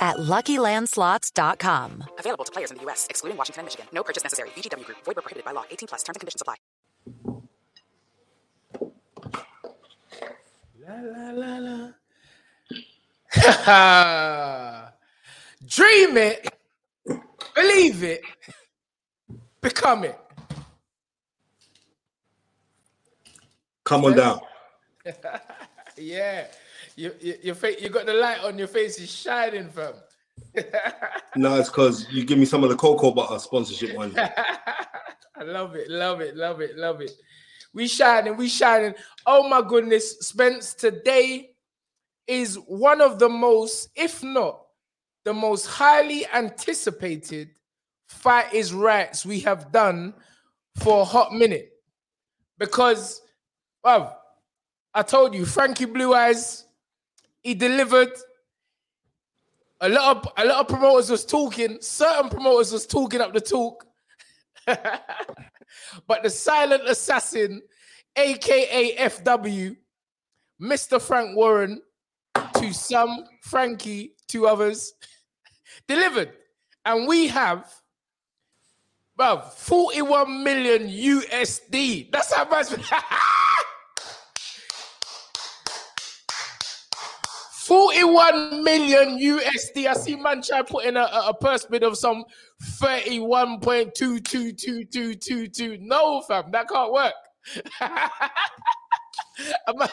at LuckyLandSlots.com. Available to players in the U.S., excluding Washington and Michigan. No purchase necessary. VGW Group. Void where prohibited by law. 18 plus. Terms and conditions apply. La la la la. Dream it, believe it, become it. Come on down. Yeah, you, you, your face, you got the light on your face is shining, fam. No, it's because you give me some of the cocoa butter sponsorship one. I love it, love it, love it, love it. We shining, we shining. Oh my goodness, Spence, today is one of the most, if not the most highly anticipated fight is rights we have done for a hot minute. Because, well, I told you, Frankie Blue Eyes, he delivered. A lot of a lot of promoters was talking, certain promoters was talking up the talk. but the silent assassin, aka FW, Mr. Frank Warren, to some, Frankie, to others, delivered. And we have well, 41 million USD. That's how much. 41 million USD. I see man putting a, a, a purse bid of some 31.222222. No, fam, that can't work.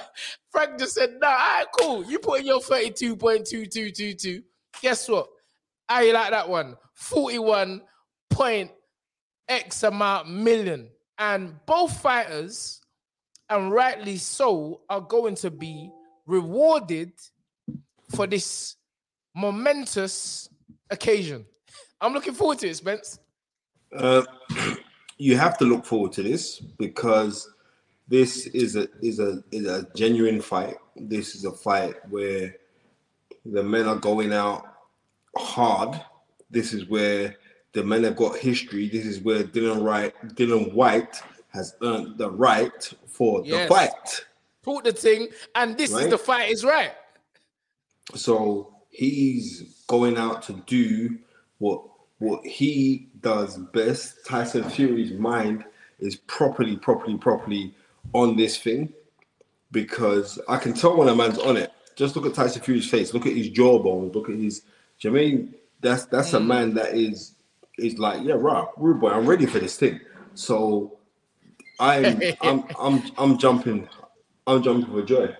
Frank just said, nah, all right, cool. You put in your 32.2222. Guess what? I like that one. 41 point X amount million. And both fighters, and rightly so, are going to be rewarded for this momentous occasion. I'm looking forward to it, Spence. Uh, you have to look forward to this because this is a is a is a genuine fight. This is a fight where the men are going out hard. This is where the men have got history. This is where Dylan Wright Dillian Whyte has earned the right for Yes. the fight. Put the thing, and this is the fight is right. So he's going out to do what what he does best. Tyson Fury's mind is properly, properly, properly on this thing because I can tell when a man's on it. Just look at Tyson Fury's face. Look at his jawbone. Look at his. Do you know I mean that's that's a mm. man that is is like yeah, right, rude boy. I'm ready for this thing. So I'm I'm I'm I'm jumping. I'm jumping for joy.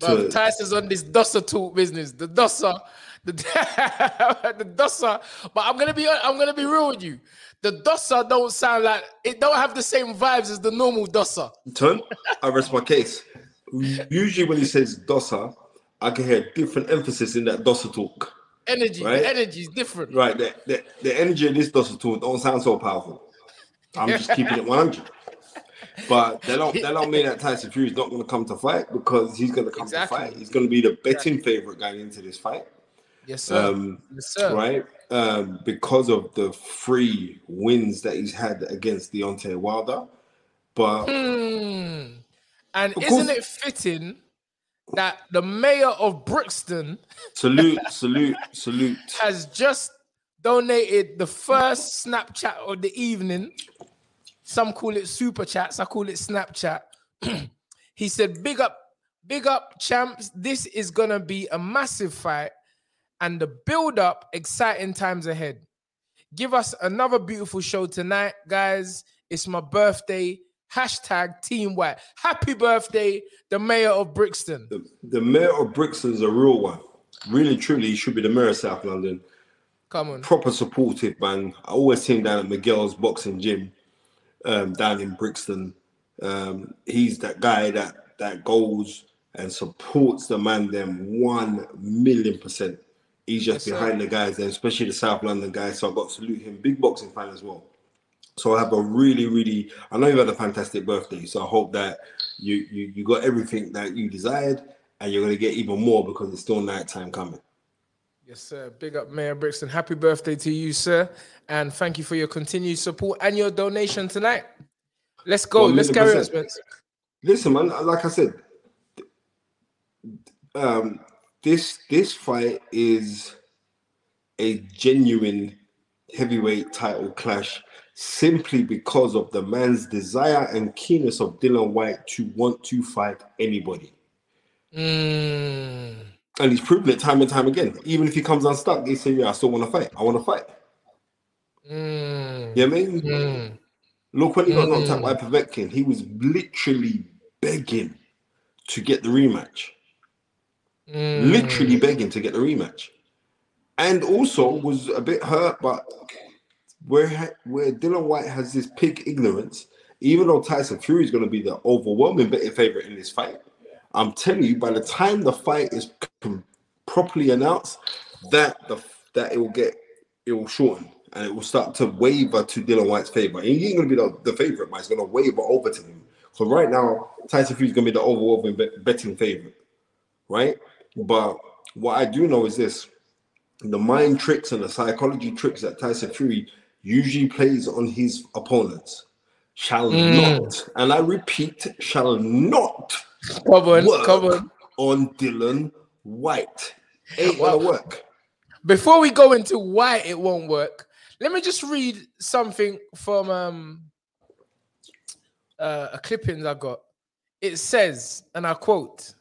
But to- Tyson's on this Dossa talk business. The Dossa, the, the. But I'm gonna be I'm gonna be real with you. The Dossa don't sound like it don't have the same vibes as the normal Dossa. Turn, I rest my case. Usually, when he says dossa, I can hear different emphasis in that dossa talk. Energy, Right. the energy is different. Right, the, the, the energy of this dossa talk don't sound so powerful. I'm just keeping it 100. But that don't that don't mean that Tyson Fury is not going to come to fight because he's going to come Exactly. to fight. He's going to be the betting favorite going into this fight. Yes, sir. Um, yes, sir. right? Um, because of the three wins that he's had against Deontay Wilder. But Hmm. And isn't course. it fitting that the mayor of Brixton Salute, salute, salute. has just donated the first Snapchat of the evening. Some call it super chats, I call it Snapchat. he said, Big up, big up, champs. This is gonna be a massive fight and the build up, exciting times ahead. Give us another beautiful show tonight, guys. It's my birthday. Hashtag Team Whyte. Happy birthday, the mayor of Brixton. The, the mayor of Brixton's a real one. Really, truly, he should be the mayor of South London. Come on. Proper supportive, man. I always see him down at Miguel's boxing gym um, down in Brixton. Um, he's that guy that that goes and supports the man them one million percent. He's just Yes, sir. behind the guys there, especially the South London guys. So I've got to salute him. Big boxing fan as well. So I have a really, really. I know you had a fantastic birthday. So I hope that you you you got everything that you desired, and you're gonna get even more because it's still night time coming. Yes, sir. Big up, Mayor Brixton. Happy birthday to you, sir. And thank you for your continued support and your donation tonight. Let's go. Let's carry on. Spence. Listen, man. Like I said, um, this this fight is a genuine heavyweight title clash simply because of the man's desire and keenness of Dillian Whyte to want to fight anybody. Mm, And he's proven it time and time again. Even if he comes unstuck, he said, Yeah, I still want to fight. I want to fight. mm, You know what I mean? mm. Look, when he got knocked out Mm. by Povetkin, he was literally begging to get the rematch. Mm. Literally begging to get the rematch. And also was a bit hurt, but where where Dillian Whyte has this pig ignorance, even though Tyson Fury is going to be the overwhelming better favorite in this fight, I'm telling you, by the time the fight is properly announced, that the that it will get it will shorten and it will start to waver to Dillian Whyte's favor. And he ain't going to be the, the favorite, but it's going to waver over to him. So right now, Tyson Fury is going to be the overwhelming bet- betting favorite, right? But what I do know is this: the mind tricks and the psychology tricks that Tyson Fury usually plays on his opponents shall not, and I repeat, shall not Come on, work come on. on Dillian Whyte. Ain't Wow. gonna work. Before we go into why it won't work, let me just read something from um uh, a clipping I got. It says, and I quote: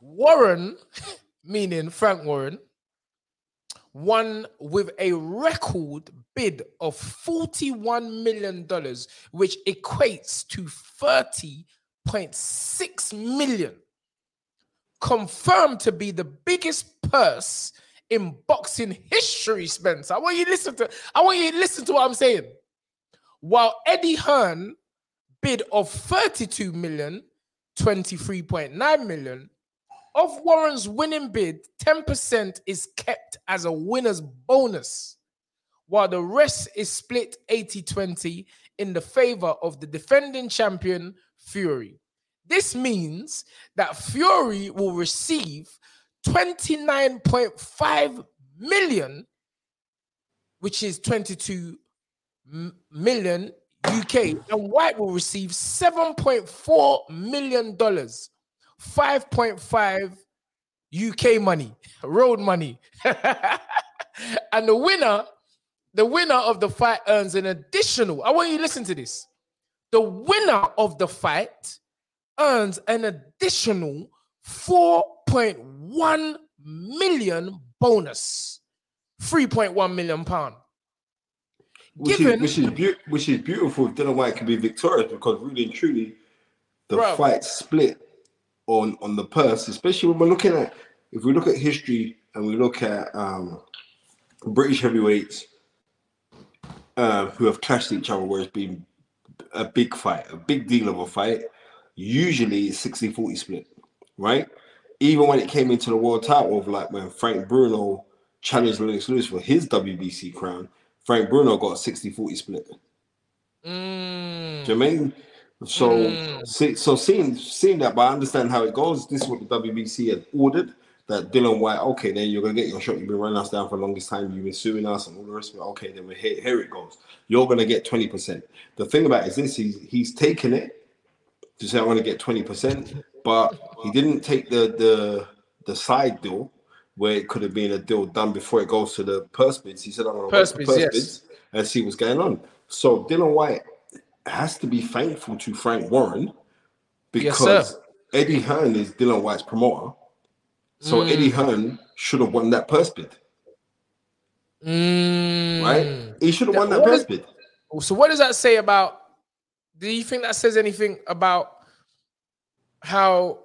Warren, meaning Frank Warren, won with a record bid of $41 million, which equates to 30.6 million confirmed to be the biggest purse in boxing history, Spencer. I want you to listen to I want you to listen to what I'm saying. While Eddie Hearn bid of 32 million, 23.9 million, of Warren's winning bid, 10% is kept as a winner's bonus, while the rest is split 80-20 in the favor of the defending champion Fury. This means that Fury will receive 29.5 million, which is 22 million UK, and Whyte will receive 7.4 million dollars, 5.5 UK money, road money. and the winner, the winner of the fight earns an additional. I want you to listen to this. The winner of the fight earns an additional 4.1 million bonus, 3.1 million pound. Which Given- is which is, beau- which is beautiful if Dillian Whyte can be victorious because really and truly the Bro. fight split on on the purse, especially when we're looking at if we look at history and we look at um British heavyweights uh, who have clashed each other where it's been a big fight, a big deal of a fight, usually it's 60-40 split, right? Even when it came into the world title of like when Frank Bruno challenged Lennox Lewis for his WBC crown, Frank Bruno got a 60-40 split. Mm, Do you know I mean? So, mm. see, so seeing seeing that, but I understand how it goes. This is what the WBC had ordered. That Dillian Whyte, okay, then you're gonna get your shot. You've been running us down for the longest time. You've been suing us and all the rest of it. Okay, then here, here it goes. You're gonna get twenty percent. The thing about it is this: he's he's taken it to say I want to get 20%, but he didn't take the the the side deal where it could have been a deal done before it goes to the purse bids. He said, I'm gonna Purse wait bids, purse yes. bids and see what's going on. So Dillian Whyte has to be thankful to Frank Warren because sir. Eddie Hearn is Dillian Whyte's promoter. So Mm. Eddie Hearn should have won that purse bid, Mm. right? He should have won that purse bid. So what does that say about? Do you think that says anything about how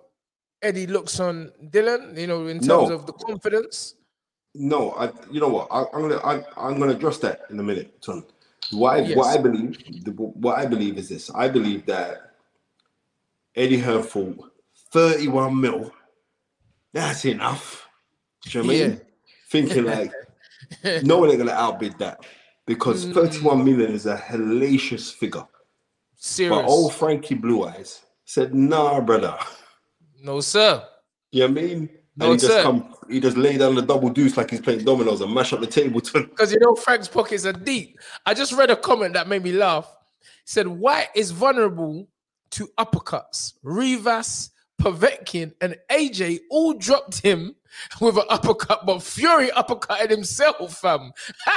Eddie looks on Dillian? You know, in terms No. of the confidence. No, I. You know what? I, I'm gonna. I, I'm gonna address that in a minute, son. What I, Yes. what I believe, the, what I believe is this. I believe that Eddie Hearn for 31 mil. That's enough. Do you know what I mean? Yeah. Thinking like no one ain't gonna outbid that because Mm. 31 million is a hellacious figure. Serious. But old Frankie Blue Eyes said, "Nah, brother." no, sir. You know what I mean? No, and he just sir. come, he just lay down the double deuce like he's playing dominoes and mash up the table. To, Because you know Frank's pockets are deep. I just read a comment that made me laugh. He said Whyte is vulnerable to uppercuts. Rivas, Povetkin, and AJ all dropped him with an uppercut, but Fury uppercutted himself, fam.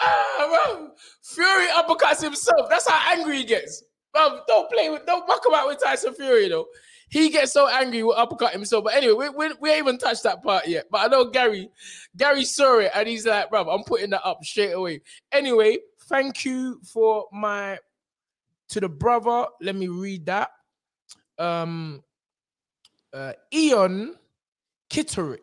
Ah, bro. Fury uppercuts himself. That's how angry he gets. Bro, don't play with, don't muck about with Tyson Fury, though. He gets so angry with uppercut himself. But anyway, we, we, we ain't even touched that part yet. But I know Gary, Gary saw it and he's like, bro, I'm putting that up straight away. Anyway, thank you for my to the brother. Let me read that. Um uh Eon Kitterick.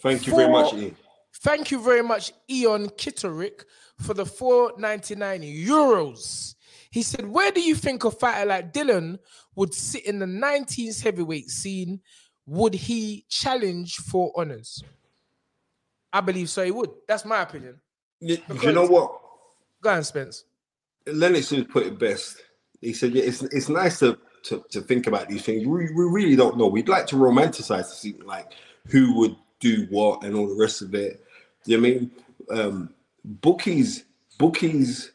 thank you very much, For- Ian. Thank you very much, Eon Kitterick, for the 499 euros. He said, Where do you think a fighter like Dillian would sit in the 19s heavyweight scene? Would he challenge for honors? I believe so, he would. That's my opinion. You, you know what? Go on, Spence. Lennox put it best. He said, "Yeah, it's it's nice to to, to think about these things. We, we really don't know. We'd like to romanticize the scene, like who would do what and all the rest of it. You know what I mean? Um, bookies bookies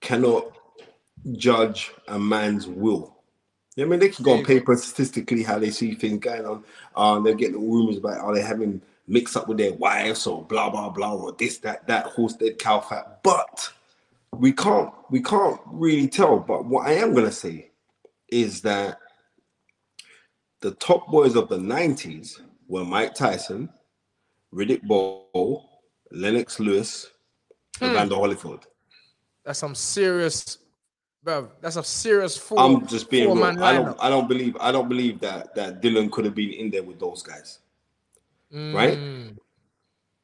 cannot judge a man's will. You know what I mean? They can go on paper statistically how they see things going on. Uh, they're getting rumors about are they having mix up with their wives or blah blah blah or this that that horse dead cow fat. But we can't we can't really tell. But what I am gonna say is that the top boys of the 90s were Mike Tyson, Riddick Bowe, Lennox Lewis, and Evander Holyfield. That's some serious, bro. That's a serious four. I'm just being real. I don't. I don't believe I don't believe that that Dillian could have been in there with those guys. Right? Mm.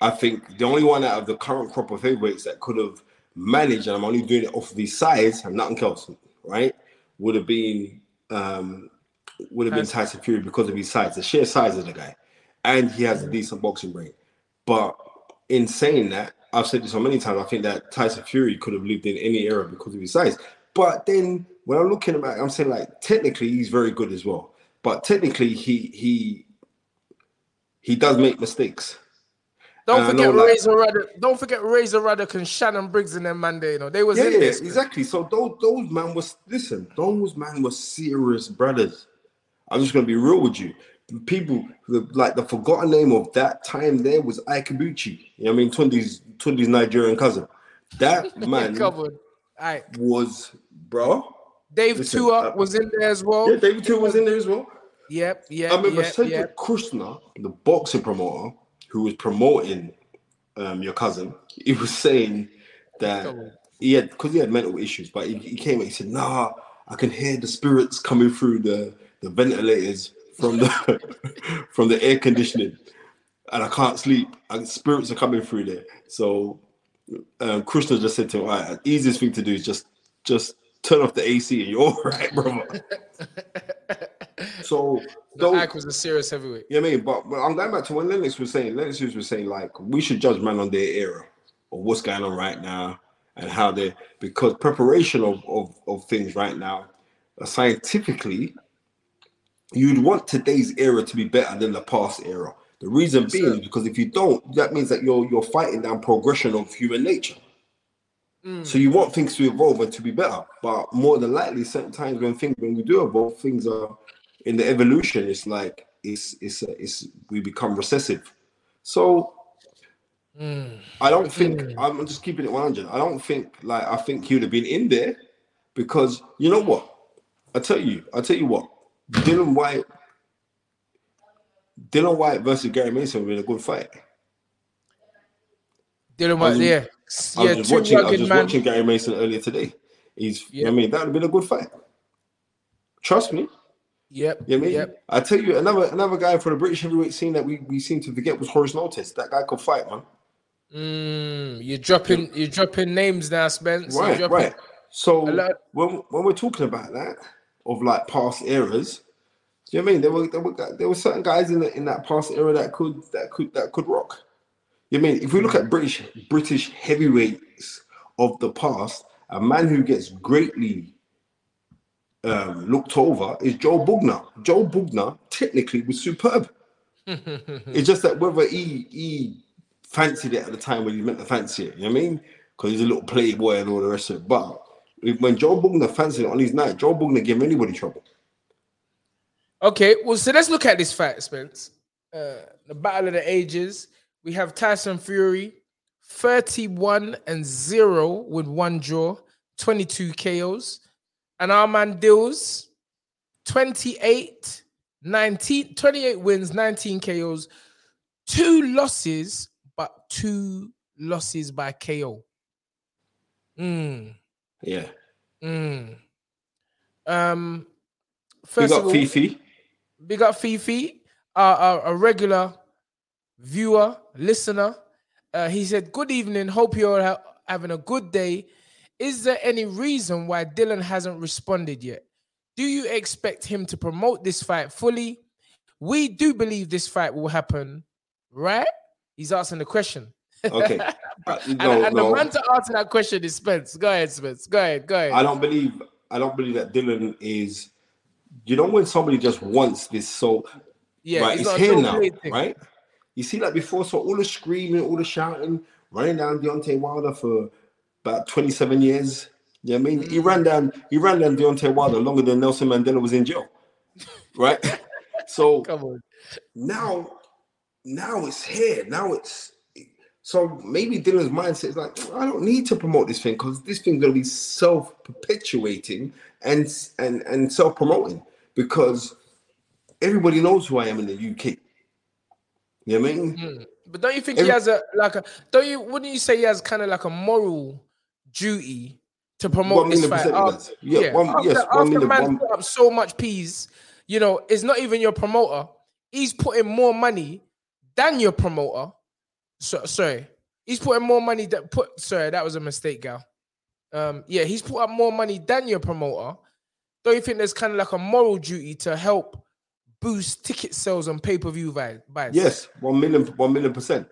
I think the only one out of the current crop of heavyweights that could have managed, and I'm only doing it off of his size and nothing else, right? Would have been um would have been Tyson. Tyson Fury because of his size, the sheer size of the guy, and he has a decent boxing brain. But in saying that, I've said this so many times. I think that Tyson Fury could have lived in any era because of his size. But then when I'm looking at, I'm saying like technically he's very good as well. But technically he he he does make mistakes. Don't And forget know, like- Razor Ruddock. Don't forget Razor Ruddock and Shannon Briggs and them man there. You know they was Yeah, in yeah, this. exactly. So those those man was listen, those man were serious brothers. I'm just gonna be real with you. People the, like the forgotten name of that time there was Ike Ibeabuchi. You know what I mean? Tunde's Tunde's Nigerian cousin. That man covered. All right, was bro. Dave Listen, Tua uh, was in there as well. Yeah, David Tua was in there as well. Yep, yep, I remember yep, Cedric yep. Kushner, the boxing promoter, who was promoting um, your cousin, he was saying that he had because he had mental issues, but he, he came and he said, "Nah, I can hear the spirits coming through the the ventilators from the from the air conditioning, and I can't sleep. And spirits are coming through there." So um, Kushner just said to him, "All right, easiest thing to do is just just turn off the AC and you're all right, brother." so those, Ike was a serious heavyweight. you know I mean? But, but I'm going back to when Lennox was saying. Lennox was saying like we should judge man on their era or what's going on right now and how they because preparation of, of, of things right now scientifically you'd want today's era to be better than the past era. The reason being is because if you don't, that means that you're you're fighting down progression of human nature. Mm. So you want things to evolve and to be better, but more than likely, certain times when things when we do evolve, things are in the evolution. It's like it's it's it's we become recessive. So Mm. I don't think I'm just keeping it 100. I don't think like I think he would have been in there because you know what? I tell you, I tell you what, Dillian Whyte, Dillian Whyte versus Gary Mason would have been a good fight. Dillian Whyte, yeah, I was yeah, just watching, I was just man. watching Gary Mason earlier today. He's, Yeah. I mean, that would have been a good fight. Trust me. Yep, You know I mean? yep. I tell you, another another guy for the British heavyweight scene that we, we seem to forget was Horace Notice. That guy could fight, man. Mm, you're dropping, you're dropping names now, Spence. Right, right. So when when we're talking about that of like past eras, do you know what I mean? There were there were there were certain guys in the, in that past era that could that could that could rock. You know what I mean if we look at British British heavyweights of the past, a man who gets greatly um, looked over is Joe Bugner. Joe Bugner technically was superb. it's just that whether he he fancied it at the time when he meant to fancy it, you know what I mean? Because he's a little playboy and all the rest of it. But when Joe Bugner fancied on his night, Joe Bugner gave anybody trouble. Okay, well, so let's look at this fight, Spence. Uh, the battle of the ages. We have Tyson Fury, 31 and 0 with one draw, 22 KOs. And our man Dills, 28, 19, 28 wins, 19 KOs, two losses, but two losses by KO. Mm, Yeah. mm. Um, first of got all, Fifi. Big up Fifi, uh, a, a regular viewer, listener. Uh, he said, Good evening. Hope you're ha- having a good day. Is there any reason why Dillian hasn't responded yet? Do you expect him to promote this fight fully? We do believe this fight will happen, right? He's asking the question. Okay. And, no, and no. the man to answer that question is Spence. Go ahead, Spence. Go ahead. Go ahead. I don't believe I don't believe that Dillian is you know when somebody just wants this so yeah, right, it's here now, thing. right? You see, like before, so all the screaming, all the shouting, running down Deontay Wilder for about 27 years. You know what I mean? He Mm. ran down, he ran down Deontay Wilder longer than Nelson Mandela was in jail. Right? so Come on. now, now it's here. Now it's so maybe Dillian's mindset is like, I don't need to promote this thing because this thing's gonna be self-perpetuating and and and self-promoting because everybody knows who I am in the UK. You know what I mean? Mm. But don't you think he has a like a don't you wouldn't you say he has kind of like a moral duty to promote One this fight? percent he Af- does. Yeah, one- after, yes, one after man put up so much peas, you know, it's not even your promoter. He's putting more money than your promoter. So, sorry, he's putting more money that put. Sorry, that was a mistake, gal. Um, yeah, he's put up more money than your promoter. Don't you think there's kind of like a moral duty to help boost ticket sales on pay per view buys? Yes, one million, one million percent.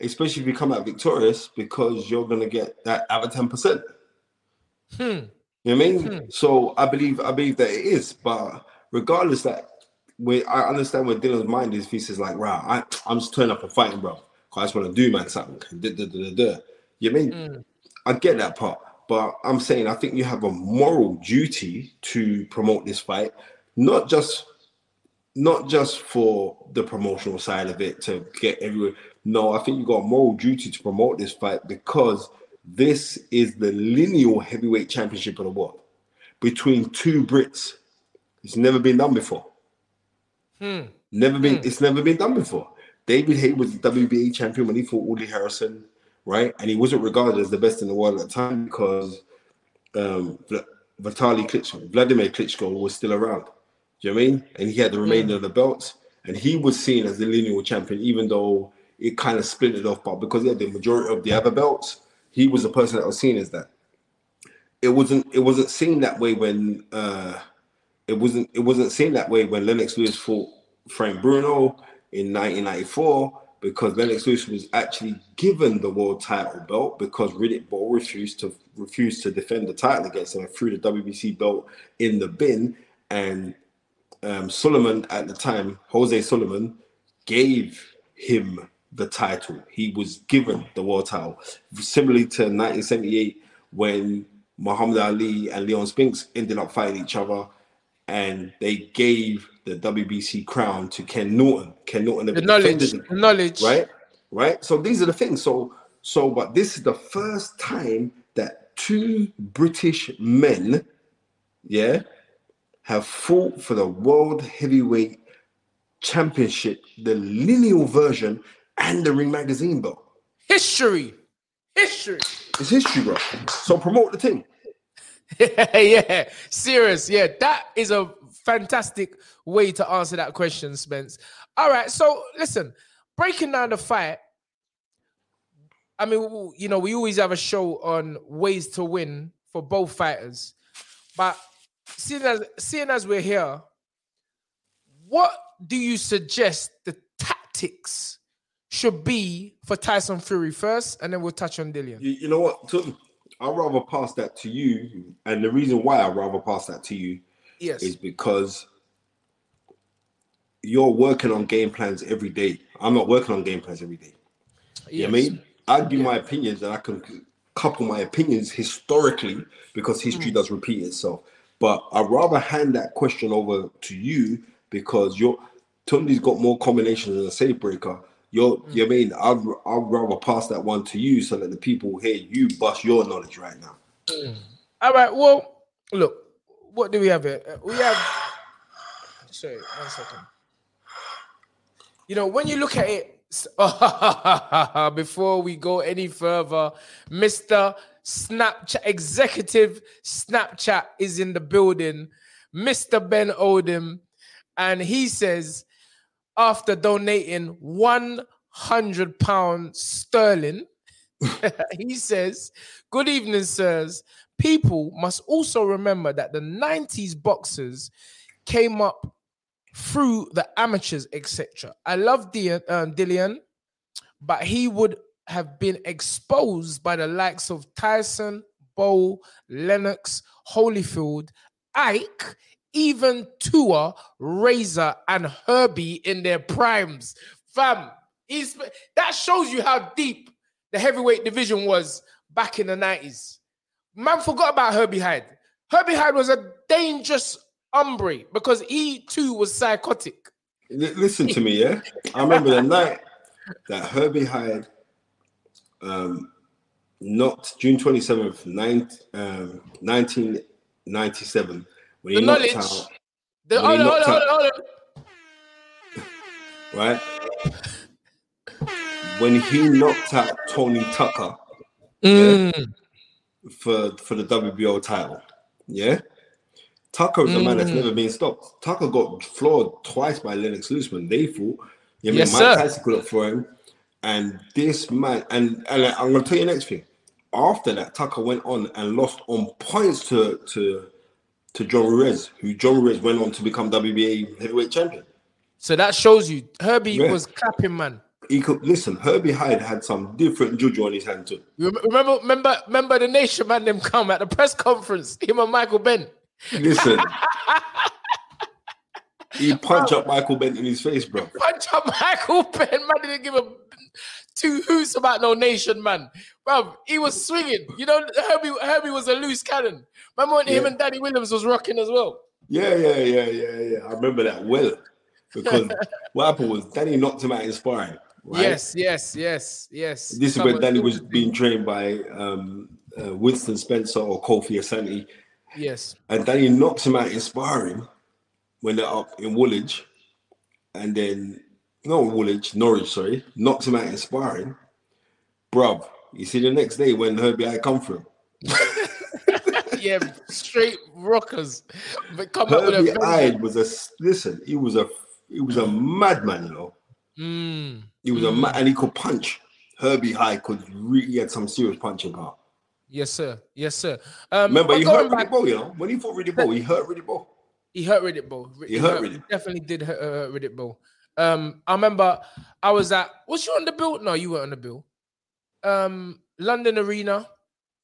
Especially if you come out victorious because you're gonna get that other ten percent. Hmm. You know what I mean? So I believe I believe that it is, but regardless that we I understand where Dillian's mind is, he says like, right, I, I'm just turning up and fighting, bro. I just want to do man something. Da, da, da, da, da. You know what I mean? Mm. I get that part, but I'm saying I think you have a moral duty to promote this fight, not just not just for the promotional side of it to get everywhere. No, I think you got a moral duty to promote this fight because this is the lineal heavyweight championship of the world between two Brits. It's never been done before. Hmm. Never been. Hmm. It's never been done before. David Haye was the WBA champion when he fought Audley Harrison, right? And he wasn't regarded as the best in the world at the time because um, Vitaly Klitschko, Vladimir Klitschko was still around. Do you know what I mean? And he had the remainder of the belts, and he was seen as the lineal champion, even though it kind of splintered off. But because he had the majority of the other belts, he was the person that was seen as that. It wasn't. It wasn't seen that way when. Uh, it wasn't. It wasn't seen that way when Lennox Lewis fought Frank Bruno in 1994 because Lennox Lewis was actually given the world title belt because Riddick Bowe refused to refused to defend the title against him and threw the WBC belt in the bin. And um, Sulaimán at the time, Jose Sulaimán, gave him the title. He was given the world title, similarly to 1978 when Muhammad Ali and Leon Spinks ended up fighting each other, and they gave the WBC crown to Ken Norton. Ken Norton, The knowledge, defended- the knowledge. right? Right. So these are the things. So so, but this is the first time that two British men, yeah, have fought for the World Heavyweight Championship, the lineal version, and the Ring Magazine belt. History. History. It's history, bro. So promote the thing. yeah, serious. Yeah, that is a fantastic way to answer that question, Spence. All right, so listen, breaking down the fight. I mean, you know, we always have a show on ways to win for both fighters, but seeing as seeing as we're here, what do you suggest the tactics should be for Tyson Fury first, and then we'll touch on Dillian. You, you know what? To- I'd rather pass that to you. And the reason why I'd rather pass that to you Yes. is because you're working on game plans every day. I'm not working on game plans every day. You know what I mean? I give my opinions and I can couple my opinions historically because history Hmm. does repeat itself. But I'd rather hand that question over to you because you're Tunde's got more combinations than a safe breaker. You're, Hmm. you know I mean? I'd, I'd rather pass that one to you so that the people hear you bust your knowledge right now. All right. Well, look, what do we have here? Uh, We have. Sorry, one second. You know, when you look at it, before we go any further, Mr. Snapchat Executive Snapchat is in the building, Mr. Ben Odom, and he says, after donating 100 pounds sterling, he says, Good evening, sirs. People must also remember that the 90s boxers came up through the amateurs, etc. I love Dian, um, Dillian, but he would have been exposed by the likes of Tyson, Bowe, Lennox, Holyfield, Ike, even Tua, Razor, and Herbie in their primes. Fam, he's that shows you how deep the heavyweight division was back in the 90s. Man forgot about Herbie Hide. Herbie Hide was a dangerous hombre because he too was psychotic. Li- Listen to me, yeah. I remember the night that Herbie Hide um, knocked June twenty seventh, um, nineteen ninety seven, when The knowledge. out, The, hold on, hold on, hold on, right? When he knocked out Tony Tucker Mm, for for the WBO title, yeah. Tucker is a man that's Mm. never been stopped. Tucker got floored twice by Lennox Lewis when they fought. You know, Yes, Mike sir. Tyson could have for him. And this man, and, and I'm gonna tell you the next thing. After that, Tucker went on and lost on points to to to John Ruiz, who John Ruiz went on to become WBA heavyweight champion. So that shows you Herbie Yeah. was clapping, man. He could listen. Herbie Hide had some different juju on his hand too. Remember, remember, remember the nation man them come at the press conference. Him and Michael Bentt. Listen, he punched up Michael Bentt in his face, bro. Punch up Michael Bentt. Man didn't give a two hoots about no nation, man. Bro, he was swinging. You know, Herbie, Herbie was a loose cannon. Remember when him and Danny Williams was rocking as well? Yeah, yeah, yeah, yeah, yeah. I remember that well because what happened was Danny knocked him out in sparring. Right? Yes, yes, yes, yes. This is Come when Danny was being trained by um, uh, Winston Spencer or Kofi Asante, Yes. and Danny knocks him out in sparring when they're up in Woolwich, and then no Woolwich, Norwich, sorry, knocks him out in sparring. Bruv, you see the next day when Herbie I come from. yeah, straight rockers. But come up with a Herbie vengeance. Hide was a listen. He was a he was a madman, you know. Mm. He was a ma- and he could punch. Herbie Hide could really he had some serious punching power. Yes, sir. Yes, sir. Um, Remember, he hurt Riddick Bowe, you know. When he fought Riddick Bowe, he hurt Riddick Bowe. He hurt Riddick Bowe. He hurt Riddick. Definitely did hurt, uh, Riddick Bowe. Um, I remember I was at. Was you on the bill? No, you weren't on the bill. Um, London Arena,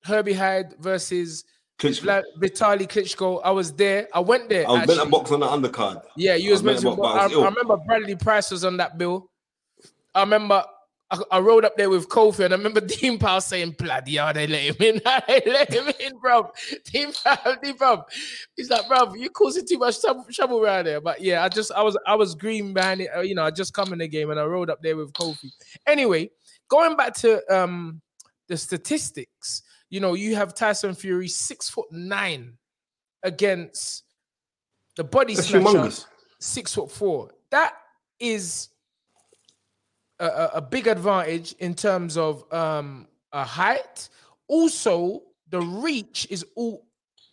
Herbie Hide versus Klitschko. Vlad, Vitali Klitschko. I was there. I went there. I was meant to box on the undercard. Yeah, you I was meant was to. meant to but box, I I, was ill. I remember Bradley Price was on that bill. I remember I, I rode up there with Kofi, and I remember Dean Powell saying, "Bloody hell, they let him in. they let him in, bro." Dean Powell, Dean Powell. He's like, "Bro, you're causing too much trouble, around there." But yeah, I just, I was, I was green behind it. uh, You know, I just come in the game, and I rode up there with Kofi. Anyway, going back to um the statistics, you know, you have Tyson Fury six foot nine against the body That's humongous. six foot four. That is a, a, big advantage in terms of um a height. Also, the reach is all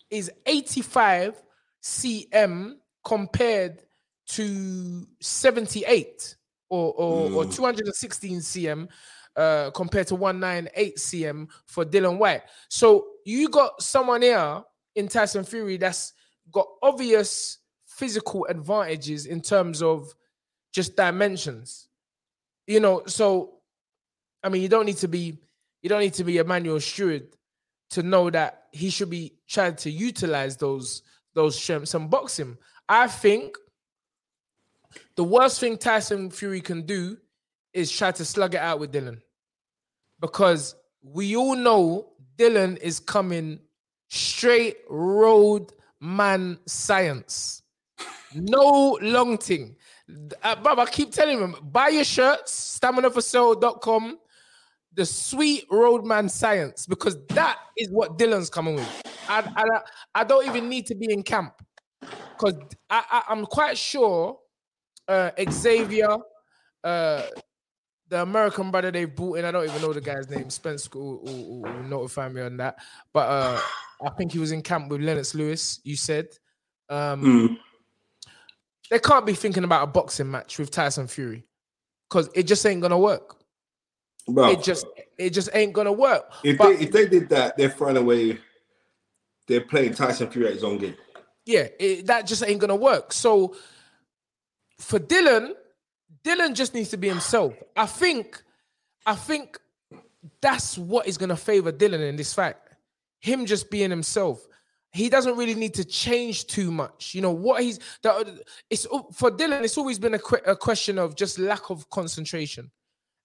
is 85 cm compared to 78 or or, or Mm. 216 cm uh, compared to 198 cm for Dillian Whyte. So you got someone here in Tyson Fury that's got obvious physical advantages in terms of just dimensions. You know, so I mean, you don't need to be you don't need to be Emanuel Steward to know that he should be trying to utilize those those strengths and box him. I think the worst thing Tyson Fury can do is try to slug it out with Dillian. Because we all know Dillian is coming straight road man science. No long thing. Uh, Bob, I keep telling him, buy your shirts, staminaforsale.com, the sweet roadman science, because that is what Dillian's coming with. I, I, I don't even need to be in camp because I, I, I'm quite sure uh, Xavier, uh, the American brother they brought in, I don't even know the guy's name. Spence will, will, will notify me on that. But uh, I think he was in camp with Lennox Lewis, you said. Um, Mm. They can't be thinking about a boxing match with Tyson Fury because it just ain't gonna work. Bro, It just it just ain't gonna work. if but- they if they did that, they're throwing away. They're playing Tyson Fury at his own game. yeah, it, that just ain't gonna work. So for Dillian, Dillian just needs to be himself. I think, I think that's what is gonna favor Dillian in this fight. Him just being himself. He doesn't really need to change too much. You know what he's. The, it's for Dillian. It's always been a, que- a question of just lack of concentration.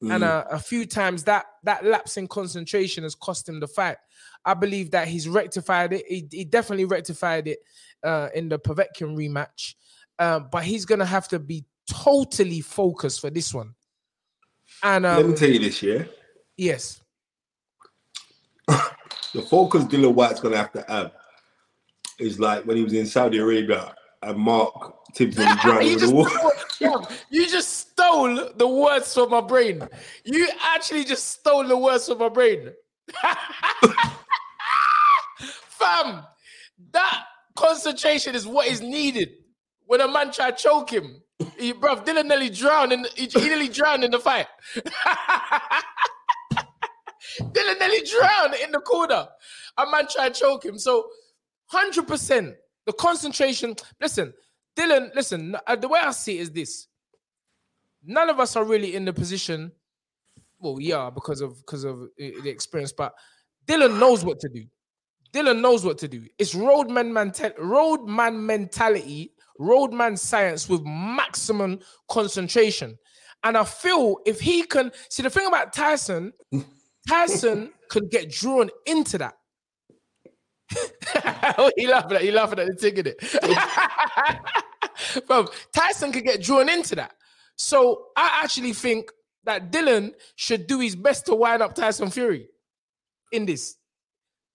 and Mm. uh, a few times that that lapse in concentration has cost him the fight. I believe that he's rectified it. He, he definitely rectified it uh, in the Povetkin rematch, uh, but he's gonna have to be totally focused for this one. And Let me um, tell you this, yeah. yes, The focus Dillian Whyte's gonna have to have is like when he was in Saudi Arabia and Mark drowned you in the just, water. stole, you just stole the words from my brain. You actually just stole the words from my brain. Fam, that concentration is what is needed when a man try to choke him. He, bruv, Dillian nearly drowned in the, he, he nearly drowned in the fight. Dillian nearly drowned in the corner. A man tried to choke him. So, 100% the concentration. Listen, Dillian, listen, uh, the way I see it is this. None of us are really in the position. Well, yeah, because of because of uh, the experience, but Dillian knows what to do. Dillian knows what to do. It's roadman mental, roadman mentality, roadman science with maximum concentration. And I feel if he can see the thing about Tyson, Tyson could get drawn into that. he laughing at he laughing at the ticket it. Bro, Tyson could get drawn into that. So I actually think that Dillian should do his best to wind up Tyson Fury in this.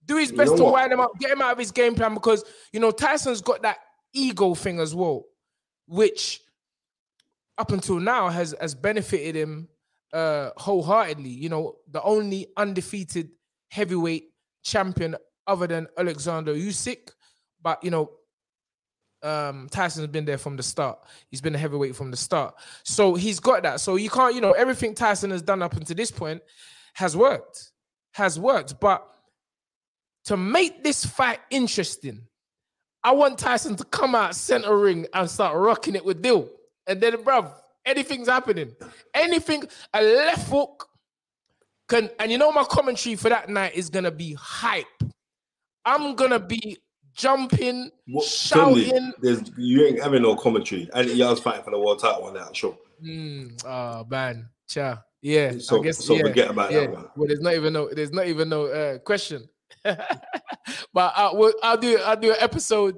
Do his You best know to what? wind him up, get him out of his game plan because you know Tyson's got that ego thing as well, which up until now has has benefited him uh wholeheartedly. You know, the only undefeated heavyweight champion other than Alexander Usyk, but you know, um Tyson's been there from the start. He's been a heavyweight from the start. So he's got that. So you can't, you know, everything Tyson has done up until this point has worked. Has worked. But to make this fight interesting, I want Tyson to come out center ring and start rocking it with Dill. And then, bruv, anything's happening. Anything, a left hook can, and you know, my commentary for that night is gonna be hype. I'm gonna be jumping, What, shouting. there's you ain't having no commentary. And y'all's fighting for the world title on that show. Mm, oh man, Cha. Yeah. So- I guess so yeah, forget about that one. Well, there's not even no there's not even no uh, question. but I, will I'll do I'll do an episode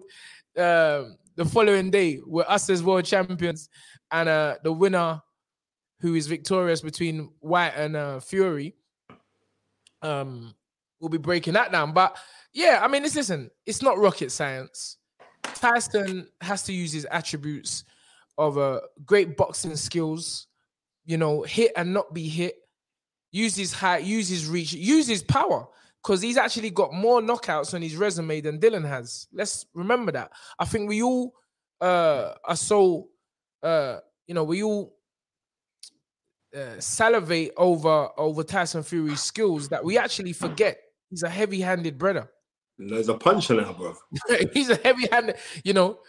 um, the following day with us as world champions and uh, the winner who is victorious between Whyte and uh, Fury. Um, we'll be breaking that down. But yeah, I mean, this listen, it's not rocket science. Tyson has to use his attributes of uh, great boxing skills, you know, hit and not be hit, use his height, use his reach, use his power. Because he's actually got more knockouts on his resume than Dillian has. Let's remember that. I think we all uh, are so, uh, you know, we all uh, salivate over over Tyson Fury's skills that we actually forget he's a heavy-handed brother. There's a punch in that, bro. he's a heavy-handed, you know.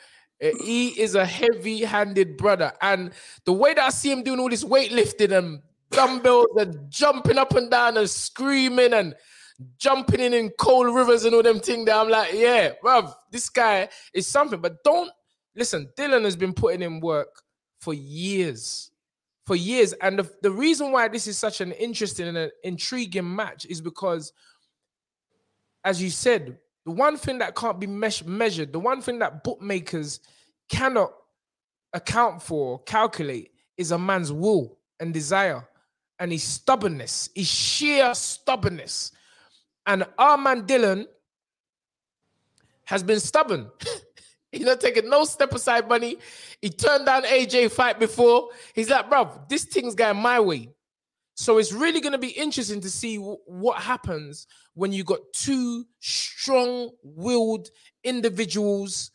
uh, He is a heavy-handed brother, and the way that I see him doing all this weightlifting and dumbbells and jumping up and down and screaming and jumping in in cold rivers and all them things, that I'm like, yeah, bruv, this guy is something. But don't listen. Dillian has been putting in work for years, for years, and the, the reason why this is such an interesting and an intriguing match is because as you said, the one thing that can't be measured, the one thing that bookmakers cannot account for, calculate, is a man's will and desire and his stubbornness, his sheer stubbornness. And our man Dillian has been stubborn. He's not taking no step aside money. He turned down AJ fight before. He's like, bro, this thing's going my way. So it's really going to be interesting to see wh- what happens when you got two strong-willed individuals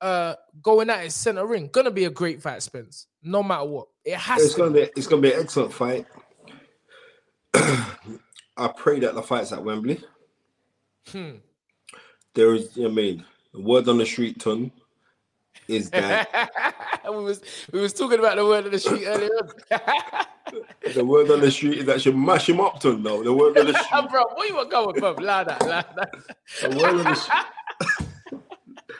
uh going at it center ring. Gonna be a great fight, Spence. No matter what, it has It's to. gonna be it's gonna be an excellent fight. I pray that the fight's at Wembley. Hmm. There is, I mean, the word on the street, ton, is that we was we was talking about the word of the street earlier. the word on the street is that should mash him up, ton. No, the word on the street, bro, what you want going, bro? Loud that, loud that, the word on the, s-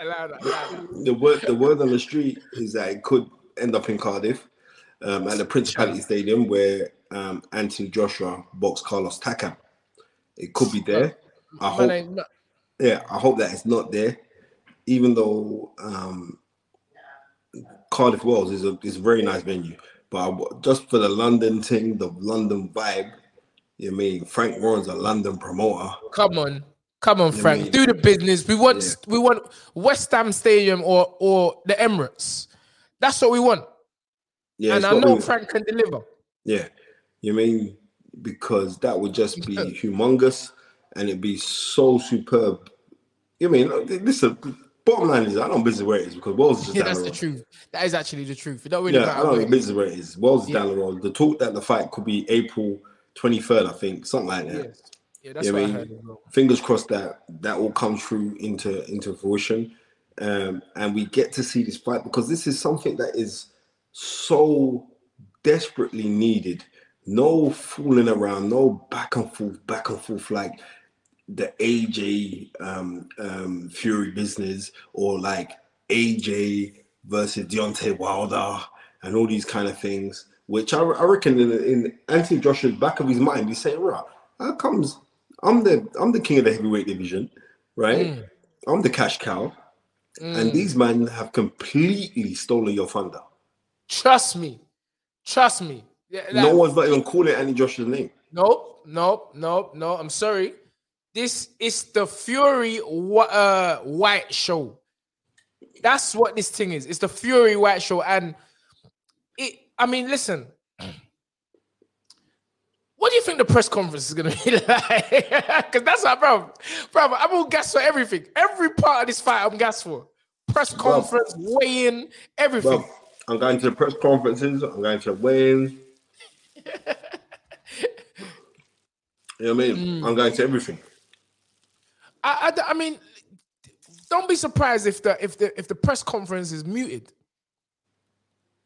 loud that, loud that. the word, the word on the street is that it could end up in Cardiff, um, at the Principality Stadium where um, Anthony Joshua boxed Carlos Takam. It could be there. I hope. yeah, I hope that it's not there. Even though um, Cardiff Wales is a is a very nice venue, but I just for the London thing, the London vibe. You know I mean Frank Warren's a London promoter. Come on, come on, Yeah, Frank. man. Do the business. We want Yeah. we want West Ham Stadium or or the Emirates. That's what we want. Yeah, and I know me- Frank can deliver. Yeah, you know what I mean because that would just be humongous and it'd be so superb. You know what I mean listen, bottom line is I don't business where it is because Wales is just Yeah, that's the the truth. That is actually the truth. It don't really Yeah, I don't know business where it is. Wales is Yeah. down the road. The talk that the fight could be April 23rd, I think, something like that. Yes. Yeah, that's Yeah, what I I heard. fingers crossed that that all comes through into into fruition um and we get to see this fight because this is something that is so desperately needed no fooling around no back and forth back and forth like the aj um um fury business or like aj versus Deontay wilder and all these kind of things which i, I reckon in, in anthony joshua's back of his mind he's saying right how comes I'm the I'm the king of the heavyweight division, right? Mm. I'm the cash cow, and Mm. these men have completely stolen your thunder. Trust me. Trust me. Yeah, no one's not even calling Anthony Joshua's name. Nope, nope, nope, no. I'm sorry. This is the Fury uh, Whyte Show. That's what this thing is. It's the Fury Whyte Show, and it. I mean, listen. What do you think the press conference is gonna be like? Because that's what, bro, bro. I'm on gas for everything. Every part of this fight, I'm gas for. Press conference, weigh-in, everything. Well, I'm going to the press conferences. I'm going to weigh-ins. you know what I mean? I'm going to everything. I, I, I mean, don't be surprised if the if the if the press conference is muted,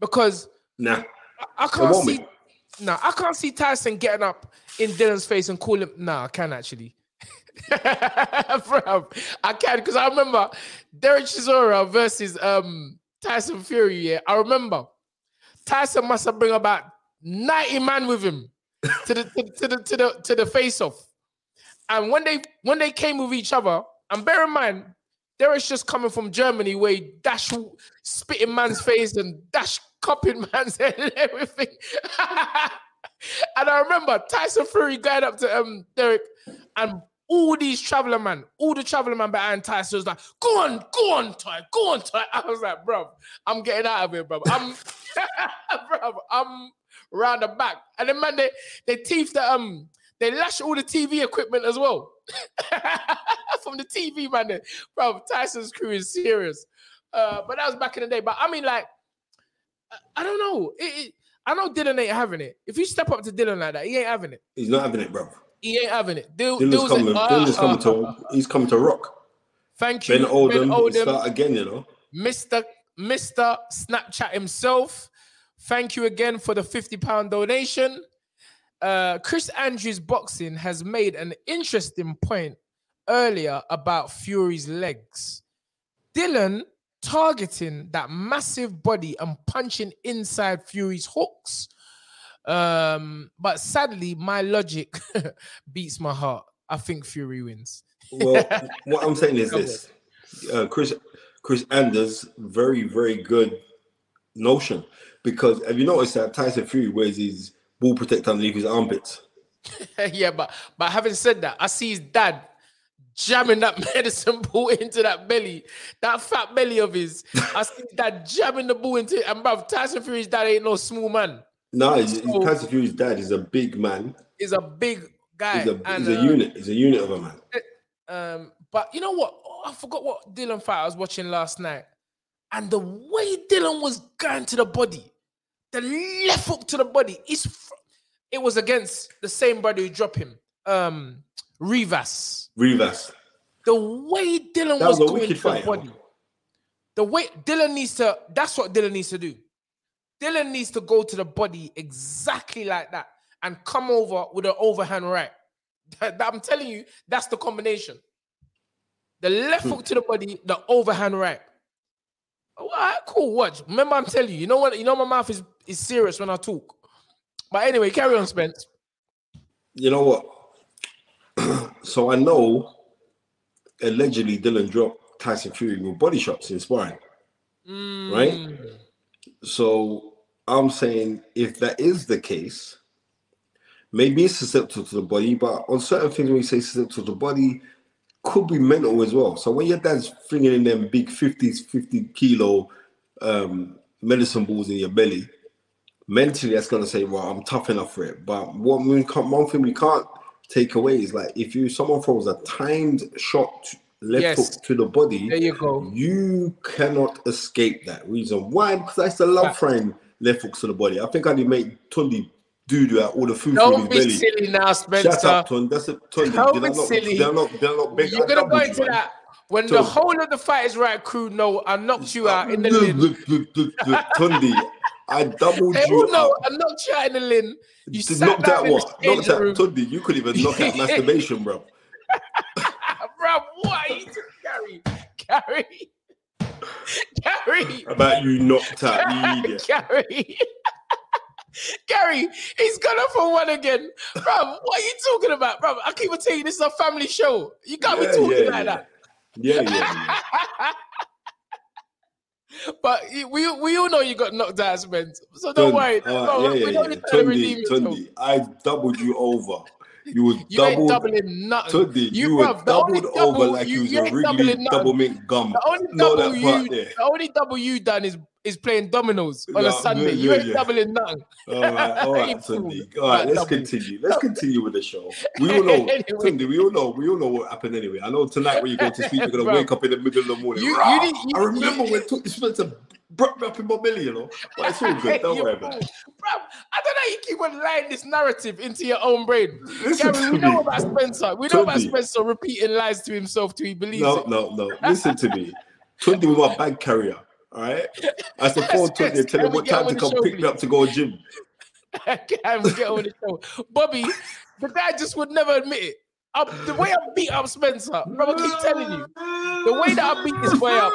because Nah, I, I can't see. be. No, I can't see Tyson getting up in Dillian's face and call him. Nah, I can actually. Bro, I can because I remember Derek Chisora versus um Tyson Fury. Yeah, I remember Tyson must have bring about 90 man with him to the to, to the to the to the face off. And when they when they came with each other, and bear in mind, Derek's just coming from Germany where he dash spitting man's face and dash cupping man's head and everything. and I remember Tyson Fury going up to um Derek and all these traveler man, all the traveler man behind Tyson was like, go on, go on, Ty, go on, Ty. I was like, bro, I'm getting out of here, bro. I'm bro, I'm round the back. And then man, they they teeth the um they lash all the TV equipment as well. From the TV, man. Bro, Tyson's crew is serious. Uh, but that was back in the day. But I mean, like, I don't know. It, it, I know Dillian ain't having it. If you step up to Dillian like that, he ain't having it. He's not having it, bro. He ain't having it. Dil, Dillian's coming, uh, Dillian's coming uh, to he's coming to rock. Thank you, Ben Oldham, Ben Oldham, start again, you know. Mr. Mr. Snapchat himself. Thank you again for the 50 pound donation. Uh, Chris Andrews Boxing has made an interesting point earlier about Fury's legs. Dillian targeting that massive body and punching inside Fury's hooks. Um, but sadly, my logic beats my heart. I think Fury wins. Well, what I'm saying is this: uh, Chris Chris Anders, very very good notion because have you noticed that Tyson Fury wears his ball protector underneath his armpits? yeah, but but having said that, I see his dad jamming that medicine ball into that belly, that fat belly of his. I see his dad jamming the ball into it. And bruv, Tyson Fury's dad ain't no small man. No, he's, So- Tyson Fury's dad is a big man. He's a big guy. He's a, and, he's a uh, unit. He's a unit of a man. Um, but you know what? Oh, I forgot what Dillian fight I was watching last night. And the way Dillian was going to the body, the left hook to the body, is fr- it was against the same body who dropped him. Um Rivas. Rivas. The way Dillian That was, was going to the body. The way Dillian needs to, that's what Dillian needs to do. Dillian needs to go to the body exactly like that and come over with an overhand right. I'm telling you, that's the combination. The left hook to the body, the overhand right. All right, cool. Watch. Remember, I'm telling you, you know what? You know my mouth is, is serious when I talk. But anyway, carry on, Spence. You know what? so I know allegedly Dillian dropped Tyson Fury with body shots in sparring. Right? Mm. So I'm saying if that is the case, maybe it's susceptible to the body, but on certain things when you say susceptible to the body, could be mental as well. So when your dad's flinging in them big 50s, 50 kilo um, medicine balls in your belly, mentally that's gonna say, well, I'm tough enough for it. But what we can't, one thing we can't take away is like if you someone throws a timed shot left Yes. hook to the body, There you go. you cannot escape that reason. Why? Because I used to love Fact. throwing left hooks to the body. I think I did make Tunde do that all the food Don't be belly. silly now, Spencer. Shut up, Tun. That's a Tunde. Don't be silly. I not? I not beg? You're gonna go into that when the whole of the fight is right crew know I knocked you out in the lin. Tunde, I doubled They you know. I'm not the. You Did knocked out what? the Knocked out. Tunde. You could even knock out masturbation, bro. Bro, what are you doing, Gary? Gary. Gary. About you knocked out, you idiot. Gary. Gary, he's gone for one again. Bro, what are you talking about? Bro, I keep on telling you this is a family show. You can't Yeah, be talking yeah, like yeah. that. Yeah, yeah, yeah. But we we all know you got knocked out, Spence. So don't Tunde, worry. Uh, right, No, yeah, we yeah, yeah. need to redeem Tunde. I doubled you over. You was You ain't doubled. doubling nothing. Tunde, you, were bruv, doubled double- over like you, you was you a Wrigley double mint gum. The only double you, the only double you done is is playing dominoes on Yeah, a Sunday. you ain't yeah. doubling nothing. All right, all right. Tunde. All right, let's continue. Let's continue with the show. We all know, Anyway. Tunde. We all know. We all know what happened anyway. I know tonight when you go to sleep, you're gonna wake up in the middle of the morning. You- you did- you- I remember you- when Tunde Spencer brought me up in my belly, you know. But it's all good. Don't worry about it. Bruv, I don't know. You keep on lying this narrative into your own brain. Listen Gary, to we know me. about Spencer. We know about Spencer repeating lies to himself till he believes No, it. no, no. Listen to me. Tunde was my bag carrier. All right. I to phone Tunde and tell him what time to come pick me up to go gym. I Can we get on the show? Bobby, the guy just would never admit it. I, the way I beat up Spencer, bro, I keep telling you, the way that I beat this boy up.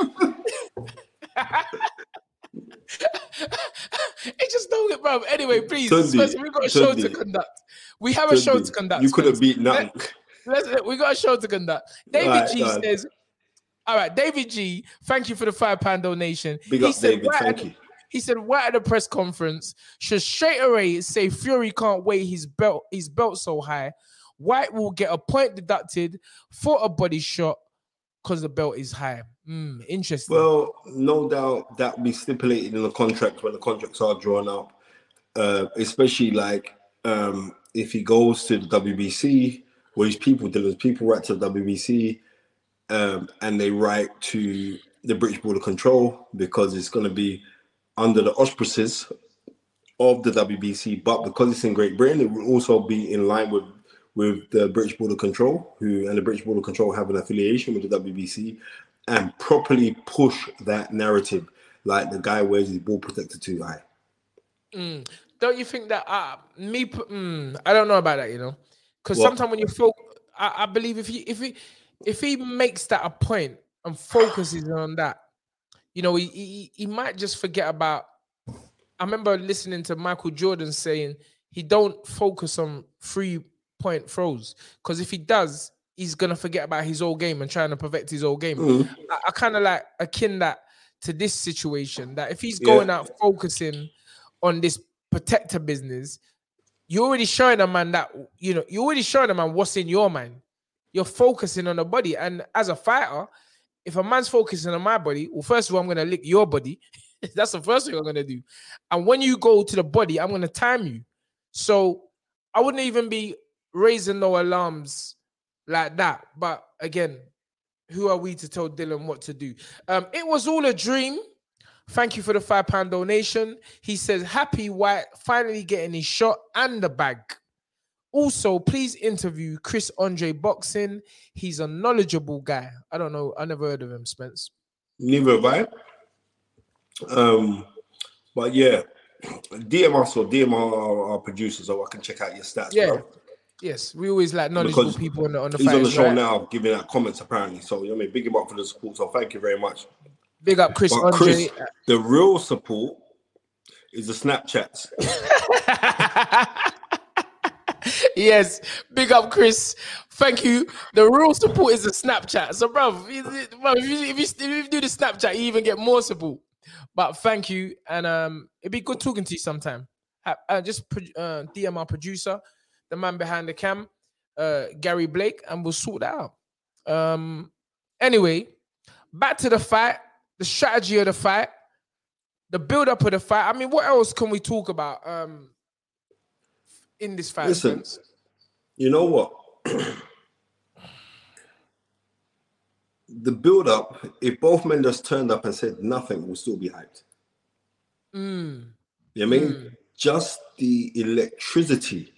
it just don't get bro. Anyway, please, Tunde, Spencer, we've got a show to conduct. We have a show to conduct. You could have beat nothing. Let's, we got a show to conduct. David Alright, G on. says, "All right, David G, thank you for the five pound donation." Big he up, said, David. Thank you. He said, "Right at the press conference, should straight away say Fury can't weigh his belt, his belt so high. Whyte will get a point deducted for a body shot because the belt is high. Hmm, interesting. Well, no doubt that will be stipulated in the contract when the contracts are drawn up. Uh, especially like um, if he goes to the WBC, where his people, there's people right to the WBC, um, and they write to the British Board of Control because it's going to be under the auspices of the WBC, but because it's in Great Britain, it will also be in line with with the British Board of Control, who and the British Board of Control have an affiliation with the WBC, and properly push that narrative, like the guy wears his ball protector too high. Mm. Don't you think that uh, me? Mm, I don't know about that, you know, because sometimes when you feel, I, I believe if you if he if he makes that a point and focuses on that, you know, he, he he might just forget about. I remember listening to Michael Jordan saying he don't focus on three point throws because if he does, he's gonna forget about his whole game and trying to perfect his whole game. Mm. I, I kind of like akin that to this situation that if he's Yeah. going out focusing on this protector business, you're already showing a man that you know you're already showing a man what's in your mind. You're focusing on the body, and as a fighter, if a man's focusing on my body, well, first of all, I'm gonna lick your body. That's the first thing I'm gonna do. And when you go to the body, I'm gonna time you. So I wouldn't even be raising no alarms like that. But again, who are we to tell Dillian what to do? Um, it was all a dream. Thank you for the five pound donation. He says, Happy Whyte finally getting his shot and the bag. Also, please interview Chris Andre Boxing. He's a knowledgeable guy. I don't know. I never heard of him, Spence. Neither have I. Um, but yeah, DM us or DM our, our producer so I can check out your stats. Yeah. bro. Yes, we always like knowledgeable Because people on the on the He's on the show right? now, giving out comments apparently. So you know, I mean, big him up for the support. So thank you very much. Big up Chris But Andre. Chris, the real support is the Snapchats. yes, big up Chris. Thank you. The real support is the Snapchat. So, bro, if you, if you, if you, do the Snapchat, you even get more support. But thank you, and um, it'd be good talking to you sometime. Ha- Uh, just uh, DM our producer, the man behind the cam, uh, Gary Blake, and we'll sort that out. Um, anyway, back to the fight, the strategy of the fight, the build up of the fight. I mean, what else can we talk about? Um, in this fight, Listen, Spence? You know what? the build up, if both men just turned up and said nothing, we'll still be hyped. Mm. You know what I mean? Just the electricity,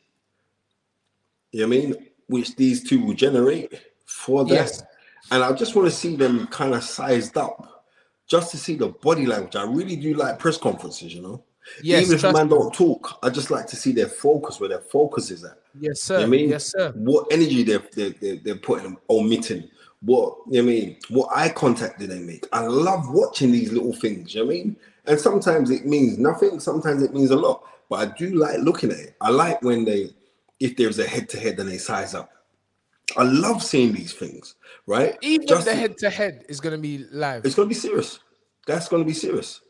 you know what I mean? Which these two will generate for that. Yes. And I just want to see them kind of sized up, just to see the body language. I really do like press conferences, you know? Yes, Even if a man me. don't talk, I just like to see their focus, where their focus is at. Yes, You know sir. what I mean? Yes, sir. What energy they're, they're, they're, they're putting, omitting. What, you know what I mean? What eye contact do they make? I love watching these little things, you know what I mean? And sometimes it means nothing, sometimes it means a lot. But I do like looking at it. I like when they, if there's a head to head then they size up. I love seeing these things, right? Even Just the head to head is going to be live. it's going to be serious. That's going to be serious.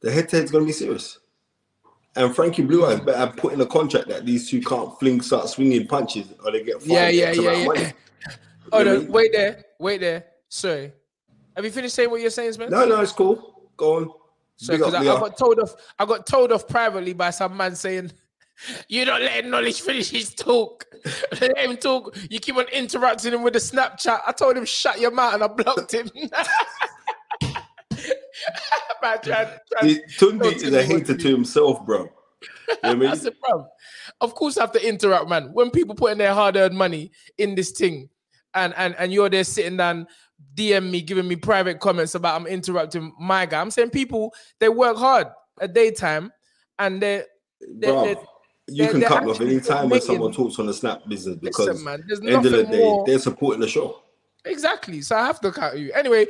The head to head's going to be serious. And Frankie Blue Eyes better put in a contract that these two can't fling, start swinging punches, or they get fined Yeah, yeah, yeah, yeah. Oh no! Wait there, wait there. Sorry, have you finished saying what you're saying, Spence? No, no, it's cool. Go on. So, because I, I got told off. I got told off privately by some man saying, "You're not letting knowledge finish his talk. Let him talk. You keep on interrupting him with the Snapchat." I told him, "Shut your mouth," and I blocked him. Man, trying- He- Tunde is a hater to himself, bro. You know I mean? I said, bro, of course I have to interrupt, man. When people putting their hard-earned money in this thing, and and and you're there sitting down, DM me, giving me private comments about I'm interrupting my guy. I'm saying people they work hard at daytime, and they they Bro, they you they're- can cut off any time when someone talks on the snap business because listen, man. End of the day, more. they're supporting the show. Exactly. So I have to cut you anyway.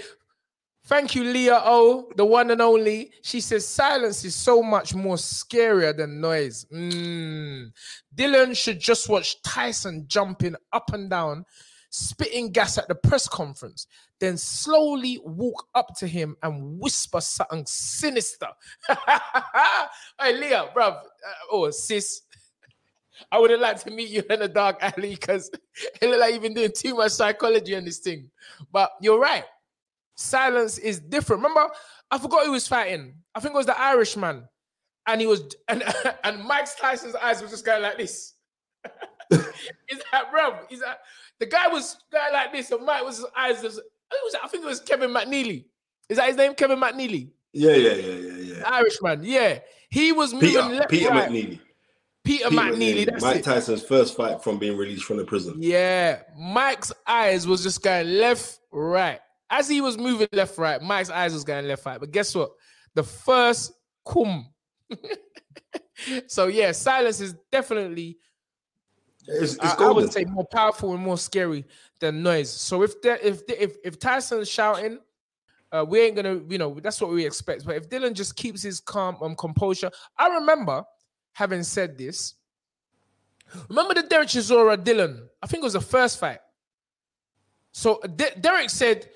Thank you, Leah O, the one and only. She says silence is so much more scarier than noise. Mm. Dillian should just watch Tyson jumping up and down, spitting gas at the press conference, then slowly walk up to him and whisper something sinister. hey, Leah, bruv, uh, oh, sis. I would have liked to meet you in a dark alley because it looked like you've been doing too much psychology on this thing. But you're right silence is different. Remember, I forgot who was fighting. I think it was the Irishman, and he was and and Mike Tyson's eyes was just going like this. is that bro? Is that the guy was going like this, and Mike was his eyes was, was I think it was Kevin McNeeley. Is that his name, Kevin McNeeley? Yeah, yeah, yeah, yeah, yeah. Irishman, yeah. He was moving Peter, left, Peter right. McNeeley. Peter, Peter McNeeley. That's Mike it. Tyson's first fight from being released from the prison. Yeah, Mike's eyes was just going left, right. As he was moving left, right, Mike's eyes was going left, right. But guess what? The first cum. so yeah, silence is definitely, It's, it's I, I would say, more powerful and more scary than noise. So if there, if if if Tyson's shouting, uh, we ain't gonna, you know, that's what we expect. But if Dillian just keeps his calm um composure, I remember having said this. Remember the Derek Chisora Dillian? I think it was the first fight. So De- Derek said,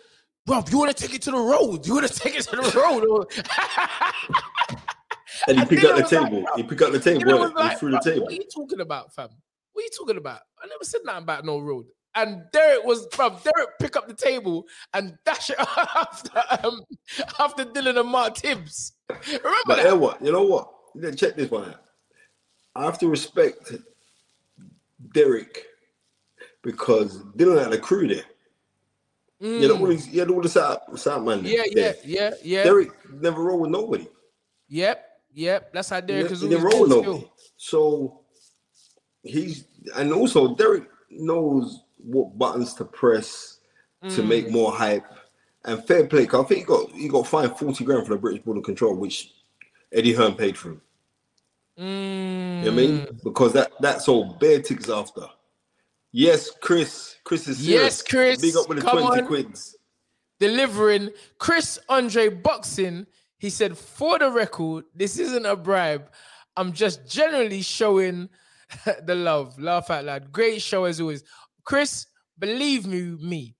"Rob, you want to take it to the road? You want to take it to the road?" and he picked up the like, table. "Bro." he picked up the table. Dillian was wasn't it? like, he threw the "Bro, table. What are you talking about, fam? What are you talking about? I never said nothing about no road. And Derek was, bro, Derek pick up the table and dash it after um, after Dillian and Mark Tibbs. Remember But that? you know what? You know what? Yeah, Check this one out. I have to respect Derek because Dillian had a crew there. You know, all these, he had all the sound, sound man. Mm. Yeah, yeah, yeah, yeah. Derek never roll with nobody. Yep, yep. That's how Derek is didn't roll with nobody. So he's and also Derek knows what buttons to press to Mm. make more hype. And fair play. Cause I think he got he got fined 40 grand for the British Board of Control, which Eddie Hearn paid for him. You know what I mean? Mm. Because that that's all bare ticks after. Yes, Chris. Chris is here. Yes. Chris, Big up with the come 20 on. quids. delivering Chris Andre Boxing. He said, for the record, this isn't a bribe. I'm just generally showing the love. Laugh out loud. Great show as always. Chris, believe me, me,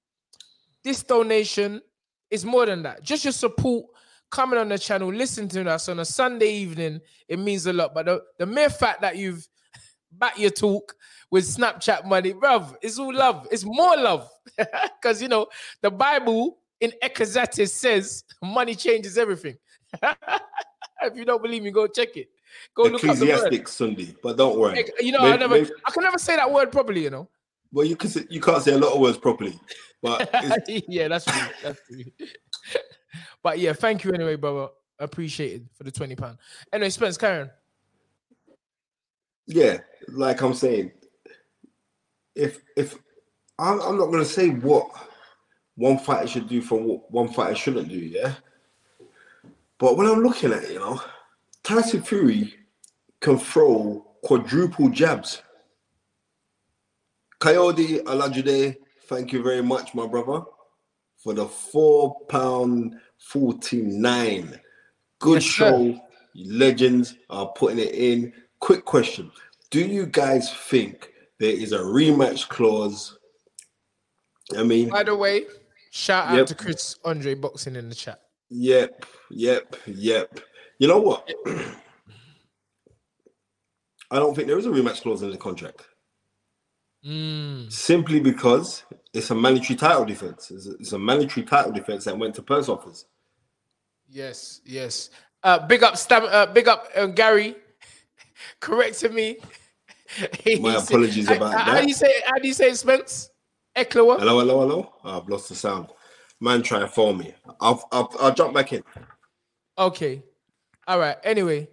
this donation is more than that. Just your support coming on the channel, listening to us on a Sunday evening, it means a lot. But the, the mere fact that you've back your talk with Snapchat money, bruv, it's all love. It's more love. Because, you know, the Bible in Ecclesiastes says money changes everything. if you don't believe me, go check it. Go look up the word. Ecclesiastic Sunday, but don't worry. You know, I never, maybe- I can never say that word properly. You know. well, you can say, you can't say a lot of words properly, but yeah, that's true. That's true. but yeah, thank you anyway, brother. Appreciate it for the twenty pound. Anyway, Spence, Karen. yeah, like I'm saying, if if I'm, I'm not gonna say what one fighter should do from what one fighter shouldn't do, yeah. But when I'm looking at it, you know, Tyson Fury can throw quadruple jabs. Coyote Alajude, thank you very much, my brother, for the four pound forty nine. Good Yes, sir. show. Legends are putting it in. Quick question: Do you guys think there is a rematch clause? I mean, By the way, shout out to Chris Andre Boxing in the chat. Yep, yep, yep. You know what? I don't think there is a rematch clause in the contract. Mm. Simply because it's a mandatory title defense. It's a, it's a mandatory title defense that went to purse offers. Yes, yes. Uh, big up, Stam- uh, big up, uh, Gary. Corrected me. My apologies how- about how, How do you say? How do you say Spence? Ecklower. Hello, hello, hello. I've lost the sound. Man, try and phone me. I'll, I'll, I'll jump back in. Okay. All right. Anyway,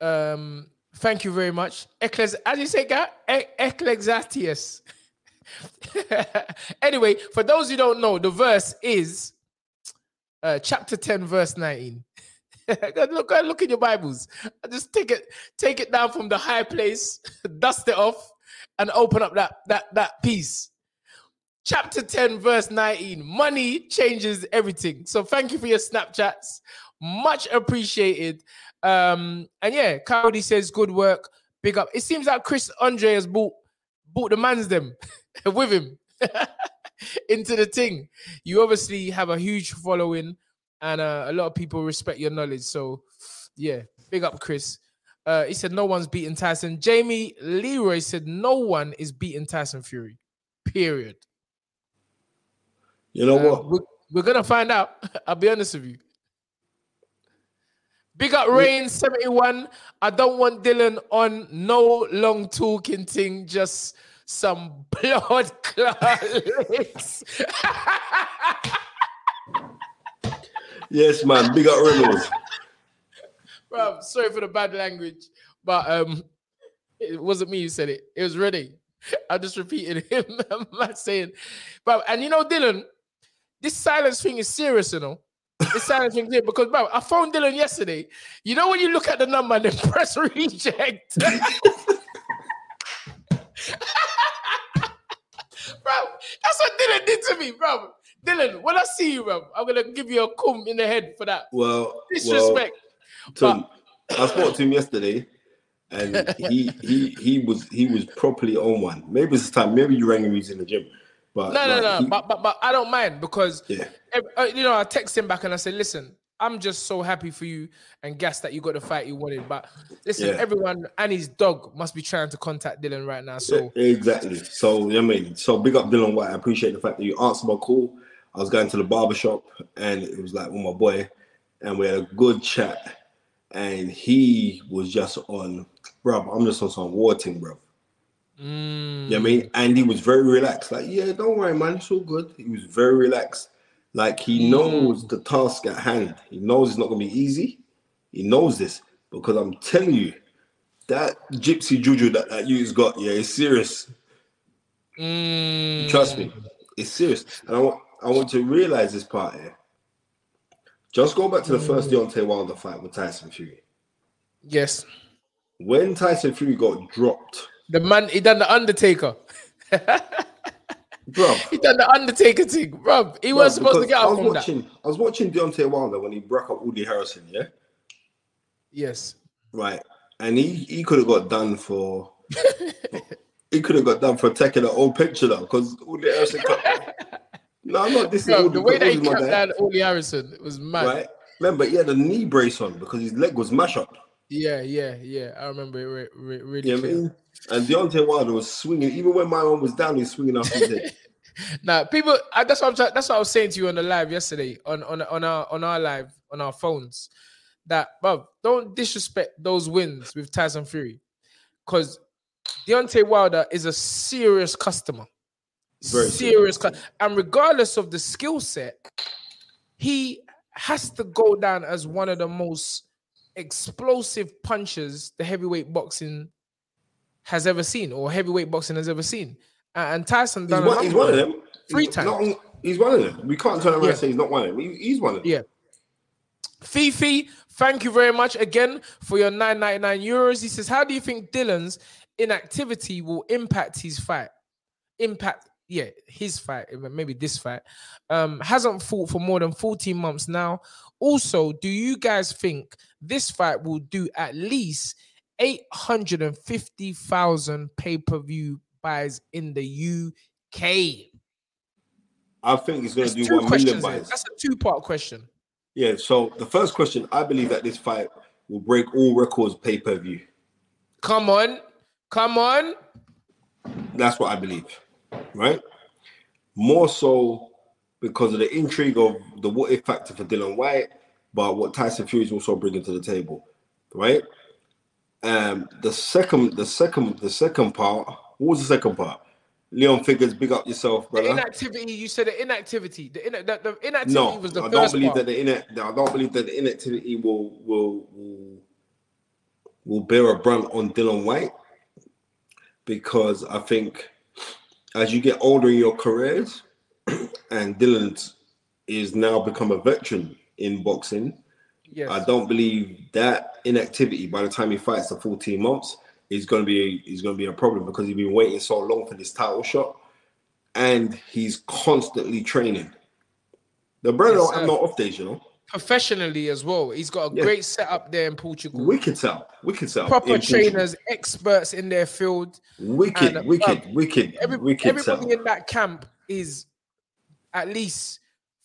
um, thank you very much. Eccles, how do you say that? E- Ecclesiastes. anyway, for those who don't know, the verse is uh, chapter 10, verse 19. look, go look in your Bibles. Just take it, take it down from the high place, dust it off, and open up that that that piece. chapter 10, verse 19. Money changes everything. So thank you for your Snapchats. Much appreciated. Um, and yeah, Cody says good work. Big up. It seems like Chris Andre has bought bought the man's them with him into the thing. You obviously have a huge following, and uh, a lot of people respect your knowledge. So yeah, big up, Chris. Uh, he said no one's beating Tyson. Jamie Leroy said no one is beating Tyson Fury. Period. You know Uh, what? We're, we're gonna find out. I'll be honest with you. Big up Rain 71. I don't want Dillian on no long talking thing, just some blood clot licks. Yes, man. Big up Reynolds. Bro, sorry for the bad language, but um, it wasn't me who said it. It was Renee. I just repeated him. I'm not saying, but and you know, Dillian, this silence thing is serious, you know. This silence thing here because, bro, I phoned Dillian yesterday. You know when you look at the number and then press reject, bro. That's what Dillian did to me, bro. Dillian, when I see you, bro, I'm gonna give you a cum in the head for that Well, well, disrespect. Tom, I spoke to him yesterday, and he he he was he was properly on one. Maybe it's time. Maybe you rang him. He's in the gym. But No, no, like, no. he- but, but but I don't mind because Yeah. uh, you know I text him back and I said, listen, I'm just so happy for you and gas that you got the fight you wanted. But listen, Yeah. everyone and his dog must be trying to contact Dillian right now. So exactly. So you know what I mean, so big up Dillian Whyte. I appreciate the fact that you answered my call. I was going to the barber shop, and it was like with my boy, and we had a good chat. And he was just on, bro. I'm just on some warting, bro. You know what I mean? And he was very relaxed. Like, yeah, don't worry, man. It's all good. He was very relaxed. Like he knows the task at hand. He knows it's not gonna be easy. He knows this because I'm telling you, that gypsy juju that that you's got, yeah, it's serious. mm, Trust me, it's serious. And I want I want you to realize this part here. Just go back to the first mm. Deontay Wilder fight with Tyson Fury. yes, When Tyson Fury got dropped, the man he done the Undertaker. bro. He done the Undertaker thing, bro. He was supposed to get I out was from that. watching, I was watching Deontay Wilder when he broke up Woody Harrison, yeah, Yes. right, and he he could have got done for, he could have got done for taking an old picture though, because Woody Harrison. Cut, no, I'm not. This Bro, is the way that he Woody's my kept guy, down Audley Harrison was mad. right? Remember, he had a knee brace on because his leg was mash up. Yeah, yeah, yeah. I remember it re- re- really know what I mean? And Deontay Wilder was swinging, even when my arm was down, he was swinging off his head. Now, people, I, that's what I'm. That's what I was saying to you on the live yesterday on on on our on our live on our phones. That, bro, don't disrespect those wins with Tyson Fury, because Deontay Wilder is a serious customer, Very serious, and regardless of the skill set, he has to go down as one of the most explosive punches the heavyweight boxing has ever seen, or heavyweight boxing has ever seen. And, Tyson He's done a one, he's one of them. Three he's times. Not, he's one of them. We can't turn around Yeah. and say he's not one of them. He- he's one of them. Yeah. Fifi, thank you very much again for your 999 euros. He says, How do you think Dillian's inactivity will impact his fight? Impact, yeah, his fight, maybe this fight. Um, hasn't fought for more than 14 months now. Also, do you guys think this fight will do at least 850,000 pay-per-view buys in the UK? I think he's going to do two one million buys. That's a two-part question. Yeah. So the first question, I believe that this fight will break all records pay per view. Come on. Come on. That's what I believe. Right. More so because of the intrigue of the what if factor for Dillian Whyte, but what Tyson Fury is also bringing to the table. Right. Um. The second, the second, the second part. What was the second part? Leon Figures, big up yourself, The brother. inactivity, you said the inactivity. The, ina- the, the inactivity No, was the I first don't believe part. that the ina- I don't believe that the inactivity will will will will bear a brunt on Dillian Whyte because I think as you get older in your careers, and Dillian's is now become a veteran in boxing, yes. I don't believe that inactivity by the time he fights the 14 months is going to be is going to be a problem because he's been waiting so long for this title shot. and he's constantly training. The brother Yes, don't have no off days, you know. Professionally as well. He's got a Yeah. great setup there in Portugal. Wicked setup, wicked setup. Proper in Portugal. trainers, experts in their field. Wicked, and, wicked, um, wicked, Every, wicked everybody setup. in that camp is at least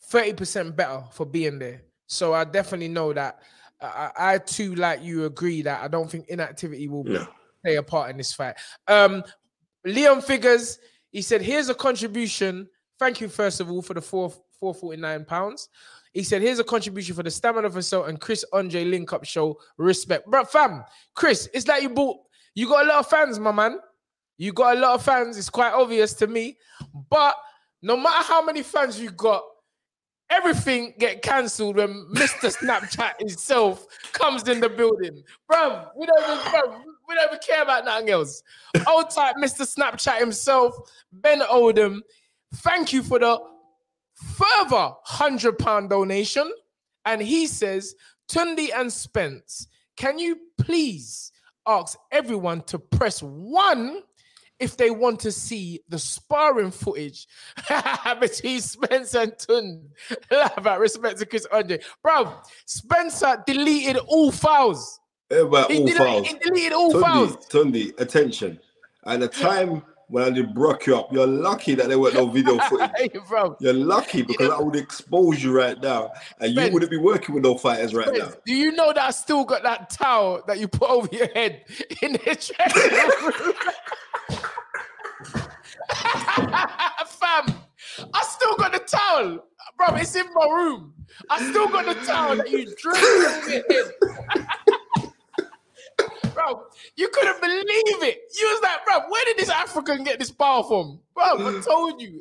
30% better for being there. So I definitely know that. I, I too, like you, agree that I don't think inactivity will No. play a part in this fight. Um, Leon Figures, he said, here's a contribution. Thank you, first of all, for the four, 449 pounds. He said, here's a contribution for the Stamina for Sale and Chris Andre Link Up Show. Respect. bro, fam, Chris, it's like you bought, you got a lot of fans, my man. You got a lot of fans. It's quite obvious to me. But no matter how many fans you got, everything get cancelled when Mr. Snapchat himself comes in the building. Bruv, we don't even, we don't even care about nothing else. Old type Mr. Snapchat himself, Ben Oldham, thank you for the further hundred pound donation. And he says, Tunde and Spence, can you please ask everyone to press one if they want to see the sparring footage between Spence and Tun. Love that respect to Chris Andre. Bro, Spencer deleted all files. Eh, he, all deleted- fouls. he deleted all files. Tunde, Tunde, attention. At the time when I did broke you up, you're lucky that there weren't no video footage. Hey, bro. You're lucky because I would expose you right now, and you wouldn't be working with no fighters right now. Do you know that I still got that towel that you put over your head in the room? Fam, I still got the towel. Bro, it's in my room. I still got the towel that you drew over your head. bro, you couldn't believe it. You was like, bro, where did this African get this power from? Bro, I told you,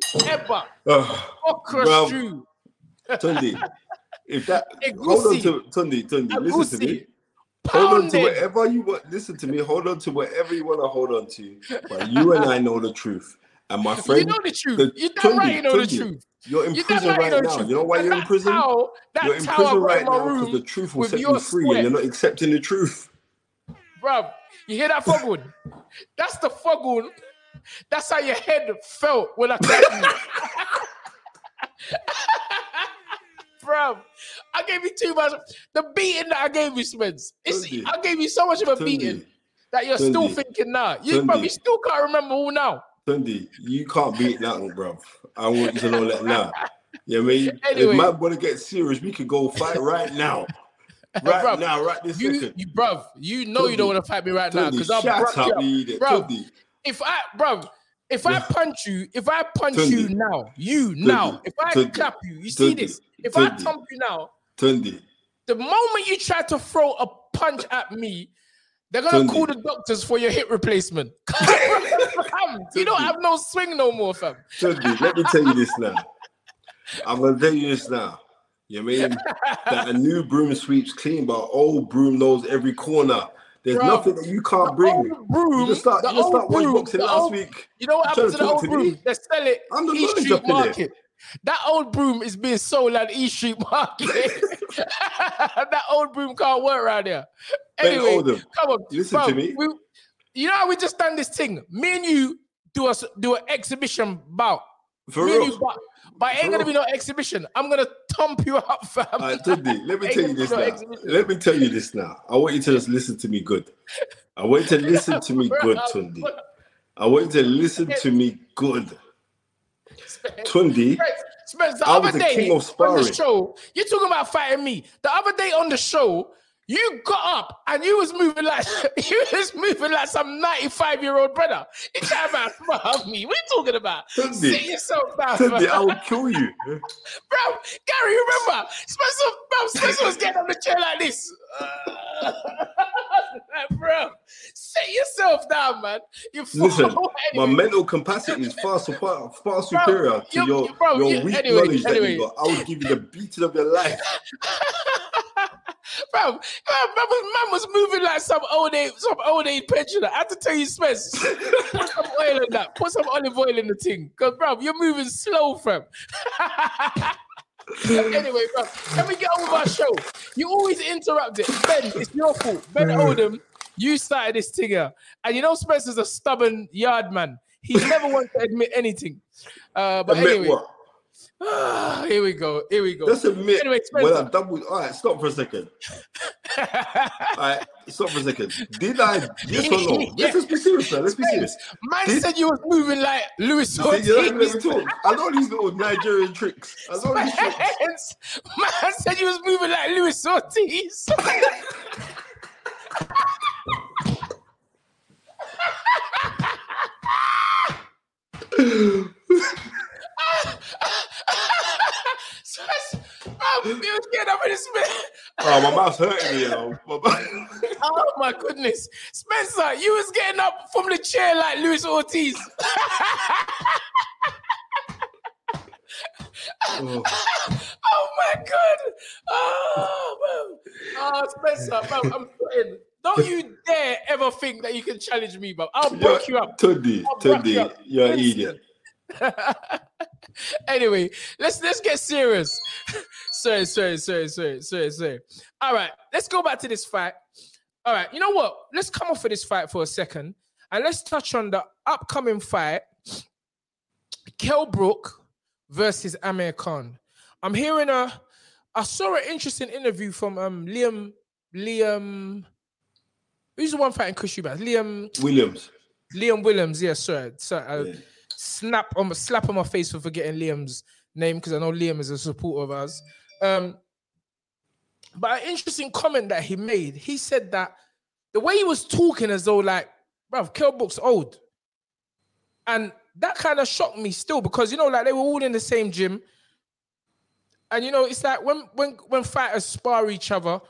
Ugh, okra Bro. stew, Tunde, if that Egusi. hold on to Tunde, Tunde, listen to me. Hold on to whatever you want. Listen to me. Hold on to whatever you want to hold on to. But you and I know the truth. And my friend, You know the truth. the- You damn right you know the Tunde, truth. You're in You prison right right now. You know why you're in prison? Towel, You're in prison right now because the truth will set you free, sweat. and you're not accepting the truth. Bruv, you hear that foghorn? That's the foghorn. That's how your head felt when I tapped you. Bruv, I gave you too much. The beating that I gave you, Spence. I gave you so much of a Tunde, beating that you're still thinking now. You, bruv, Tunde. you still can't remember all now. Tunde, you can't beat nothing, bro. I want you to know that now. You know what I mean? Anyway. if man want to get serious, we could go fight right now. Right Bruv, now, right this You, second. you, bruv, you know you don't want to fight me right now because I'll brush up, you up. Bruv, if I, bro, if I punch you, if I punch Tunde. you now, you now, if I Tunde. clap you, you see this? If I thump you now, Tunde, the moment you try to throw a punch at me, they're gonna call the doctors for your hip replacement. You don't have no swing no more, fam. Tunde, let me tell you this now. I'm gonna tell you this now. You know what I mean that a new broom sweeps clean, but old broom knows every corner. There's Bruv, nothing that you can't bring. broom, you just start, you just start broom, the last old- week. You know what happened to the old to broom? me? They sell it I'm the East Street. Market. That old broom is being sold at East Street Market. that old broom can't work right here. Anyway, come on, listen bro, to me. we- you know how we just done this thing. Me and you do a do an exhibition bout. For real. but, but it ain't For gonna be no exhibition. I'm gonna thump you up, fam. Right, Tunde, let me tell you this no now. exhibition. Let me tell you this now. I want you to just listen to me good. I want you to listen to me good, Tunde. I want you to listen to me good. Tunde, Spence, the I other day king of on the show, you're talking about fighting me. The other day on the show, you got up and you was moving like you was moving like some 95 year old brother. You talking about spar me? What you talking about? Tunde. Sit yourself down, I will kill you. bro. Gary, remember? Spencer, bro, Spencer was getting on the chair like this. like, bro, sit yourself down, man. You Listen, my mental capacity is far, far, far superior to you- your, bro, your you- weak anyway, knowledge that you got. I would give you the beating of your life. Bro, man, man, was, moving like some old age, some old age pensioner. I have to tell you, Spence, put some oil in that. Put some olive oil in the thing. Because, bro, you're moving slow, fam. anyway, bro, let me get on with our show. You always interrupt it. Ben, it's your fault. Ben Oldham, you started this thing here. And you know Spencer's a stubborn yard man. He's never wanted to admit anything. Uh, but Admit anyway, what? Ah, here we go. Here we go. Just admit Anyway, when I Spencer. double. All right, stop for a second. All right, stop for a second. Did I? Yes or no? Yeah. Let's just be serious, man. Let's be serious. Man Did- said you was moving like Luis See, you let me Ortiz. talk. I know these little Nigerian tricks. I know these tricks. Man said you was moving like Luis Ortiz. Oh, oh, my mouth's hurting me, you know. Oh my goodness. Spencer, you was getting up from the chair like Luis Ortiz. Oh. oh my god. Oh, man. Oh, Spencer, bro, I'm sweating. Don't you dare ever think that you can challenge me, bro. I'll break you up. Tunde, I'll break you Tunde, you're an idiot. anyway, let's let's get serious. sorry, sorry, sorry, sorry, sorry, sorry. All right, let's go back to this fight. All right, you know what? Let's come off of this fight for a second and let's touch on the upcoming fight. Kell Brook versus Amir Khan. I'm hearing a I saw an interesting interview from um Liam Liam who's the one fighting Kushibas? Liam Williams. Liam Williams, yeah, sorry. sorry I Yeah. Snap on slap on my face for forgetting Liam's name because I know Liam is a supporter of us. Um, but an interesting comment that he made, he said that the way he was talking as though like, bruv, Kell Brook's old. And that kind of shocked me still because you know, like they were all in the same gym. And you know, it's like when when when fighters spar each other,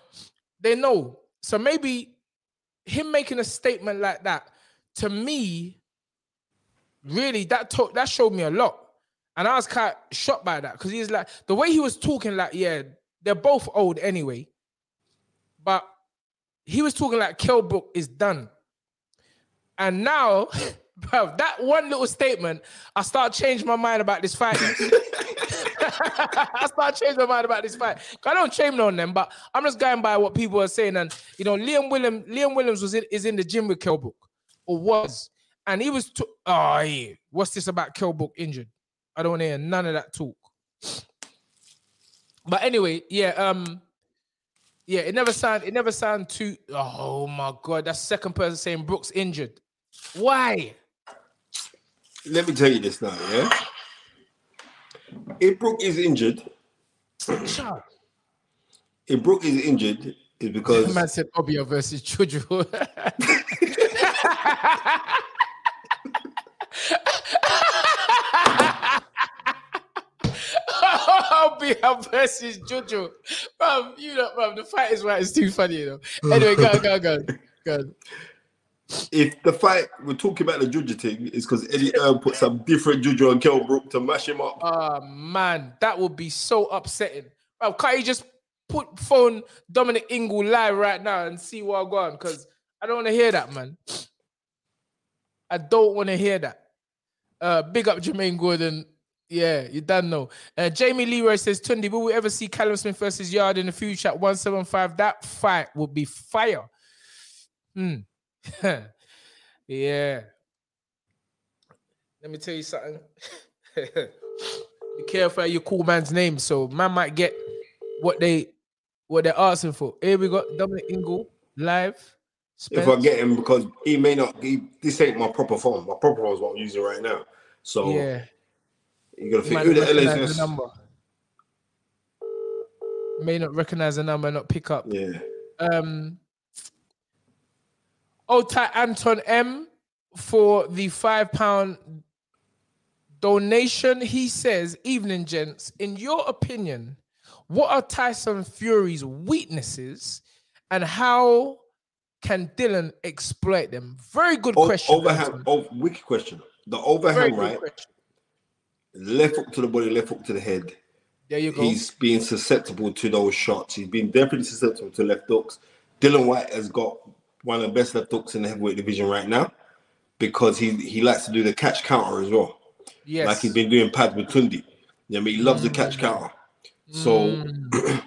they know. So maybe him making a statement like that to me really that to- that showed me a lot. And i was kind of shocked by that because he's like the way he was talking like yeah they're both old anyway. But he was talking like Kell Brook is done. And now bro that one little statement i start changing my mind about this fight. I start changing my mind about this fight. I don't shame on them, but I'm just going by what people are saying. And you know, Liam Williams, Liam Williams was in, is in the gym with Kell Brook, or was, and he was. T- oh yeah, what's this about Kell Brook injured? I don't want to hear none of that talk. But anyway, yeah, um, yeah, it never sound it never sound too. Oh my god, that second person saying Brooks injured. Why? Let me tell you this now, yeah? If Brook is injured, Cha. if Brook is injured, is because Man said Obia versus Chuju. Obia versus Jojo. Bro, you know, bro, the fight is right. It's too funny, you know. Anyway, go, go, go, go. if the fight we're talking about the Juju thing is because Eddie Earl put some different Juju on Kell Brook to mash him up. Oh man, that would be so upsetting. Bro, can't you just put phone Dominic Ingle live right now and see what I'm going? Because I don't want to hear that, man. I don't want to hear that. Uh, big up Jermaine Gordon. Yeah, you done know. Uh, Jamie Leroy says, Tunde, will we ever see Callum Smith versus Yarde in the future at 175? That fight would be fire. Hmm. yeah. Let me tell you something. Be careful how you call man's name, so man might get what they what they're asking for. Here we got Dominic Ingle live. If I Spence. get him, because he may not. He, this ain't my proper phone. My proper phone is what I'm using right now. So yeah, you gotta think who the hell is this? the number. May not recognize the number, not pick up. Yeah. Um, tight Anton M for the five pound donation. He says, "Evening, gents. In your opinion, what are Tyson Fury's weaknesses, and how can Dillian exploit them?" Very good O- question. overhand. Oh, wicked question. The overhand, right? question. Left hook to the body, left hook to the head. There you go. He's being susceptible to those shots. He's been definitely susceptible to left hooks. Dillian Whyte has got one of the best left hooks in the heavyweight division right now because he he likes to do the catch counter as well. yes. Like he's been doing pads with Tunde. You know, I mean, he loves the catch counter. So Mm.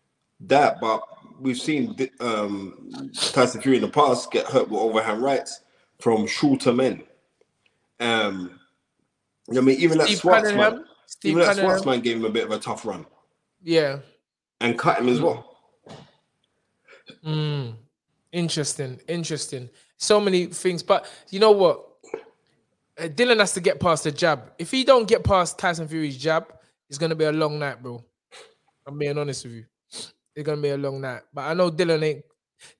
that, but we've seen um, Tyson Fury in the past get hurt with overhand rights from shorter men. Um, I mean, even that Steve Swartzman, Cunningham. Steve even that Cunningham. Swartzman gave him a bit of a tough run Yeah. and cut him as well. Mm. Interesting. Interesting. So many things. But you know what? Uh, Dillian has to get past the jab. If he don't get past Tyson Fury's jab, it's gonna be a long night, bro. I'm being honest with you. It's gonna be a long night. But I know Dillian ain't.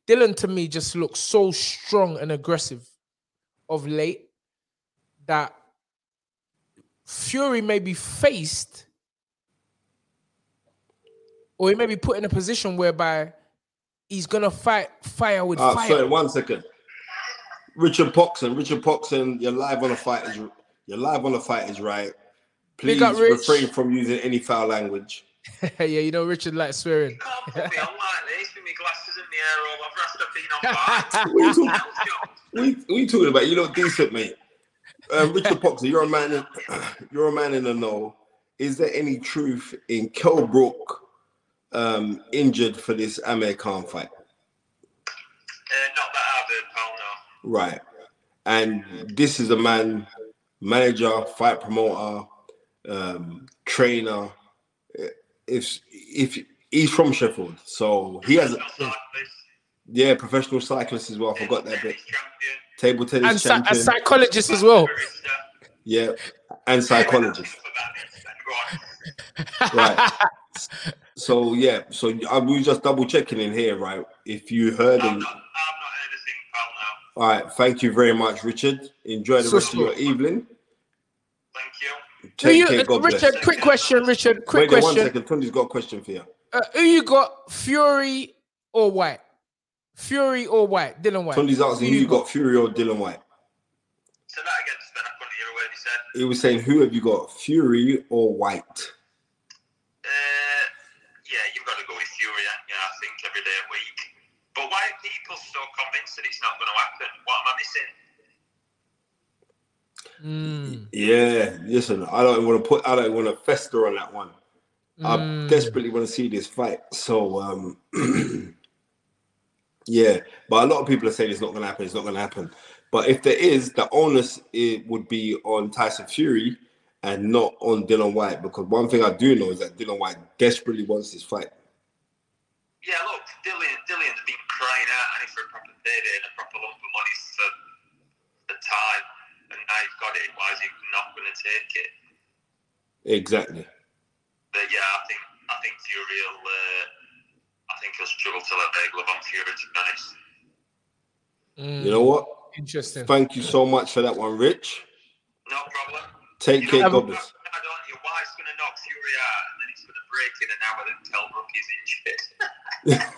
Dillian to me just looks so strong and aggressive of late that Fury may be faced, or he may be put in a position whereby he's gonna fight fire with Uh, fire. sorry, one second. Richard Poxon, Richard Poxon, you're live on the fight is you're live on the fight is right. Please up, refrain from using any foul language. yeah, you know Richard likes swearing. Can't put on like this with my glasses in the air all I've rest of been on fire. What are talking, what are you, what are you talking about? You look decent, mate. Um, Richard Poxon, you're a man. In, you're a man in the know. Is there any truth in Kell Brook um, injured for this Amir Khan fight? Uh, not that I've heard, pal, no. Right. And this is a man, manager, fight promoter, um, trainer. If if he's from Sheffield, so he has cyclist, yeah, professional cyclist as well. I forgot that bit. champion, Table tennis and psy- a psychologist as well. yeah, and psychologist. For that, then, go on. Right. So yeah, so I we was just double checking in here, right? If you heard him, not, I've not heard a thing, pal, now. all right. Thank you very much, Richard. Enjoy the So rest of your evening. Thank you. Who Take you, care. God bless. Richard, quick question, Richard, quick Wait there, one question. second. Tony's got a question for you. Uh, who you got, Fury or Whyte? Fury or Whyte? Dillian Whyte. Tony's asking who you got, Fury or Dillian Whyte. So that again, Sven, I couldn't hear a word he said. He was saying, who have you got, Fury or Whyte? Uh, yeah, you've got to go with Fury, haven't you? I think every day a week. But why are people so convinced that it's not going to happen? What am I missing? Mm, Yeah, listen, I don't want to put, I don't want to fester on that one. I mm. desperately want to see this fight. So, um, yeah, but a lot of people are saying it's not going to happen. It's not going to happen. But if there is, the onus it would be on Tyson Fury and not on Dillian Whyte because one thing I do know is that Dillian Whyte desperately wants this fight. Yeah, look, Dillian, Dillian's been crying out Annie for a proper payday and a proper lump of money for the time, and now he's got it. Why is he not going to take it? Exactly. But yeah, I think I think Fury will. Uh, I think he'll struggle to let their glove on Fury. To be honest. Mm, You know what? Interesting. Thank you so much for that one, Rich. No problem. Take You care, know, God bless. Your wife's going to knock Fury out, and then he's going to break in an hour that Kell Brook is injured.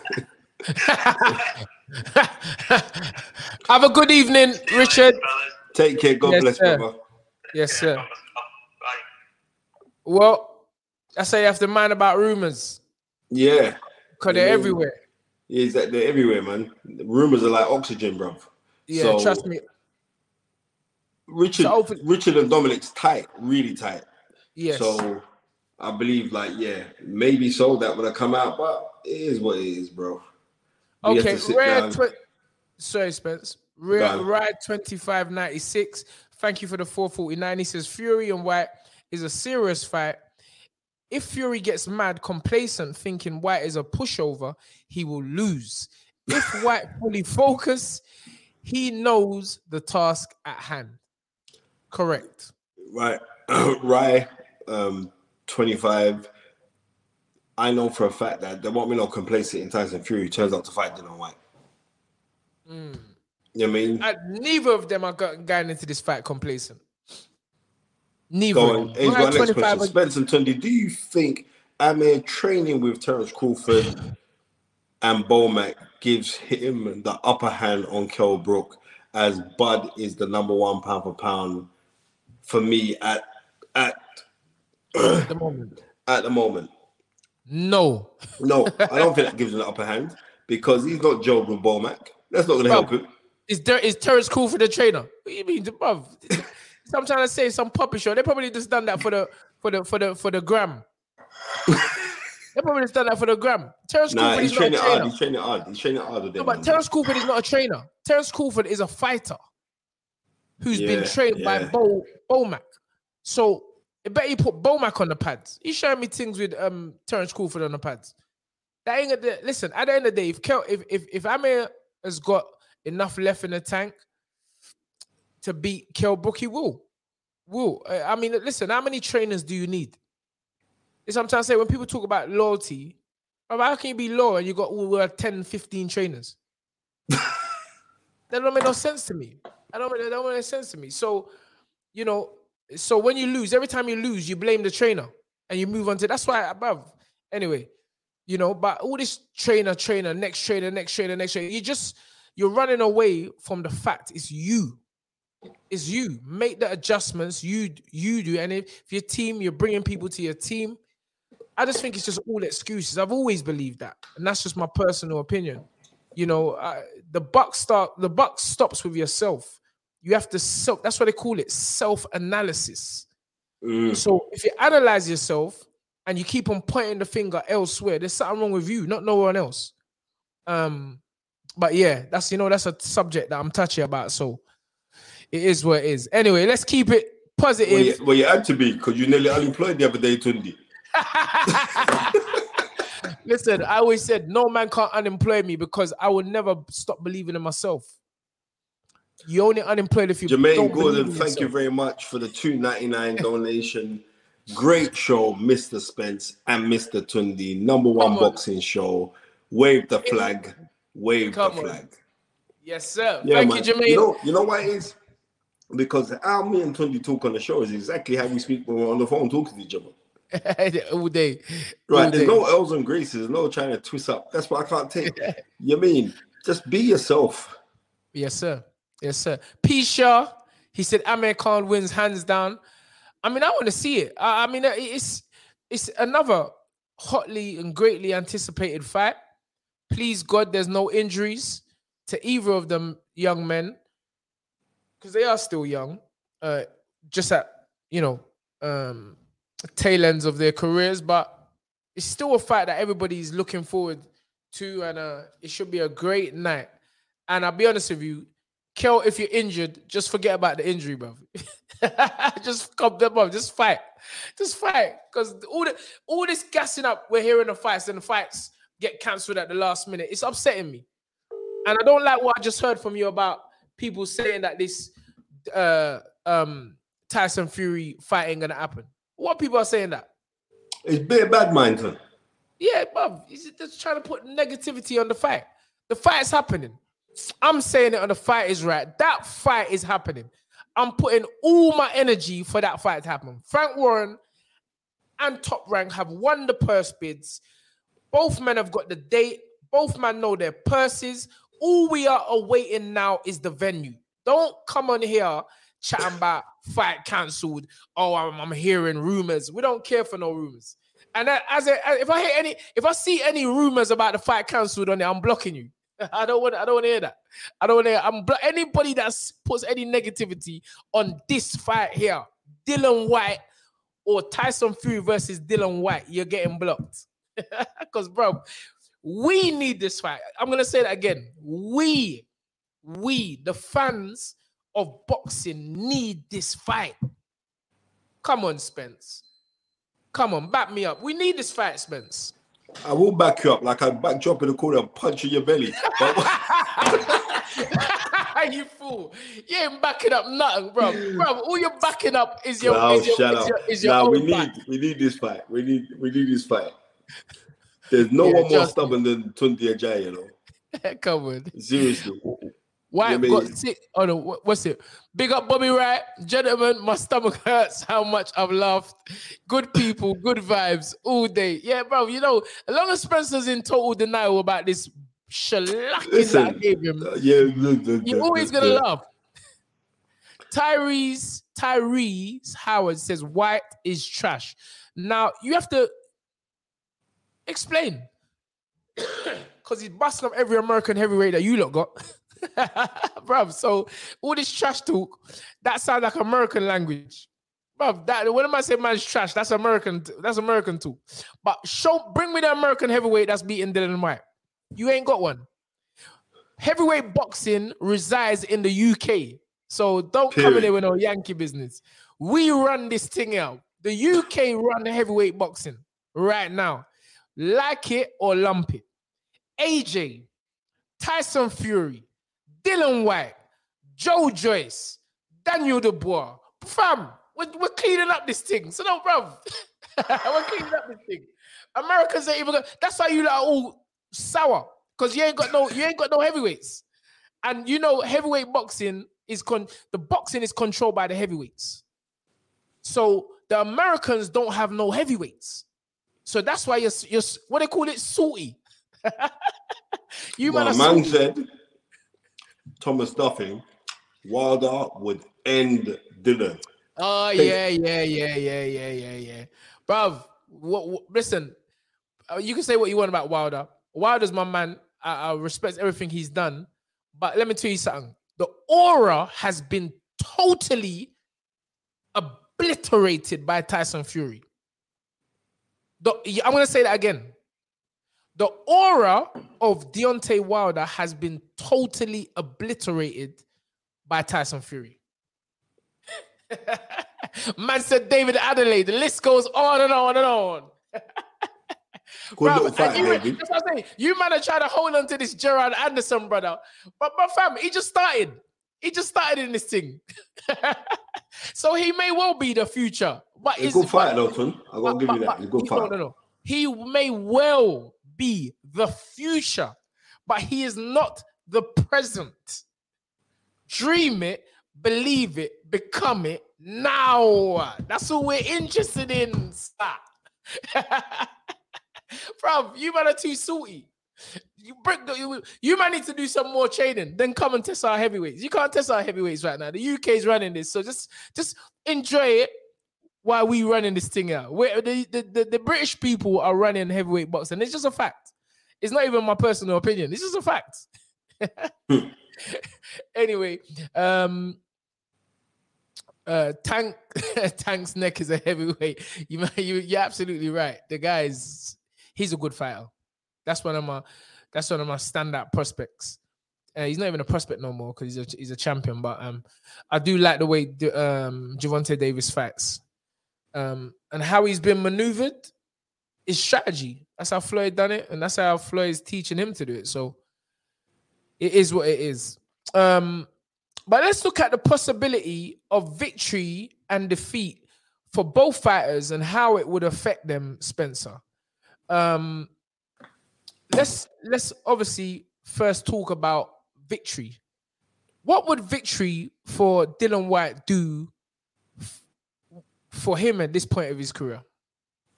Have a good evening, Richard. Fellas. Take care, God Yes, bless, sir. brother. Yes, sir. Bye. Well, I say you have to mind about rumors Yeah. Because they're everywhere. Yeah, exactly. They're everywhere, man. Rumors are like oxygen, bro. Yeah, So- trust me. Richard, So hopefully- Richard and Dominic's tight, really tight. Yes. So I believe, like, yeah, maybe so that would have come out, but it is what it is, bro. We okay, Rare. Sorry, Spence. Rare. Ride twenty five ninety six. Thank you for the four forty nine. He says Fury and Whyte is a serious fight. If Fury gets mad, complacent, thinking Whyte is a pushover, he will lose. If Whyte fully focus, he knows the task at hand. Correct. right, right, um, 25. I know for a fact that there won't be no complacent in Tyson Fury turns out to fight Dillian Whyte. Mm. You know I mean? Uh, neither of them are go- going into this fight complacent. Neither. Go of on. Here's my next 25 question. are- Spencer Tunde, do you think Amir training with Terence Crawford and Bomac gives him the upper hand on Kell Brook as Bud is the number one pound for pound for me at at at the moment. at the moment? No. No, I don't think that gives him the upper hand because he's not Joe with Bomac. That's not going to help him. Is there is Terence cool for the trainer? What do you mean, bruv? So I'm trying to say some puppy show. They probably just done that for the for the for the for the gram. they probably just done that for the gram. Terence Nah, Crawford is not a training hard. trainer. He's training hard. He's training hard with No, but man. Terence Crawford is not a trainer. Terence Crawford is a fighter. who's been Yeah, trained by yeah. Bo Bomac. So I bet he put Bomac on the pads. He's showing me things with um Terence Crawford on the pads. That ain't gonna, listen. At the end of the day, if Kell, if if if Amir has got enough left in the tank to beat Kell Brook, he will. Will I mean? Listen, how many trainers do you need? It's I'm trying to say. When people talk about loyalty, how can you be loyal and you got all uh, 10, 15 trainers? that don't make no sense to me. I don't. That don't make sense to me. So, you know, so when you lose, every time you lose, you blame the trainer and you move on to. That's why above. Anyway, you know, but all this trainer, trainer, next trainer, next trainer, next trainer, you just you're running away from the fact it's you. It's you. Make the adjustments. You you do. And if, if your team, you're bringing people to your team. I just think it's just all excuses. I've always believed that, and that's just my personal opinion. You know, uh, the buck start. The buck stops with yourself. You have to self. That's what they call it, self analysis. Mm. So if you analyze yourself and you keep on pointing the finger elsewhere, there's something wrong with you, not no one else. Um, but yeah, that's you know that's a subject that I'm touchy about. So it is what it is. Anyway, let's keep it Well, positive. you, well, you had to be because you nearly unemployed the other day, Tunde. Listen, I always said no man can't unemploy me because I will never stop believing in myself. You only unemployed if you Jermaine Gordon, thank you very much for the two ninety nine donation. Great show, Mr. Spence and Mr. Tunde. Number one Come on. boxing show. Wave the flag. Wave Come the on. flag. Yes, sir. Yeah, Thank man. you, Jermaine. You know, you know why it is? Because how me and Tundi talk on the show is exactly how we speak when we're on the phone talking to each other. all day. all Right, there's day. no L's and graces, no trying to twist up. That's what I can't take. you mean just be yourself. Yes, sir. Yes, sir. P. Shaw, he said Amir Khan wins hands down. I mean, I want to see it. I, I mean, it's it's another hotly and greatly anticipated fight. Please God, there's no injuries to either of them young men because they are still young, uh, just at you know um, tail ends of their careers. But it's still a fight that everybody's looking forward to, and uh, it should be a great night. And I'll be honest with you, Kell, if you're injured, just forget about the injury, bro. just come them up, just fight, just fight. Because all the all this gassing up, we're hearing the fights, and the fights get cancelled at the last minute. It's upsetting me, and I don't like what I just heard from you about people saying that this uh um Tyson Fury fight ain't gonna happen. What people are saying that? It's bare bad mind, son. Yeah, bruv. He's just trying to put negativity on the fight. The fight's happening. I'm saying it on the fight is right. That fight is happening. I'm putting all my energy for that fight to happen. Frank Warren and Top Rank have won the purse bids. Both men have got the date. Both men know their purses. All we are awaiting now is the venue. Don't come on here chatting about fight cancelled. Oh, I'm, I'm hearing rumors. We don't care for no rumors. And as a, if I hear any, if I see any rumors about the fight cancelled on it, I'm blocking you. I don't want. I don't want to hear that. I don't want to. I'm blo- anybody that puts any negativity on this fight here, Dillian Whyte or Tyson Fury versus Dillian Whyte, you're getting blocked. Because, bro, we need this fight. I'm gonna say that again. We, we, the fans of boxing, need this fight. Come on, Spence. Come on, back me up. We need this fight, Spence. I will back you up like I back you up in the corner and punch in your belly. You fool. You ain't backing up nothing, bro. Bro, all you're backing up is your, now is your, shut is up. your, is your own we need fight. we need this fight. We need we need this fight. There's no Yeah, one more stubborn than Tunde Ajayi, you know. Come on. Seriously. White Yeah, got sick. Oh no, what- what's it? Big up Bobby Wright. Gentlemen, my stomach hurts how much I've laughed. Good people, good vibes all day. Yeah, bro, you know, as long as Spencer's in total denial about this shellacking that I gave him, uh, yeah, look, look, you're look, always gonna laugh. Tyrese, Tyrese Howard says Whyte is trash. Now you have to explain. Because he's busting up every American heavyweight that you lot got. Bruv, so all this trash talk, that sounds like American language. Bruv, that when I say man's trash, that's American, that's American too. But show bring me the American heavyweight that's beating Dillian Whyte. You ain't got one. Heavyweight boxing resides in the UK. So don't come in Period. here with no Yankee business. We run this thing out. The UK run the heavyweight boxing right now. Like it or lump it. AJ, Tyson Fury, Dillian Whyte, Joe Joyce, Daniel Dubois. Fam, we're, we're cleaning up this thing. So no, bruv. we're cleaning up this thing. Americans ain't even that's why you are all sour. Because you ain't got no, you ain't got no heavyweights. And you know, heavyweight boxing is con the boxing is controlled by the heavyweights. So the Americans don't have no heavyweights. So that's why you're, you're what they call it, salty. you My man, man said Thomas Duffing, Wilder would end Dillian. Oh Thank- yeah, yeah, yeah, yeah, yeah, yeah, yeah, bruv. What, what, listen, uh, you can say what you want about Wilder. Wilder's my man. I, I respect everything he's done, but let me tell you something. The aura has been totally obliterated by Tyson Fury. The, I'm gonna say that again. The aura of Deontay Wilder has been totally obliterated by Tyson Fury. Man said David Adelaide. The list goes on and on and on. Good and fight, you, David. that's what I'm saying. You man are trying to hold on to this Jared Anderson brother, but but fam, he just started. He just started in this thing, so he may well be the future. But He's a good fight, though. I gotta give you that. He's a good no, fight. no, no. He may well be the future, but he is not the present. Dream it, believe it, become it now. That's what we're interested in, sir. Bro, you man are too salty. You, bring, you, you might need to do some more training. Then come and test our heavyweights. You can't test our heavyweights right now. The UK is running this, so just just enjoy it while we running this thing out. The, the, the, the British people are running heavyweight boxing. It's just a fact. It's not even my personal opinion. It's just a fact. anyway, um uh Tank Tank's neck is a heavyweight. You you you're absolutely right. The guy is he's a good fighter. That's one of my that's one of my standout prospects. Uh, he's not even a prospect no more because he's a he's a champion. But um, I do like the way um Gervonta Davis fights, um, and how he's been maneuvered. Is strategy. That's how Floyd done it, and that's how Floyd's teaching him to do it. So it is what it is. Um, but let's look at the possibility of victory and defeat for both fighters and how it would affect them, Spencer. Um, let's let's obviously first talk about victory. What would victory for Dillian Whyte do for him at this point of his career?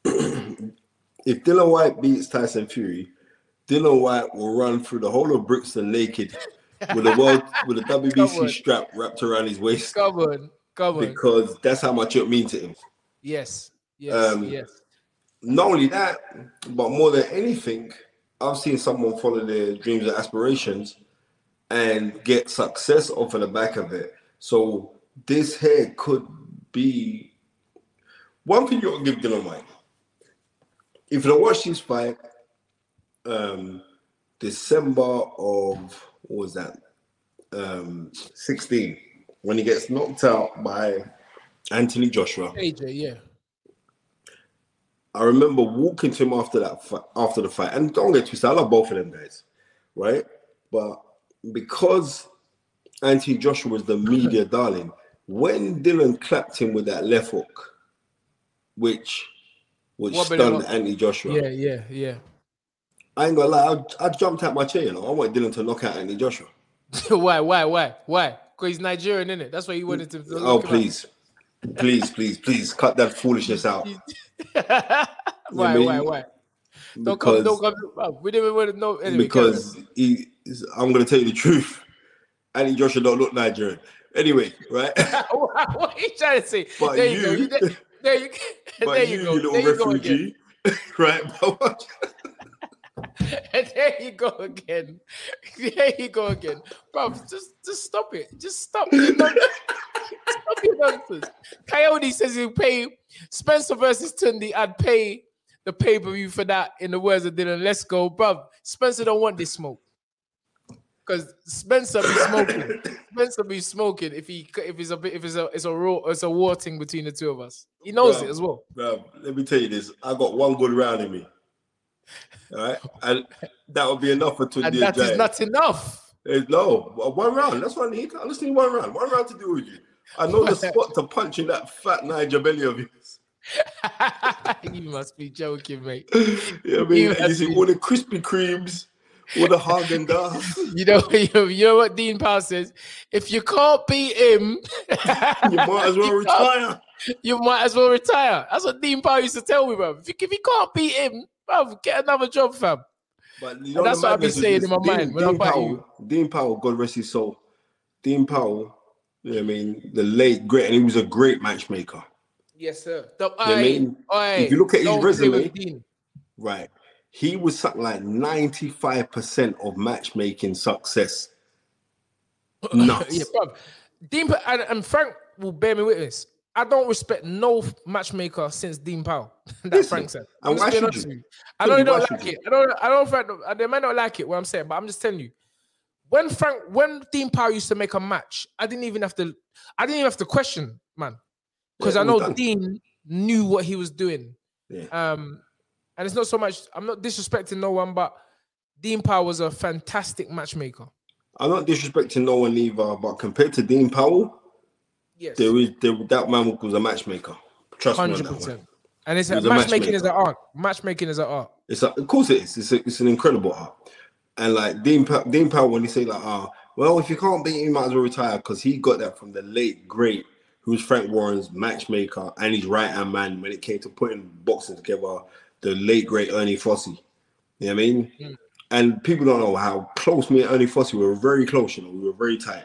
If Dillian Whyte beats Tyson Fury, Dillian Whyte will run through the whole of Brixton naked with a world with a WBC strap wrapped around his waist Come on, come on. because that's how much it means to him. Yes, yes, Um, yes. Not only that, but more than anything, I've seen someone follow their dreams and aspirations and get success off of the back of it. So this here could be one thing you gotta give Dillian Whyte. If you watch this fight, um, December of what was that? Um, 16, when he gets knocked out by Anthony Joshua. AJ, yeah. I remember walking to him after that fight, after the fight, and don't get twisted, I love both of them guys, right? But because Anthony Joshua was the media darling, when Dillian clapped him with that left hook, which which Wobbling stunned. Anthony Joshua, Yeah, yeah, yeah. I ain't gonna lie, I, I jumped out my chair. You know, I want Dillian to knock out Anthony Joshua. why, why, why, why? Because he's Nigerian, isn't it? That's why he wanted to. Oh please, please, please, please, cut that foolishness out. why, mean, why, why? Don't come, Because don't come. We didn't want to know. Anyway, because he, I'm gonna tell you the truth. Anthony Joshua don't look Nigerian. Anyway, right? what, what are you trying to say? But there you, go. you- You, there, you, But there you, you go. you little there you go again. right? But there you go again. There you go again, bro. Just, just stop it. Just stop. Stop your nonsense. Coyote says he'll pay Spencer versus Tunde. I'd pay the pay per view for that. In the words of Dillian, let's go, bro. Spencer don't want this smoke. Because Spencer be smoking. Spencer be smoking if he if it's a bit if it's a it's a raw it's a war thing between the two of us. He knows it as well. Let me tell you this. I got one good round in me. All right. And that would be enough for And Tunde that is not enough. Eh, No, one round. That's what I need. I just need one round. One round to do with you. I know the spot to punch in that fat Niger belly of yours. you must be joking, mate. You know what I mean? You you see all the Krispy Kremes, all a Haagen Dazs. You know, you know, you know what Dean Powell says? If you can't beat him, You might as well you retire. You might as well retire. That's what Dean Powell used to tell me, bro. If you, if you can't beat him, bro, get another job, fam. But you know that's what I've been saying in my Dean, mind when I Dean Powell, you. Dean Powell, God rest his soul. Dean Powell, you know what I mean, the late great, and he was a great matchmaker. Yes, sir. The, I mean, oi, if you look at his resume- Right. He was something like 95% of matchmaking success. Nuts. yeah, bro. Dean and, and Frank will bear me witness. I don't respect no matchmaker since Dean Powell. that Listen, Frank said. and I'm why should you? I know you? don't like it. I don't. I don't. Think, they might not like it what I'm saying, but I'm just telling you. When Frank, when Dean Powell used to make a match, I didn't even have to. I didn't even have to question, man, because Yeah, I know done. Dean knew what he was doing. Yeah. Um, and it's not so much. I'm not disrespecting no one, but Dean Powell was a fantastic matchmaker. I'm not disrespecting no one either, but compared to Dean Powell, Yes, there is there, that man was a matchmaker. Trust me on that one. And it's a matchmaking is an art. Matchmaking is an art. It's a, of course it is. It's, a, it's an incredible art. And like Dean, Pa- Dean Powell, when he say like, ah, well, if you can't beat him, you might as well retire because he got that from the late great, who was Frank Warren's matchmaker and his right hand man when it came to putting boxing together. The late great Ernie Fossey. You know what I mean? Mm. And people don't know how close me and Ernie Fossey we were very close. You know, we were very tight.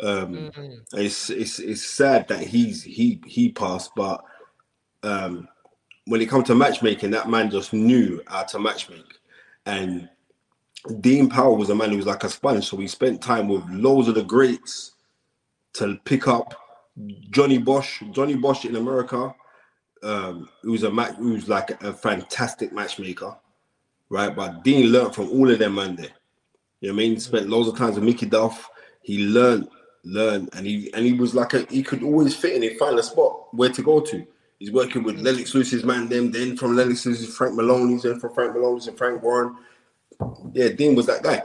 Um, Mhm. it's it's it's sad that he's he he passed, but um, when it comes to matchmaking, that man just knew how to matchmake. And Dean Powell was a man who was like a sponge, so we spent time with loads of the greats to pick up Johnny Bos. Johnny Bos in America, um, who was a match, who was like a fantastic matchmaker, right? But Dean learned from all of them man there. You know what I mean? Spent loads of times with Mickey Duff. He learned, learned, and he and he was like a he could always fit in and find a spot where to go to. He's working with Lennox Lewis's man, them, then from Lennox Lewis's Frank Maloney's, then from Frank Maloney's and Frank Warren. Yeah, Dean was that guy.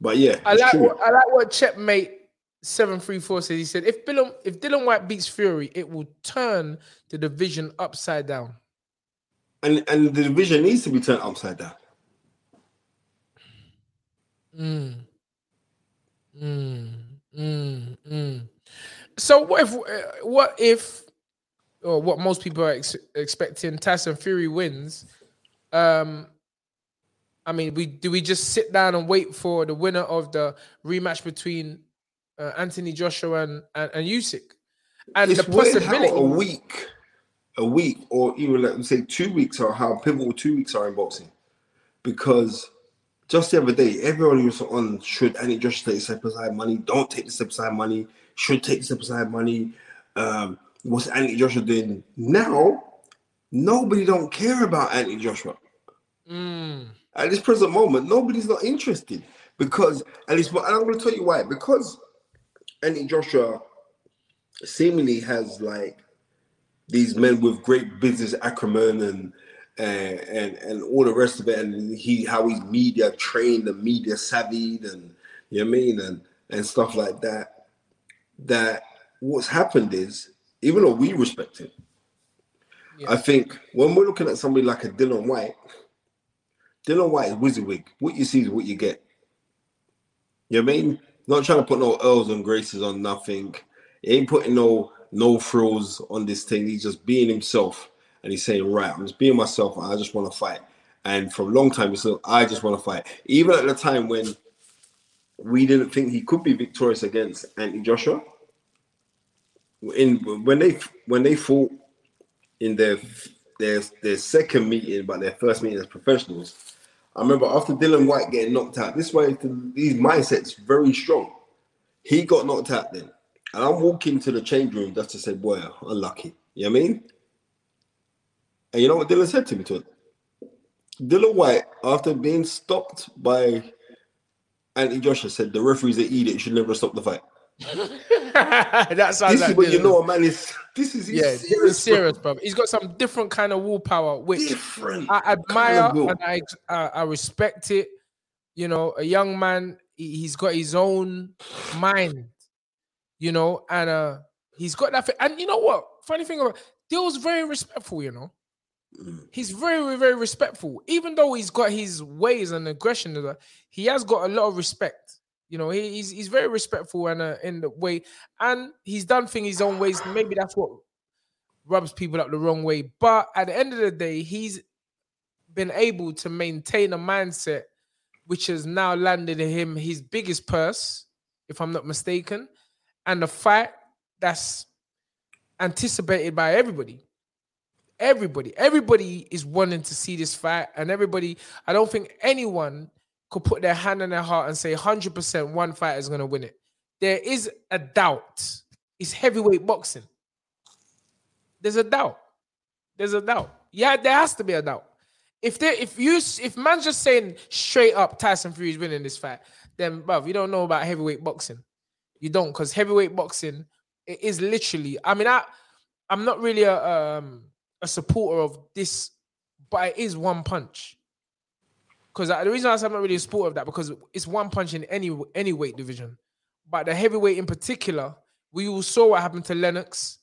But yeah, I like true. what I like what Checkmate seven three four says. He said if Dillian if Dillian Whyte beats Fury, it will turn the division upside down. and and the division needs to be turned upside down. Mm. Mm. Mm. Mm. So what if uh, what if or what most people are ex- expecting Tyson Fury wins? Um I mean, we do we just sit down and wait for the winner of the rematch between uh, Anthony Joshua and and, and Usyk? And it's the possibility how a week, a week, or even let me say two weeks, are how pivotal two weeks are in boxing. Because just the other day, everyone was on should Anthony Joshua take the step aside money? Don't take the step aside money. Should take the step aside money. Um, what's Anthony Joshua doing now? Nobody don't care about Anthony Joshua Mm. at this present moment. Nobody's not interested because, and it's. And I'm going to tell you why. Because Anthony Joshua seemingly has like these men with great business acumen and and and, and all the rest of it, and he how he's media trained and media savvy, and you know what I mean, and and stuff like that. That what's happened is, even though we respect him, Yeah. I think when we're looking at somebody like a Dillian Whyte, Dillian Whyte is WYSIWYG. What you see is what you get. You know what I mean? Not trying to put no L's and graces on nothing. He ain't putting no no frills on this thing. He's just being himself, and he's saying, "Right, I'm just being myself. I just want to fight." And for a long time, he said, "I just want to fight." Even at the time when we didn't think he could be victorious against Anthony Joshua, in when they when they fought in their their their second meeting, but their first meeting as professionals. I remember after Dillian Whyte getting knocked out. This way, these mindsets very strong. He got knocked out then, and I'm walking to the change room just to say, "Boy, unlucky." You know what I mean? And you know what Dillian said to me to? Dillian Whyte, after being stopped by Anthony Joshua said the referee's an idiot, should never stop the fight. that sounds This like is what you know, a man is. This is Yeah, serious, serious, serious, bro. He's got some different kind of willpower, which Different. I admire kind of and I, I I respect it. You know, a young man, he, he's got his own mind. You know, and uh he's got that. And you know what? Funny thing about Dill's very respectful. You know, Mm. he's very very respectful. Even though he's got his ways and aggression, he has got a lot of respect. You know, he, he's he's very respectful and uh, in the way, and he's done things his own ways. Maybe that's what rubs people up the wrong way. But at the end of the day, he's been able to maintain a mindset which has now landed him his biggest purse, if I'm not mistaken, and a fight that's anticipated by everybody. Everybody, everybody is wanting to see this fight, and everybody. I don't think anyone could put their hand on their heart and say 100% one fighter is going to win it. There is a doubt. It's heavyweight boxing. There's a doubt. There's a doubt. Yeah, there has to be a doubt. If there, if you, if man's just saying straight up Tyson Fury is winning this fight, then bruv, you don't know about heavyweight boxing. You don't, because heavyweight boxing it is literally. I mean, I, I'm not really a um a supporter of this, but it is one punch. Because the reason I say I'm not really a supporter of that because it's one punch in any any weight division, but the heavyweight in particular, we all saw what happened to Lennox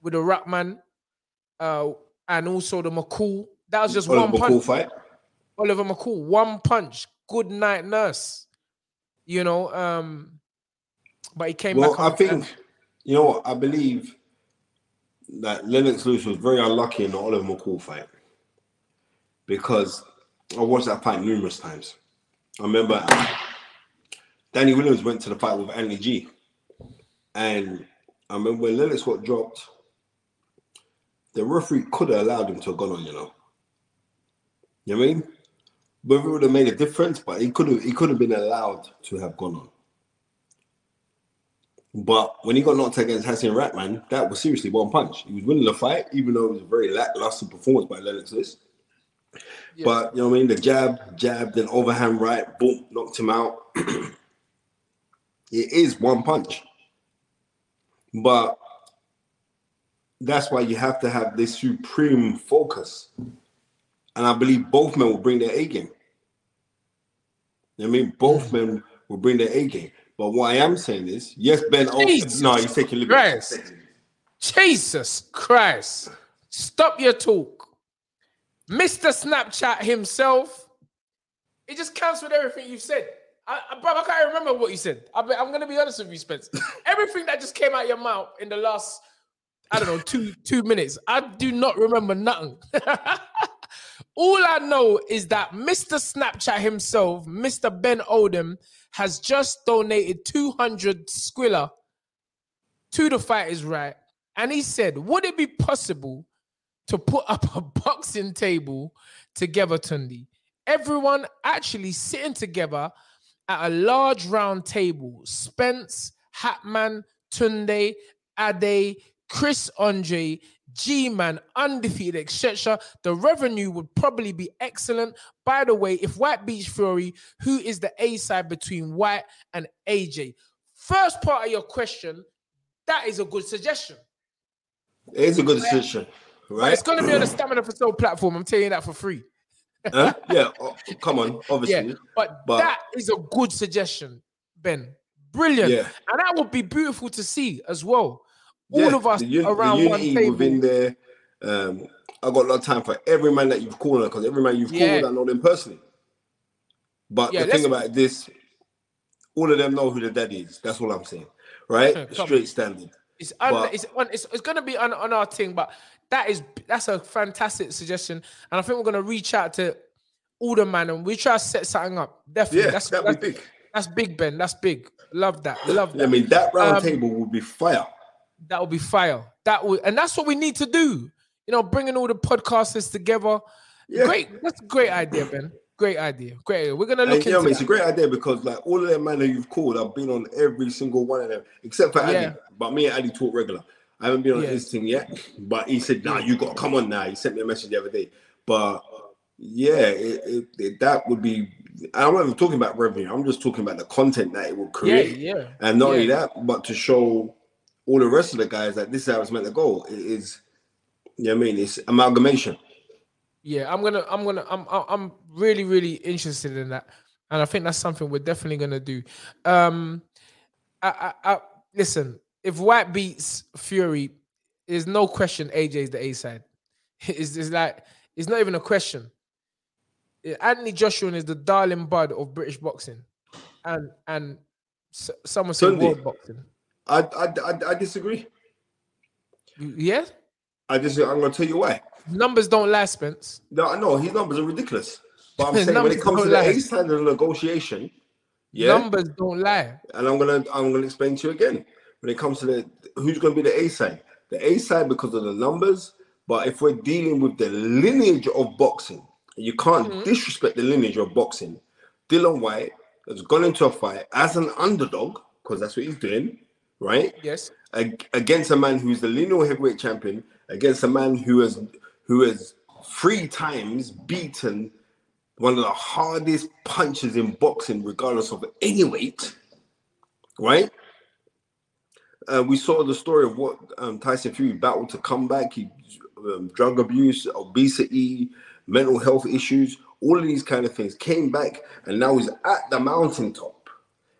with the Rahman, uh, and also the McCall. That was just Oliver one punch. McCall fight. Oliver McCall, one punch, good night nurse. You know, um, but he came Well, back. I think you know what I believe that Lennox Lewis was very unlucky in the Oliver McCall fight because I watched that fight numerous times. I remember um, Danny Williams went to the fight with Anthony G, and I remember when Lennox got dropped, the referee could have allowed him to have gone on. You know, you know what I mean? Whether it would have made a difference, but he could have he could have been allowed to have gone on. But when he got knocked against Hasim Rahman, that was seriously one punch. He was winning the fight, even though it was a very lackluster performance by Lennox Lewis. Yeah. But you know what I mean? The jab, jab, then overhand right, boom, knocked him out. it is one punch. But that's why you have to have this supreme focus. And I believe both men will bring their A game. You know I mean? Both men will bring their A game. But what I am saying is, yes, Ben. Oh, Jesus no, he's taking liberty. Jesus Christ. Stop your talk. Mr. Snapchat himself, it just cancelled everything you've said. I, I, bro, I can't remember what you said. I, am going to be honest with you, Spence. everything that just came out your mouth in the last, I don't know, two two minutes, I do not remember nothing. All I know is that Mr. Snapchat himself, Mr. Ben Odom, has just donated 200 squiller to the fighters right and he said would it be possible to put up a boxing table together tunde everyone actually sitting together at a large round table. Spence hatman tunde ade chris andre g-man undefeated etc the revenue would probably be excellent. By the way if whyte beach fury who is the a side between whyte and aj first part of your question that is a good suggestion. It is a good But right? it's going to be on the Stamina for Soul platform. I'm telling you that for free. Huh? Yeah, oh, come on, obviously. Yeah, but, But- that is a good suggestion, Ben. Brilliant. Yeah. And that would be beautiful to see as well. All Yeah, of us the un- around the one unity table. within there. Um, I got a lot of time for every man that you've called because every man you've Yeah. called, I know them personally. But the thing about this, all of them know who the daddy is. That's all I'm saying, right? Straight standard. It's un, But- it's, it's it's going to be on, on our thing, but that is that's a fantastic suggestion, and I think we're going to reach out to all the man and we try to set something up. Definitely, Yeah, that's that's, big. that's big, Ben. That's big. Love that. Love that. I mean, that round Um, table would be fire. that would be fire. That would, and that's what we need to do. You know, bringing all the podcasters together. Yeah. Great. That's a great idea, Ben. Great idea. Great. idea. We're gonna look into it's a great idea because like all of them man that you've called, I've been on every single one of them except for Addy. Yeah. But me and Addy talk regular. I haven't been on Yeah. his thing yet, but he said, "Nah, you got to come on now." He sent me a message the other day. But yeah, it, it, it- that would be I'm not even talking about revenue. I'm just talking about the content that it will create. yeah. And not only that, but to show all the rest of the guys that this is how it's meant to go. It is, you know what I mean? It's amalgamation. Yeah, I'm gonna, I'm gonna, I'm, I'm I'm really, really interested in that, and I think that's something we're definitely gonna do. Um, I, I, I listen. If Whyte beats Fury, there's no question AJ's the A side. It's, it's like it's not even a question. Anthony Joshua is the darling bud of British boxing, and and someone said world boxing. I, I, I, I disagree. Yeah, I just I'm going to tell you why. Numbers don't lie, Spence. No, I know his numbers are ridiculous. But I'm saying when it comes to the lie. A side of negotiation, yeah, Numbers don't lie. and I'm gonna I'm gonna explain to you again. When it comes to the who's gonna be the A side, the A side because of the numbers. But if we're dealing with the lineage of boxing, you can't Mm-hmm. disrespect the lineage of boxing. Dillian Whyte has gone into a fight as an underdog because that's what he's doing, right? Yes. ag- against a man who's the lineal heavyweight champion, against a man who has who has three times beaten one of the hardest punches in boxing, regardless of any weight. Right? Uh, we saw the story of what um, Tyson Fury battled to come back. He um, drug abuse, obesity, mental health issues, all of these kind of things came back, and now he's at the mountaintop.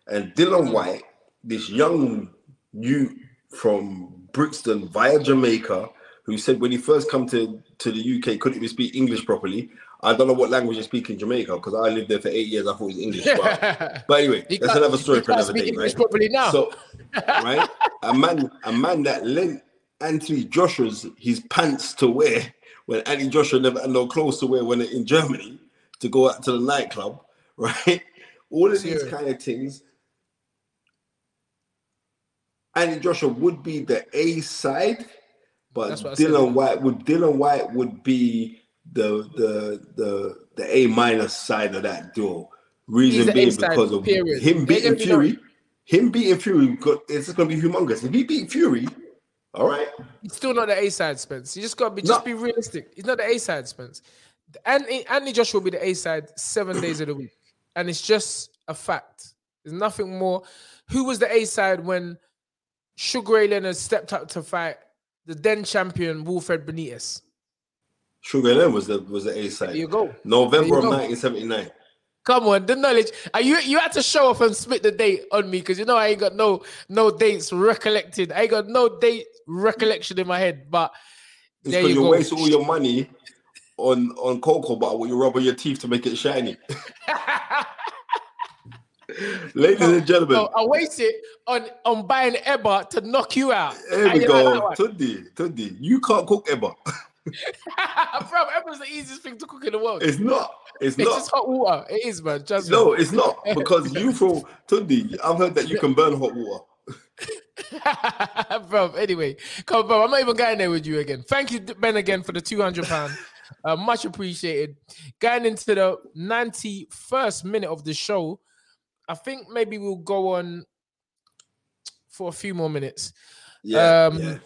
And Dillian Whyte, this young you from Brixton via Jamaica, who said when he first come to, to the UK couldn't even speak English properly. I don't know what language you speak in Jamaica because I lived there for eight years. I thought it was English. But, but anyway, that's another story for another day, English right? properly now. So, right, a man, a man that lent Anthony Joshua's his pants to wear when Anthony Joshua never had no clothes to wear when in Germany to go out to the nightclub, right? All of these kind of things. Anthony Joshua would be the A side, but That's what I said. Dillian Whyte would Dillian Whyte would be the the the the A minus side of that duel. Reason being because of period. him beating Fury. Him beating Fury, it's just gonna be humongous. If he beat Fury, all right. He's still not the A side, Spence. You just got to be just No. be realistic. He's not the A side, Spence. Anthony, Anthony Joshua will be the A side seven days of the week, and it's just a fact. There's nothing more. Who was the A side when Sugar Ray Leonard stepped up to fight the then champion Wilfred Benitez? Sugar Ray was the was the A side. There you go. November of go. 1979. Come on, the knowledge. Uh, you you had to show off and split the date on me because you know I ain't got no no dates recollected. I ain't got no date recollection in my head. But It's there you you go. waste all your money on on cocoa butter when you rub on your teeth to make it shiny. Ladies and gentlemen, So I wasted on on buying Eba to knock you out. There we go. like that one? Tunde, Tunde, you can't cook ever. Bro, Eba's the easiest thing to cook in the world. It's not. It's, It's not. just hot water. It is, man. Just no, it's not because you throw Tunde. I've heard that you can burn hot water. bro. Anyway, come bro. I'm not even going there with you again. Thank you, Ben, again for the two hundred pound. Uh, much appreciated. Going into the ninety first minute of the show, I think maybe we'll go on for a few more minutes. Yeah, Um, yeah.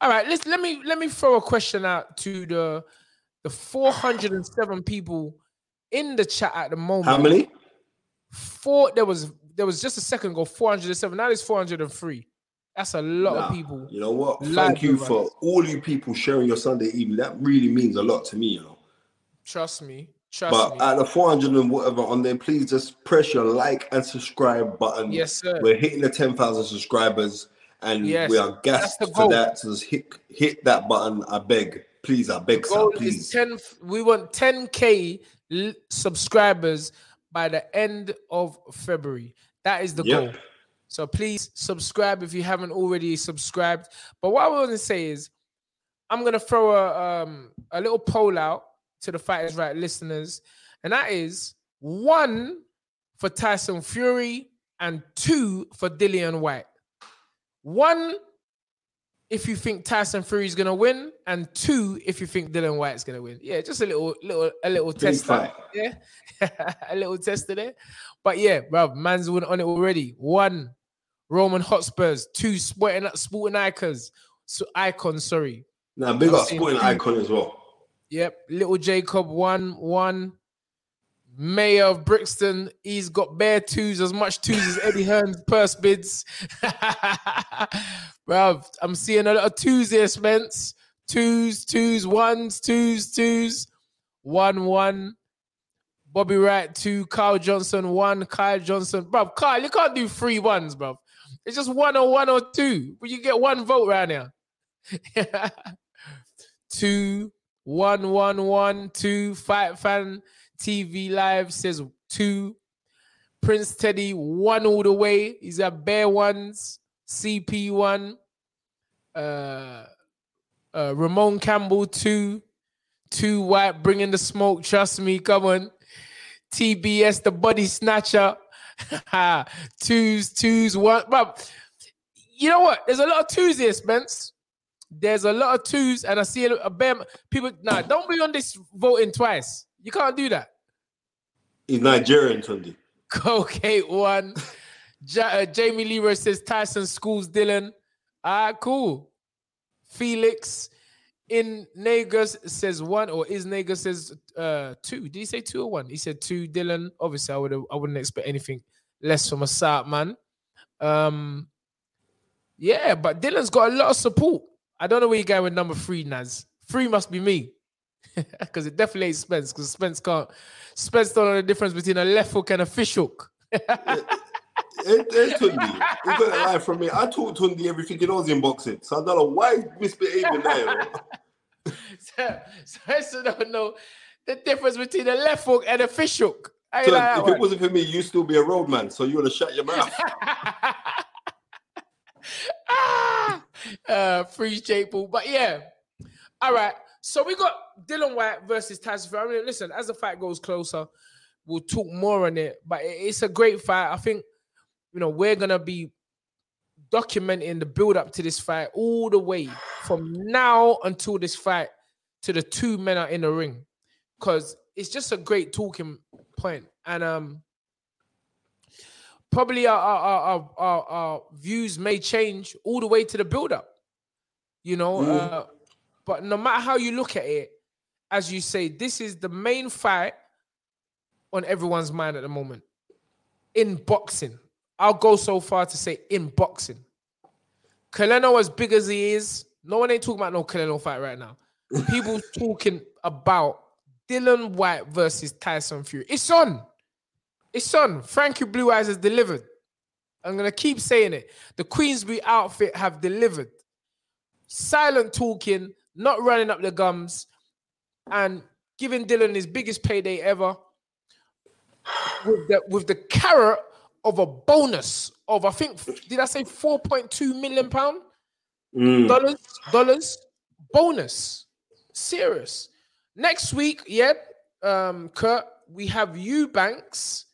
All right, let's let me let me throw a question out to the the 407 people in the chat at the moment. How many? Four. There was there was just a second ago 407. Now it's 403. That's a lot Nah, of people. You know what? Thank you for us. all you people sharing your Sunday evening. That really means a lot to me, you know. Trust me. Trust But me. at the 400 and whatever on there, please just press your like and subscribe button. Yes, sir. We're hitting the 10,000 subscribers and Yes, we are gassed for that. So just hit, hit that button. I beg. Please, I beg, sir. Please. 10 we want 10k l- subscribers by the end of february that is the Yep. goal so please subscribe if you haven't already subscribed but what i want to say is i'm going to throw a um a little poll out to the fighters right listeners and that is one for tyson fury and two for dillian whyte one if you think Tyson Fury is gonna win, and two if you think Dillian Whyte's gonna win. Yeah, just a little, little, a little Big test. Yeah, a little test there. But yeah, bro, man's won on it already. One Roman Hotspurs, two Sporting Sporting Icons, so icons. Sorry. Now, big up Sporting. Icon as well. Yep, little Jacob one one. Mayor of Brixton, he's got bare twos, as much twos as Eddie Hearn's purse bids. Bro, I'm seeing a lot of twos here, Spence. Twos, twos, ones, twos, twos. One, one. Bobby Wright, two. Kyle Johnson, one. Kyle Johnson. Bro, Kyle, you can't do three ones, bro. It's just one or one or two. But you get one vote right now. two, one, one, one, two. Fight fan TV live says two. Prince Teddy one all the way. He's at bare ones. CP one. Uh, uh, Ramon Campbell two. Two Whyte bringing the smoke. Trust me, come on. TBS the body snatcher. twos, twos, one. But you know what? There's a lot of twos here, Spence. There's a lot of twos, and I see a, a bear. People, nah, don't be on this voting twice. You can't do that. He's Nigerian, Tunde. Okay, one. ja, uh, Jamie Leroy says Tyson schools Dillian. Ah, cool. Felix in Nagus says one, or is Nagus says uh two. Did he say two or one? He said two. Dillian. Obviously, I would I wouldn't expect anything less from a South man. Um, yeah, but Dillian's got a lot of support. I don't know where you're going with number three, Naz. Three must be me. Because it definitely ain't Spence, because Spence can't Spence don't know the difference between a left hook and a fish hook. It, it, Tunde. He got it live from me. I taught Tunde everything he knows in boxing. So I don't know why he's misbehaving there. so, Spencer don't know the difference between a left hook and a fish hook. So like if one. it wasn't for me, you'd still be a roadman. So you would have shut your mouth. ah, uh, free J Paul. But yeah, all right. So we got Dillian Whyte versus Tyson Fury. I mean, listen, as the fight goes closer, we'll talk more on it. But it's a great fight. I think you know we're gonna be documenting the build up to this fight all the way from now until this fight to the two men are in the ring, because it's just a great talking point. And um, probably our, our, our, our, views may change all the way to the build up. You know, Mm. uh, but no matter how you look at it, as you say, this is the main fight on everyone's mind at the moment in boxing. I'll go so far to say in boxing. Canelo, as big as he is, no one ain't talking about no Canelo fight right now. People talking about Dillian Whyte versus Tyson Fury. It's on. It's on. Frankie Blue Eyes has delivered. I'm gonna keep saying it. The Queensberry outfit have delivered. Silent talking, not running up the gums, and giving Dillian his biggest payday ever. With the with the carrot of a bonus of I think did I say 4.2 million pound Mm. dollars dollars bonus serious next week yeah um kurt we have Eubanks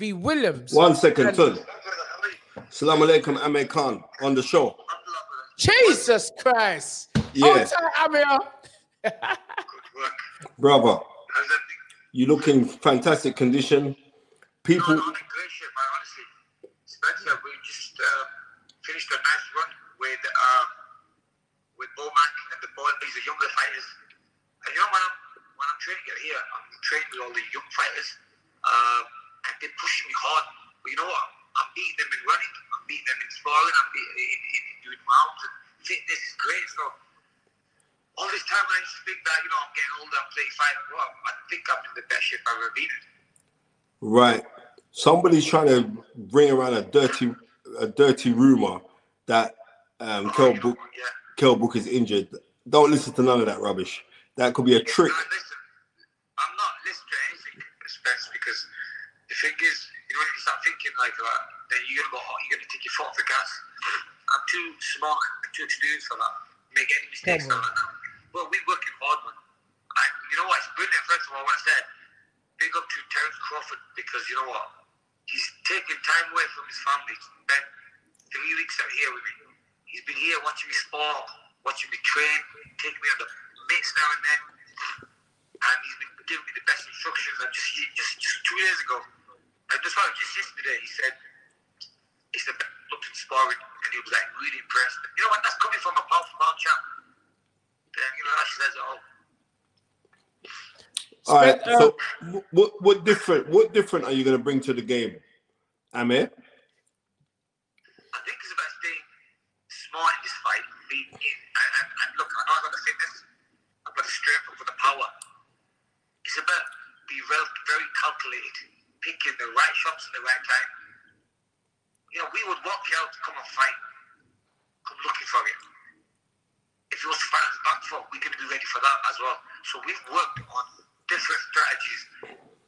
v williams One second, And- Tun. Salam alaikum, Amir Khan on the show. jesus christ Yeah. Hold Amir. Brother, you look in fantastic condition. People, No, no, I'm in great shape, man, honestly. Spencer, we just uh, finished a nice run with um, with Bomac and the boys, the younger fighters. And you know when I'm when I'm training here, I'm training with all the young fighters, um, and they're pushing me hard. But you know what? I'm beating them in running. I'm beating them in sparring. I'm beating in, in, in doing rounds. And fitness is great. So all this time I used to think that you know I'm getting older. I'm 35. Well, I think I'm in the best shape I've ever been in. right? Somebody's trying to bring around a dirty, a dirty rumor that um, Kell Brook, Yeah. Kell Brook is injured. Don't listen to none of that rubbish. That could be a trick. Now, listen, I'm not listening to anything, Spence, because the thing is, you know, when you start thinking like that, then you're gonna go hot, you're gonna take your foot off the gas. I'm too smart, and too experienced for that. Make any mistakes Come on. that now. Well, we're working hard, man. And you know what? It's brilliant. First of all, I want to say big up to Terence Crawford because you know what? He's taken time away from his family to spend three weeks out here with me. He's been here watching me spar, watching me train, taking me on the mitts now and then and he's been giving me the best instructions. And just just just two years ago, and just like just yesterday, he said it's the best looked in sparring, and he was like really impressed. You know what? That's coming from a powerful for pound champ. Then you know that says it all. All right. Uh, So, what what different what different are you going to bring to the game, Amir? I think it's about staying smart in this fight. Being in, and, and, and look, I know I've got the fitness, I've got the strength, I've got the power. It's about being very, very calculated, picking the right shots at the right time. You know, we would walk out come and fight, come looking for you. If it was fans back foot, we're going to be ready for that as well. So we've worked on different strategies.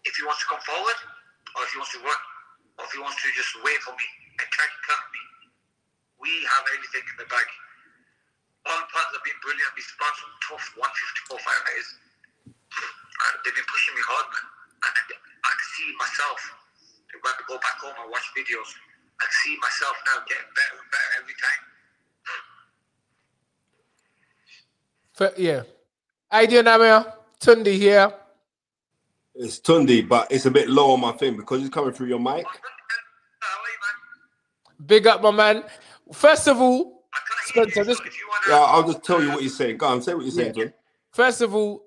If he wants to come forward, or if he wants to work, or if he wants to just wait for me and try to cut me, we have everything in the bag. All the partners have been brilliant. We spawned some tough 154 fighters. And they've been pushing me hard, man. And I can see myself. When I go back home and watch videos, I can see myself now getting better and better every time. F- yeah. How you doing, Amir? Tunde here. It's Tunde, but it's a bit low on my thing because it's coming through your mic. How are you, man? Big up, my man. First of all, I can't hear Spencer, you. this, So if you wanna, Yeah, I'll just tell you what you're saying. Go on, say what you're saying, Tunde. first of all,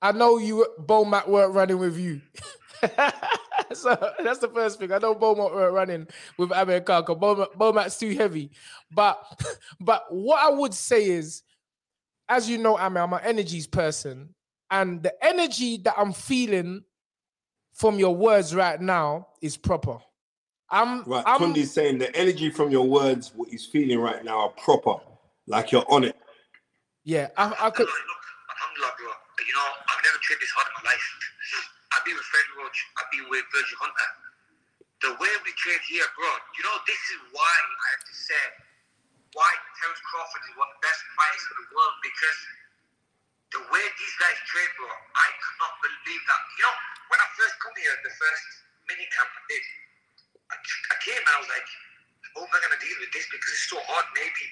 I know you BoMac weren't running with you. so that's the first thing. I know BoMac weren't running with Amir Khan because BoMac, BoMac's too heavy. But but what I would say is, as you know, Amir, I'm an energies person. And the energy that I'm feeling from your words right now is proper. I'm Right, I'm Tunde's saying the energy from your words, what he's feeling right now, are proper, like you're on it. yeah, I, I could Look, alhamdulillah, bro. You know, I've never trained this hard in my life. I've been with Fred Roach, I've been with Virgil Hunter. The way we train here, bro, you know, this is why I have to say why Terence Crawford is one of the best fighters in the world because the way these guys train, bro, I could not believe that. You know, when I first come here, the first mini camp I did, I, I came and I was like, oh, how am I going to deal with this because it's so hard? Maybe,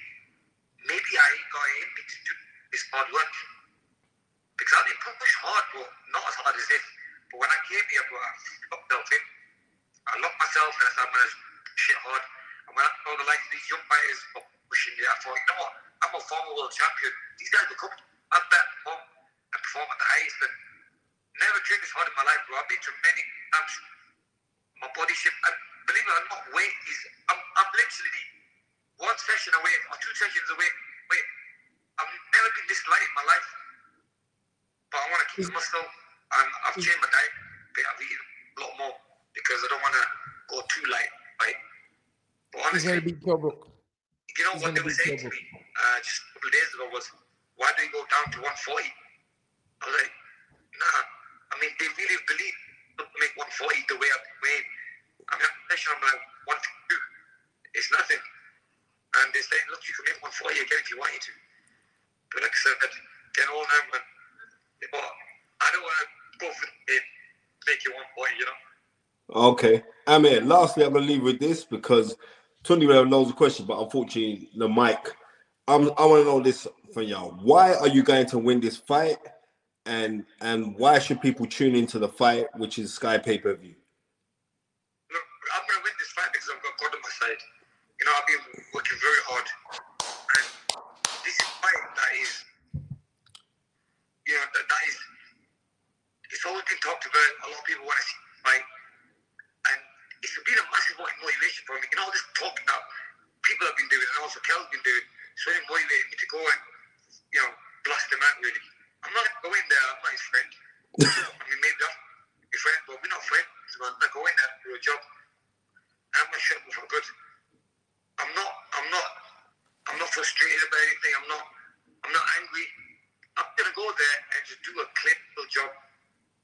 maybe I ain't got me to do this hard work. Because I've been pushed hard, bro, not as hard as this. But when I came here, bro, I locked myself in. I locked myself and I said, I'm going to shit hard. And when I saw the likes of these young fighters pushing me, I thought, you know what? I'm a former world champion. These guys will come at that home and perform at the highest. And never trained this hard in my life, bro. I've been to many camps. My body shape, and believe it or not, weight is, I'm, I'm literally one session away or two sessions away. Wait, I've never been this light in my life. But I want to keep mm. the muscle, and I've changed my diet. But I've eaten a lot more because I don't want to go too light, right? But he's honestly, gonna beat Kell Brook. you know he's what they were saying to me uh, just a couple of days ago was, why do you go down to 140? I was like, nah. I mean, they really believe to make 140 the way I've been weighing. I mean, I'm I'm like 152. It's nothing. And they say, look, you can make 140 again if you want you to. But like I said, old now, man. But I don't want to it, make it 140, you know? Okay. Amir, lastly, I'm to leave with this because Tundi will have loads of questions, but unfortunately, the mic. I'm, I want to know this from y'all. Why are you going to win this fight? And and why should people tune into the fight, which is Sky Pay Per View? Look, I'm to win this fight because I've got God on my side. You know, I've been working very hard. And this is fight that is, you know, that, that is, it's always been talked about. A lot of people want to see the fight. And it's been a massive motivation for me. You know, all this talk that people have been doing and also Kell's been doing, it's really motivated me to go and, you know, blast them out, really. I'm not going there, I'm not his friend. I mean, maybe I'm your friend, but we're not friends, man. I go in there for a job. I'm gonna shut for good. I'm not. I'm not. I'm not frustrated about anything. I'm not. I'm not angry. I'm gonna go there and just do a clinical job.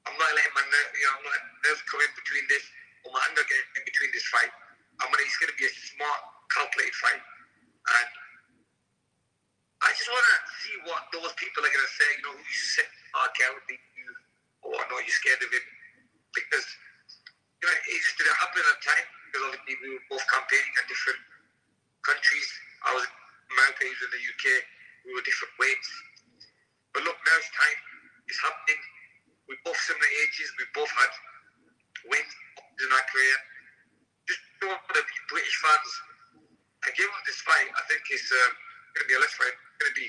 I'm not letting my nerve. You know, I'm not letting nerves come in between this or my anger get in between this fight. I'm gonna. It's gonna be a smart, calculated fight, and I just wanna see what those people are gonna say. You know, who you said, "Oh, beat you," or "No, you're scared of him," because you know, it just didn't happen at the time because obviously we were both campaigning at different countries. I was in he was in the UK. We were different weights. But look, now it's time. It's happening. We're both similar ages. We both had wins in our career. Just for the British fans, and given this fight, I think it's uh, going to be a left fight. It's going to be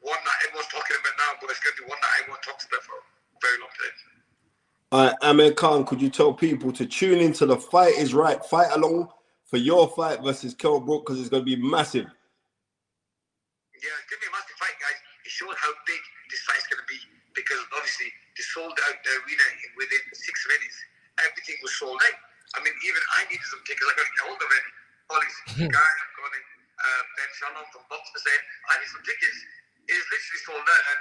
one that everyone's talking about now, but it's going to be one that everyone talks about for a very long time. Right, Amir Khan, could you tell people to tune into the Fight is Right fight along for your fight versus Kell Brook because it's going to be massive. Yeah, give me a massive fight, guys. It showed how big this fight's going to be because obviously they sold out the arena within six minutes. Everything was sold out. I mean, even I needed some tickets. I got to get hold of it. Ollie's guy, I'm calling uh, Ben Shalom from Boxxer saying, I need some tickets. It is literally sold out. And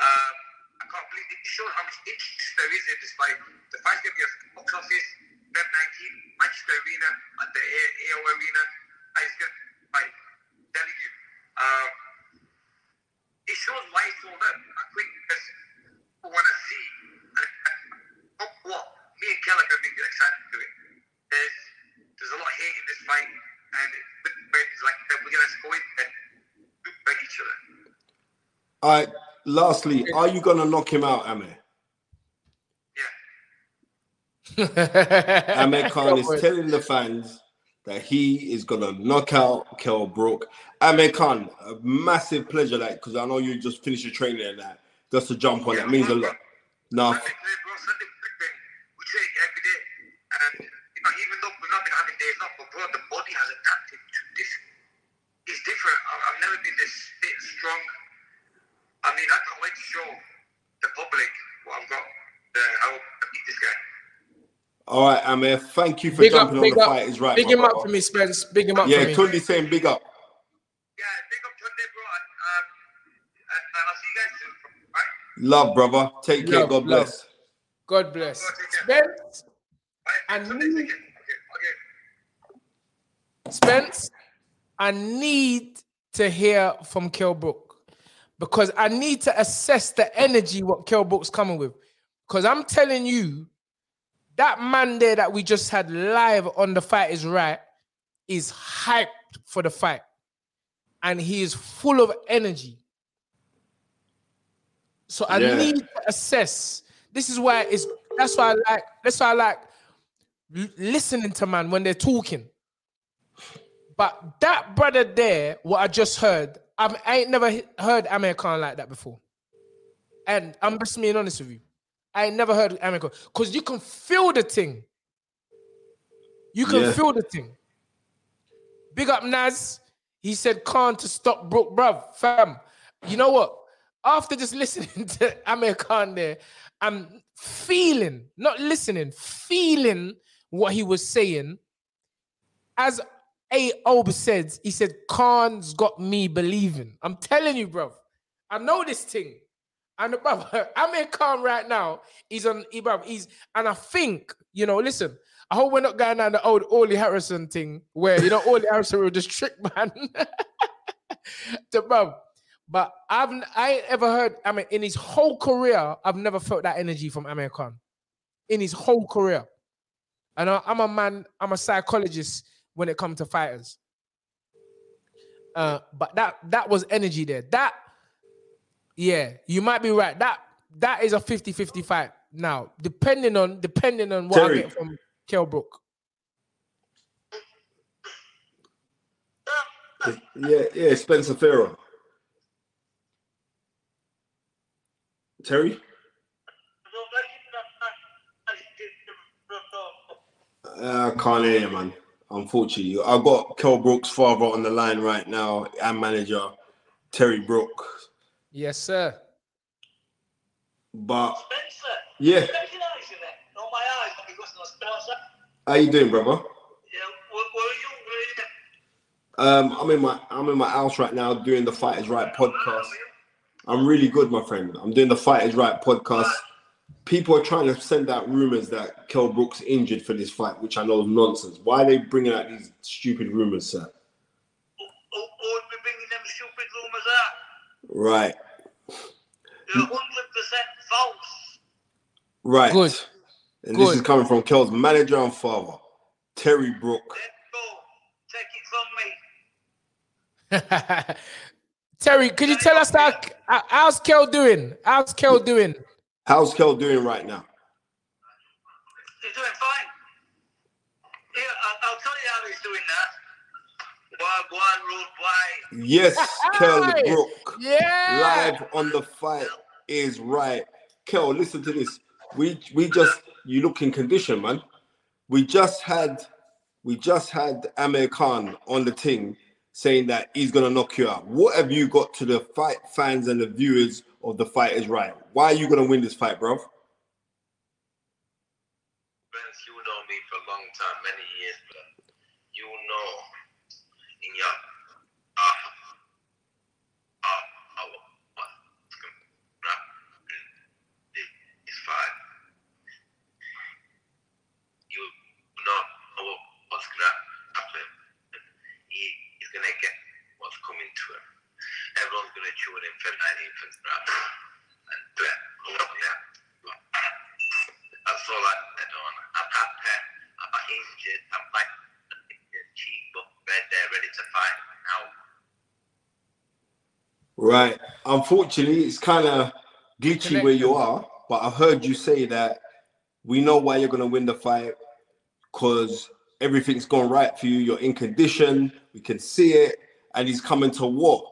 um, I can't believe it showed how much interest there is in this fight. The fight's going to be at box office, Feb 19, Manchester Arena, at the A- AO Arena. It's going to fight. telling you. Um, it shows why it's sold out. I think because people want to see and, and what me and Keller can be excited to it. There's there's a lot of hate in this fight, and it's like we're gonna go in and by each other. All right, lastly, are you going to knock him out, Amir? Yeah, Amir Khan is Go for it. telling the fans that he is going to knock out Kell Brook. Amir Khan, a massive pleasure, like, because I know you just finished your training and that. Just to jump on that means a lot. Now, Sunday, bro, Sunday, Brisbane, we train every day, and you know even though we've not been having days off, but bro, the body has adapted to this. It's different. I- I've never been this fit and strong. I mean, I can't wait to show the public what I've got. How I beat this guy. all right, Amir, thank you for Big jumping big on the up. fight. Is right, Big my him up for me, Spence. Big him up Yeah, for me. Tunde saying big up. Yeah, big up Sunday, bro, and, um, and, and I'll see you guys soon. Right? Love, brother. Take care. Love, God love. bless. God bless. Bro, take care. Spence, Bye. And Sunday, me- take care. Okay, okay. Spence, I need to hear from Kell Brook because I need to assess the energy what Kell Brook's coming with. Because I'm telling you, that man there that we just had live on the fight is right is hyped for the fight, and he is full of energy. So I Yeah. need to assess. This is why it's that's why I like that's why I like listening to man when they're talking. But that brother there, what I just heard, I've, I ain't never heard Amir Khan like that before. And I'm just being honest with you. I ain't never heard Amir Khan. Because you can feel the thing. You can Yeah. feel the thing. Big up Naz. He said Khan to stop Brook, bruv. Fam, you know what? After just listening to Amir Khan there, I'm feeling, not listening, feeling what he was saying. As A. Ob said, he said, Khan's got me believing. I'm telling you, bro. I know this thing. And bro, Amir Khan right now, he's on, he, bruv, he's, and I think, you know, listen, I hope we're not going down the old Audley Harrison thing where, you know, Audley Harrison will just trick man. to, bro. But I've, I ain't ever heard, I mean, in his whole career, I've never felt that energy from Amir Khan. In his whole career. And I, I'm a man, I'm a psychologist when it comes to fighters. Uh, but that that was energy there. That, yeah, you might be right. That that is a 50-50 fight now, depending on depending on what Terry. I get from Kell Brook. Yeah, yeah, Spencer Fearon. Terry? Uh, I can't hear you, man. Unfortunately, I've got Kell Brooks' father on the line right now and manager Terry Brook. Yes, sir. But Spencer, yeah, you my eyes, because how you doing, brother? Yeah, where, where are you? Where are you? Um, I'm in my I'm in my house right now doing the Fight Is Right podcast. I'm really good, my friend. I'm doing the Fight Is Right podcast. People are trying to send out rumors that Kell Brooks injured for this fight, which I know is nonsense. Why are they bringing out these stupid rumors, sir? Who, who would be bringing them stupid rumours out? Right, They're 100% false. right. Good. And this is coming from Kell's manager and father, Terry Brook. Let's go. Take it from me. Terry, could you tell us that how- how's Kell doing? How's Kell doing? How's Kell doing right now? He's doing fine. Here, I'll, I'll tell you how he's doing now. Why, why, why? Yes, Kell Aye. Brook. Yeah. Live on the fight is right. Kell, listen to this. we we just you look in condition, man. We just had we just had Amir Khan on the thing saying that he's gonna knock you out. What have you got to the fight fans and the viewers of the fight is right? Why are you gonna win this fight, bro? Vince, you know me for a long time, many years, but you know in your uh, uh, uh, what, this fight, you know what's gonna happen. He, he's gonna get what's coming to him. Everyone's gonna tune in for 19th and snap. And yeah, yeah. That's all I said on. I'm happy. I'm injured. I'm like cheap, but red there, ready to fight now. Right. Unfortunately, it's kind of glitchy where you are, but I heard you say that we know why you're going to win the fight because everything's gone right for you. You're in condition. We can see it. And he's coming to war.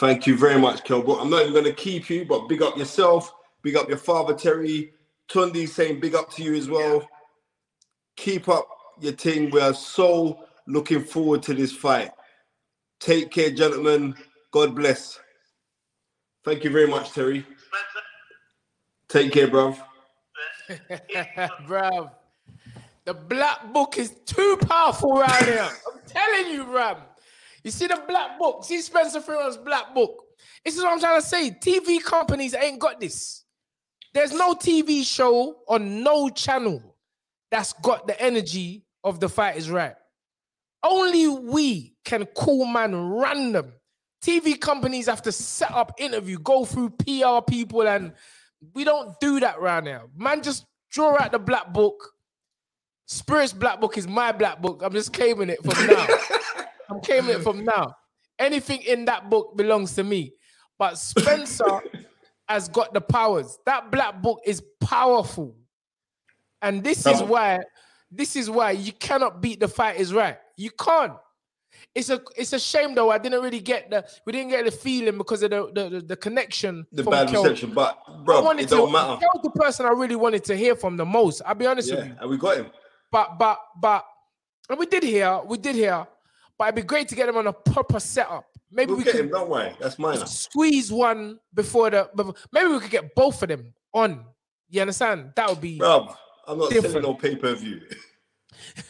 Thank you very much, Kelbro. I'm not even going to keep you, but big up yourself. Big up your father, Terry. Tunde saying big up to you as well. Keep up your thing. We are so looking forward to this fight. Take care, gentlemen. God bless. Thank you very much, Terry. Take care, bruv. bruv. The black book is too powerful right here. I'm telling you, Ram. You see the black book? See Spencer Fearon's black book. This is what I'm trying to say. TV companies ain't got this. There's no TV show on no channel that's got the energy of the fight is right. Only we can call man random. TV companies have to set up interview, go through PR people, and we don't do that right now. Man, just draw out the black book. Spirit's black book is my black book. I'm just claiming it from now. I'm claiming it from now. Anything in that book belongs to me. But Spencer has got the powers. That black book is powerful. And this is why, this is why you cannot beat the fight is right. You can't. It's a it's a shame though. I didn't really get the we didn't get the feeling because of the the, the, connection. The bad Kell. reception, but bro, it to. don't matter. Kell was the person I really wanted to hear from the most. I'll be honest with you. and we got him. But but but and we did hear, we did hear, but it'd be great to get him on a proper setup. Maybe We'll we get could him. Don't worry, that's mine. squeeze one before the. Maybe we could get both of them on. You understand? That would be. Bro, I'm not Different. selling no pay per view.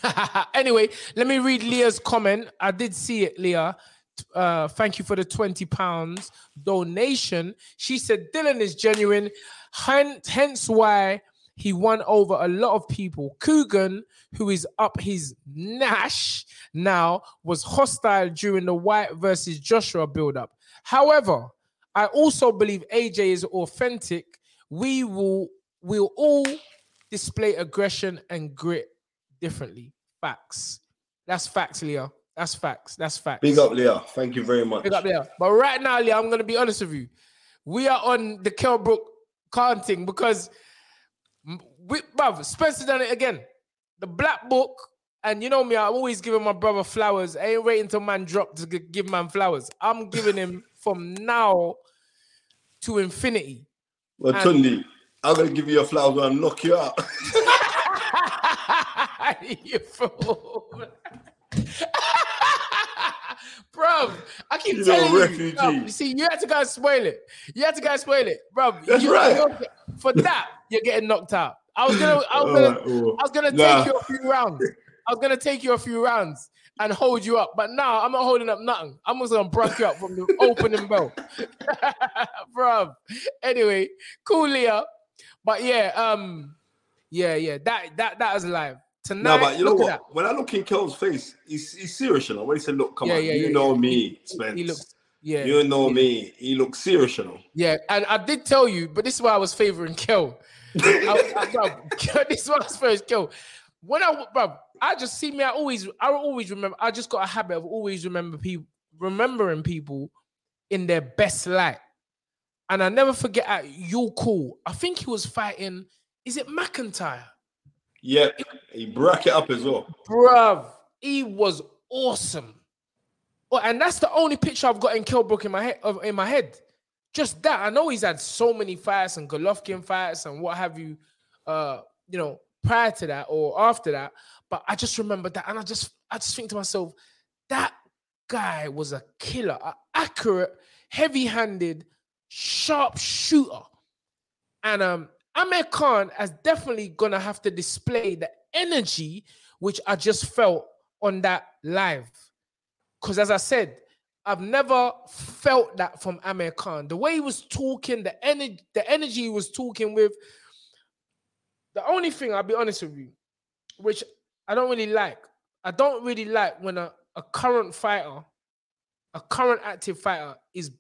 anyway, let me read Leah's comment. I did see it, Leah. Uh, thank you for the 20 pounds donation. She said Dillian is genuine, hen- hence why he won over a lot of people. Coogan, who is up his Nash now, was hostile during the Whyte versus Joshua build-up. However, I also believe AJ is authentic. We will will all display aggression and grit differently. Facts. That's facts, Leah. That's facts. That's facts. Big up, Leah. Thank you very much. Big up, Leah. But right now, Leah, I'm gonna be honest with you. We are on the Kell Brook counting because we, bruv, Spencer done it again. The black book, and you know me, I'm always giving my brother flowers. I ain't waiting till man drop to give man flowers. I'm giving him from now to infinity. Well, And- Tunde, I'm gonna give you your flowers and knock you out. you fool. Bro, I keep You telling know, you. bruv, you see, you had to go and spoil it. You had to go and spoil it, bro. That's right. For that, you're getting knocked out. I was gonna, I was gonna, right, oh. I was gonna Nah. take you a few rounds. I was gonna take you a few rounds and hold you up, but now I'm not holding up nothing. I'm just gonna break you up from the opening bell, bro. Anyway, cool, Leah. But yeah, um, yeah, yeah, that that that was live tonight. No, but you know what? that. When I look in Kell's face, he's, he's serious, you know. When he said, "Look, come Yeah, on, yeah, you yeah, know me, Spence. He looks, yeah, you know me. He looks serious, you know." Yeah, and I did tell you, but this is why I was favoring Kell. I, I, bro, this is why I was favoring Kell. When I, bro, I just see me. I always, I always remember. I just got a habit of always remember people, remembering people in their best light. And I never forget at your call. I think he was fighting. Is it McIntyre? Yep, he brack it up as well. Bruv, he was awesome. Well, and that's the only picture I've got in Kell Brook in my head. In my head, just that. I know he's had so many fights and Golovkin fights and what have you, uh, you know, prior to that or after that. But I just remember that, and I just I just think to myself, that guy was a killer, an accurate, heavy-handed, sharp shooter. And um Amir Khan is definitely gonna have to display the energy which I just felt on that live. Because as I said, I've never felt that from Amir Khan. The way he was talking, the energy, the energy he was talking with. The only thing I'll be honest with you, which I don't really like, I don't really like when a, a current fighter, a current active fighter, is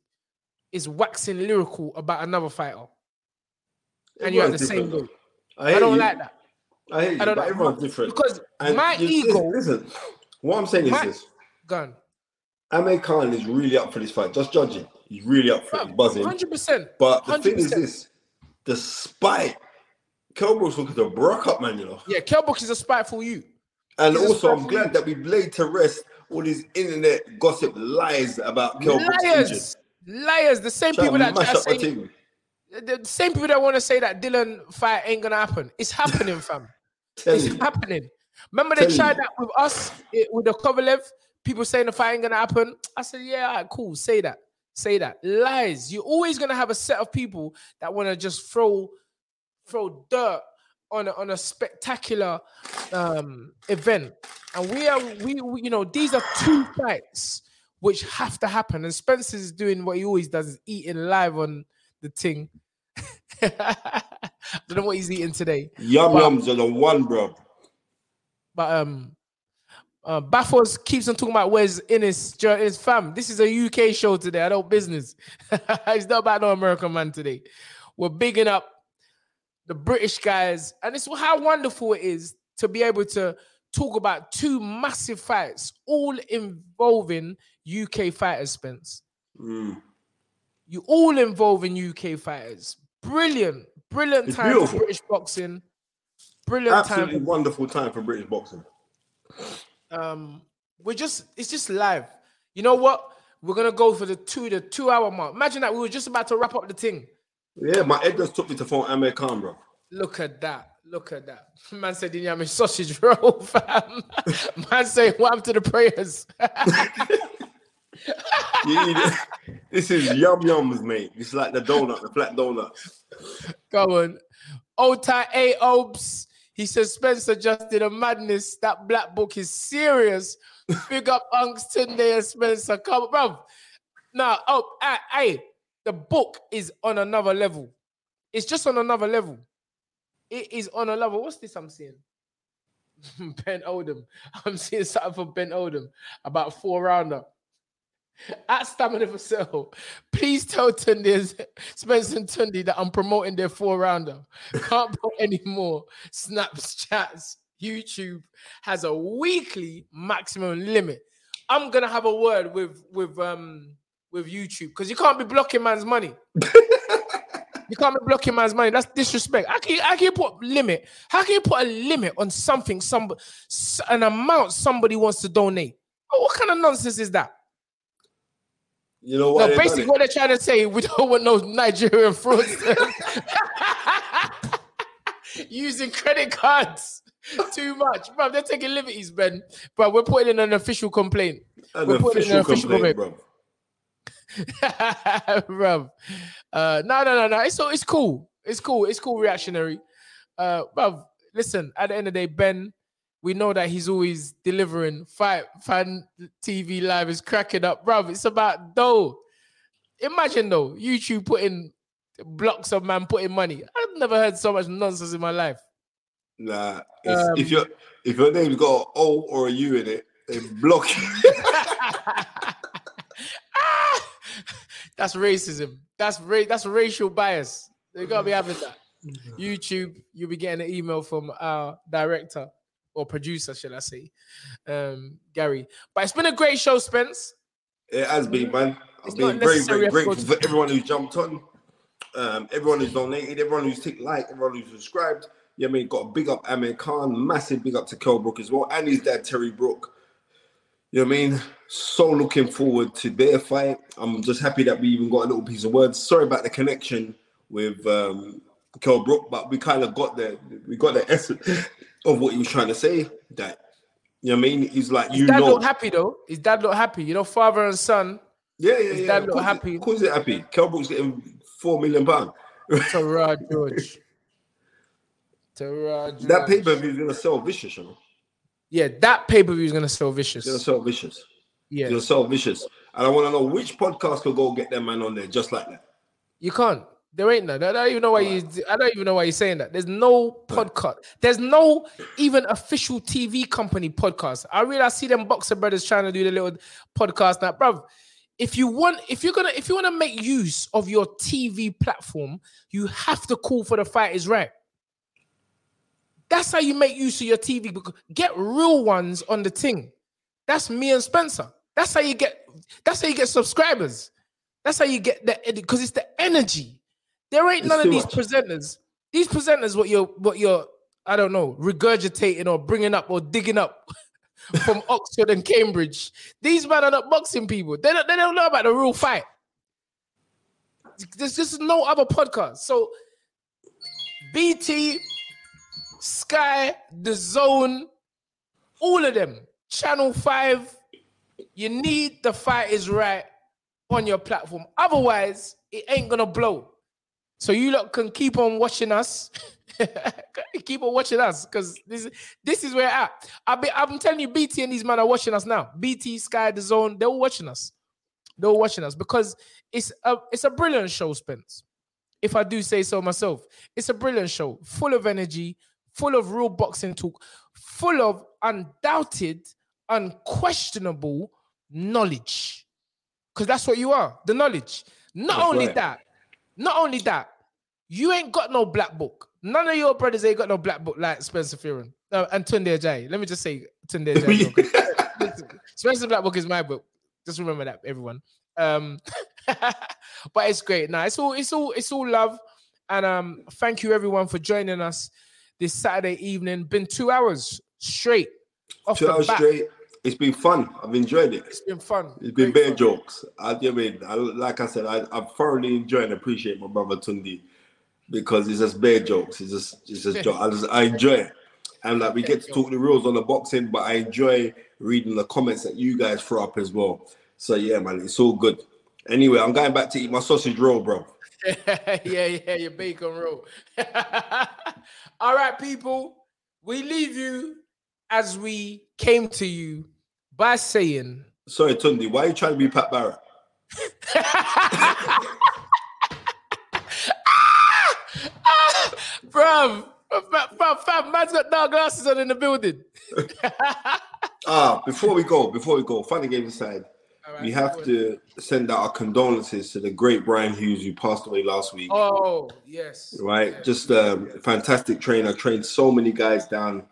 is waxing lyrical about another fighter. And you're at the same goal. I, hear don't you. like that. I hate you, I don't but like everyone's different. Because And my you- ego, Listen, listen, what I'm saying is My- this: gun. Amir Khan is really up for this fight. Just judging, he's really up for it. He's buzzing. Hundred percent. But the thing is 100%. this: despite Kell Brook's looking to brock up, man, you know. Yeah, Kell Brook is a spiteful you. And He's also, I'm glad you. that we've laid to rest all these internet gossip lies about injured. Liars, liars. The same Trying people to that mash the same people that want to say that Dillian fight ain't gonna happen. It's happening, fam. It's you. happening. Remember they Tell tried you. that with us eh, with the Kovalev. People saying the fight ain't gonna happen. I said, yeah, all right, cool. Say that. Say that. Lies. You're always gonna have a set of people that want to just throw throw dirt on a, on a spectacular um event. And we are we, we you know these are two fights which have to happen. And Spencer's doing what he always does, is eating live on the ting. I don't know what he's eating today. Yum But- yums are the one, bro. But um, uh, Baffos keeps on talking about where's Innis, his fam. This is a UK show today. I don't business. it's not about no American man today. We're bigging up the British guys, and it's how wonderful it is to be able to talk about two massive fights, all involving UK fighters. Spence, Mm. You all involved in UK fighters. Brilliant, brilliant It's time beautiful. for British boxing. Brilliant Absolutely time. wonderful time for British boxing. um we're just it's just live you know what we're gonna go for the two the two hour mark imagine that we were just about to wrap up the thing Yeah, my head just took me to phone Amir Khan, bro. look at that look at that man said didn't have a sausage roll fam man say what happened to the prayers You it. This is yum yums, mate. It's like the donut, the flat donut. go on. Ota A Obes he says Spencer just did a madness. That black book is serious. Big up Unks Tunde and Spencer. Come on bro now oh ah, hey the book is on another level. It's just on another level. It is on a level. What's this I'm seeing? Ben Odom I'm seeing something from Ben Odom about four rounder at Stamina for Sale, please tell Tunde, Spencer and Tunde that I'm promoting their four rounder. Can't put any more. Snapchats, YouTube has a weekly maximum limit. I'm gonna have a word with with um with YouTube because you can't be blocking man's money. you can't be blocking man's money. That's disrespect. How can you, how can you put limit? How can you put a limit on something? Some an amount somebody wants to donate. What kind of nonsense is that? You know what? No, basically, what they're trying to say, we don't want no Nigerian fraudsters using credit cards too much. Bro, they're taking liberties, Ben. But we're putting in an official complaint. an we're putting in official an official complaint, complaint. bro. Bruv. Uh, no, no, no, no. It's, it's cool. It's cool. It's cool reactionary. Uh, bruv, listen, at the end of the day, Ben, we know that he's always delivering. Fight fan TV live is cracking up, bruv. It's about dough. Imagine though, YouTube putting blocks of man putting money. I've never heard so much nonsense in my life. Nah, Um, if your if your name's got an O or a U in it, they block you. Ah! that's racism. That's ra- that's racial bias. They gotta be having that. YouTube, you'll be getting an email from our director or producer, should I say, um, Gary. But it's been a great show, Spence. It has been, man. I've It's been very, very grateful for everyone who's jumped on, um, everyone who's donated, everyone who's ticked like, everyone who's subscribed. Yeah, I mean, got a big up Amir Khan, massive big up to Kell Brook as well, and his dad Terry Brook. You know what I mean? So looking forward to their fight. I'm just happy that we even got a little piece of words. Sorry about the connection with um Kell Brook, but we kind of got the we got the essence of what he was trying to say. That you know what I mean? He's like, His you dad know, look happy though. His dad look happy. You know, father and son. yeah, yeah, his yeah. dad look happy. He, of course, he's happy. Kell Brook's getting four million pound. Terror George. Terror George. That pay per view is gonna sell vicious, you know. Yeah, that pay per view is gonna sell vicious. It's gonna sell vicious. Yeah, It's gonna sell vicious. And I want to know which podcast could go get that man on there just like that. you can't. There ain't none. I don't even know why you. I don't even know why you're saying that. There's no podcast. There's no even official TV company podcast. I really I see them boxer brothers trying to do the little podcast now, bruv. If you want, if you're gonna, if you want to make use of your TV platform, you have to call for the fight is right. That's how you make use of your TV. Get real ones on the thing. That's me and Spencer. That's how you get. That's how you get subscribers. That's how you get the because it's the energy. There ain't It's none of these much. presenters. These presenters, what you're, what you're, I don't know, regurgitating or bringing up or digging up from Oxford and Cambridge. These men are not boxing people. They don't, they don't know about the real fight. There's just no other podcast. So BT, Sky, The Zone, all of them, Channel 5, you need the fight is right on your platform. Otherwise, it ain't gonna blow. So you lot can keep on watching us. keep on watching us because this, this is where at. I be, I'm telling you, BT and these men are watching us now. BT, Sky, The Zone, they're all watching us. They're all watching us because it's a it's a brilliant show, Spence. If I do say so myself, it's a brilliant show, full of energy, full of real boxing talk, full of undoubted, unquestionable knowledge. Because that's what you are, the knowledge. Not That's only right. that, not only that, you ain't got no black book. None of your brothers ain't got no black book like Spencer Fearon uh, and Tunde Ajayi. Let me just say Tunde Ajayi. Spencer Black Book is my book. Just remember that, everyone. Um, but it's great. Now it's all it's all it's all love. And um, thank you everyone for joining us this Saturday evening. Been two hours straight off Two the hours bat. straight. It's been fun. I've enjoyed it. It's been fun. It's been fun. jokes. I, I mean, I, like I said, I, I thoroughly enjoy and appreciate my brother Tunde because it's just bare jokes. It's just, it's just joke. I just, I enjoy it, and like we get to talk the rules on the boxing, but I enjoy reading the comments that you guys throw up as well. So yeah, man, it's all good. Anyway, I'm going back to eat my sausage roll, bro. yeah, yeah, your bacon roll. All right, people, we leave you as we came to you by saying, Sorry, Tunde, why are you trying to be Pat Barrett? bruv, bruv, bruv, fam, man's got dark glasses on in the building. Ah, before we go, before we go, funny game aside, right, we have to send out our condolences to the great Brian Hughes who passed away last week. Oh, yes. right? yes. Just um, a fantastic trainer. Trained so many guys down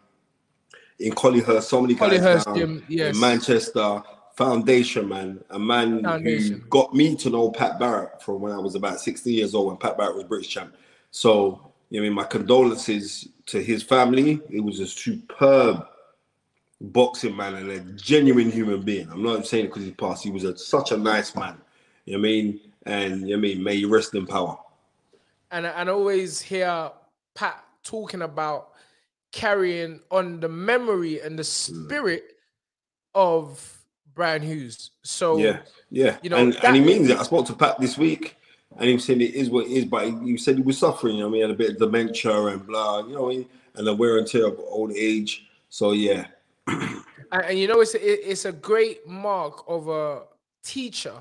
in Collyhurst, so many guys down yes. in Manchester. Foundation man, a man Foundation. who got me to know Pat Barrett from when I was about 16 years old when Pat Barrett was British champ. So, you know, I mean, my condolences to his family. It was a superb boxing man and a genuine human being. I'm not saying it because he passed. He was a, such a nice man. You know what I mean? And you know I mean, may you rest in power. and and I always hear Pat talking about carrying on the memory and the spirit of Brian Hughes. So Yeah, yeah. you know, and, and he means it. I spoke to Pat this week, and he was saying it is what it is, but he, he said he was suffering. You know, I mean, he had a bit of dementia and blah. You know, and the wear and tear of old age. So yeah, and, and you know it's a, it's a great mark of a teacher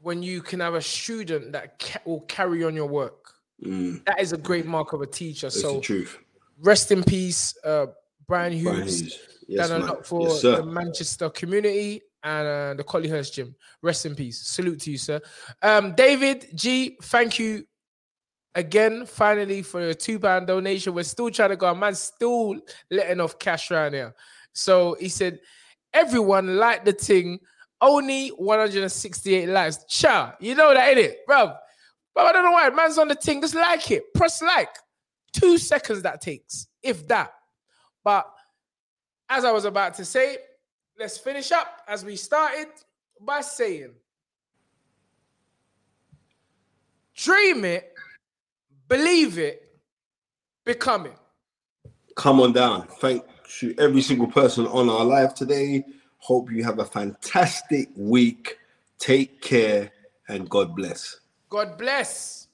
when you can have a student that ca- will carry on your work. mm, That is a great mark of a teacher. that's so the truth. Rest in peace, uh, Brian Hughes. Brian Hughes. Yes, done a lot for yes, the. Manchester community and uh, the Collyhurst gym. Rest in peace. Salute to you, sir. Um, David G, thank you again, finally, for your two pound donation. We're still trying to go. Man, still letting off cash around here. So he said, everyone like the thing. Only 168 likes. Cha, you know that, ain't it, bro? But I don't know why. Man's on the thing. Just like it. Press like. Two seconds that takes, if that. But as I was about to say, let's finish up as we started by saying dream it, believe it, become it. Come on down. Thank you, every single person on our live today. Hope you have a fantastic week. Take care and God bless. God bless.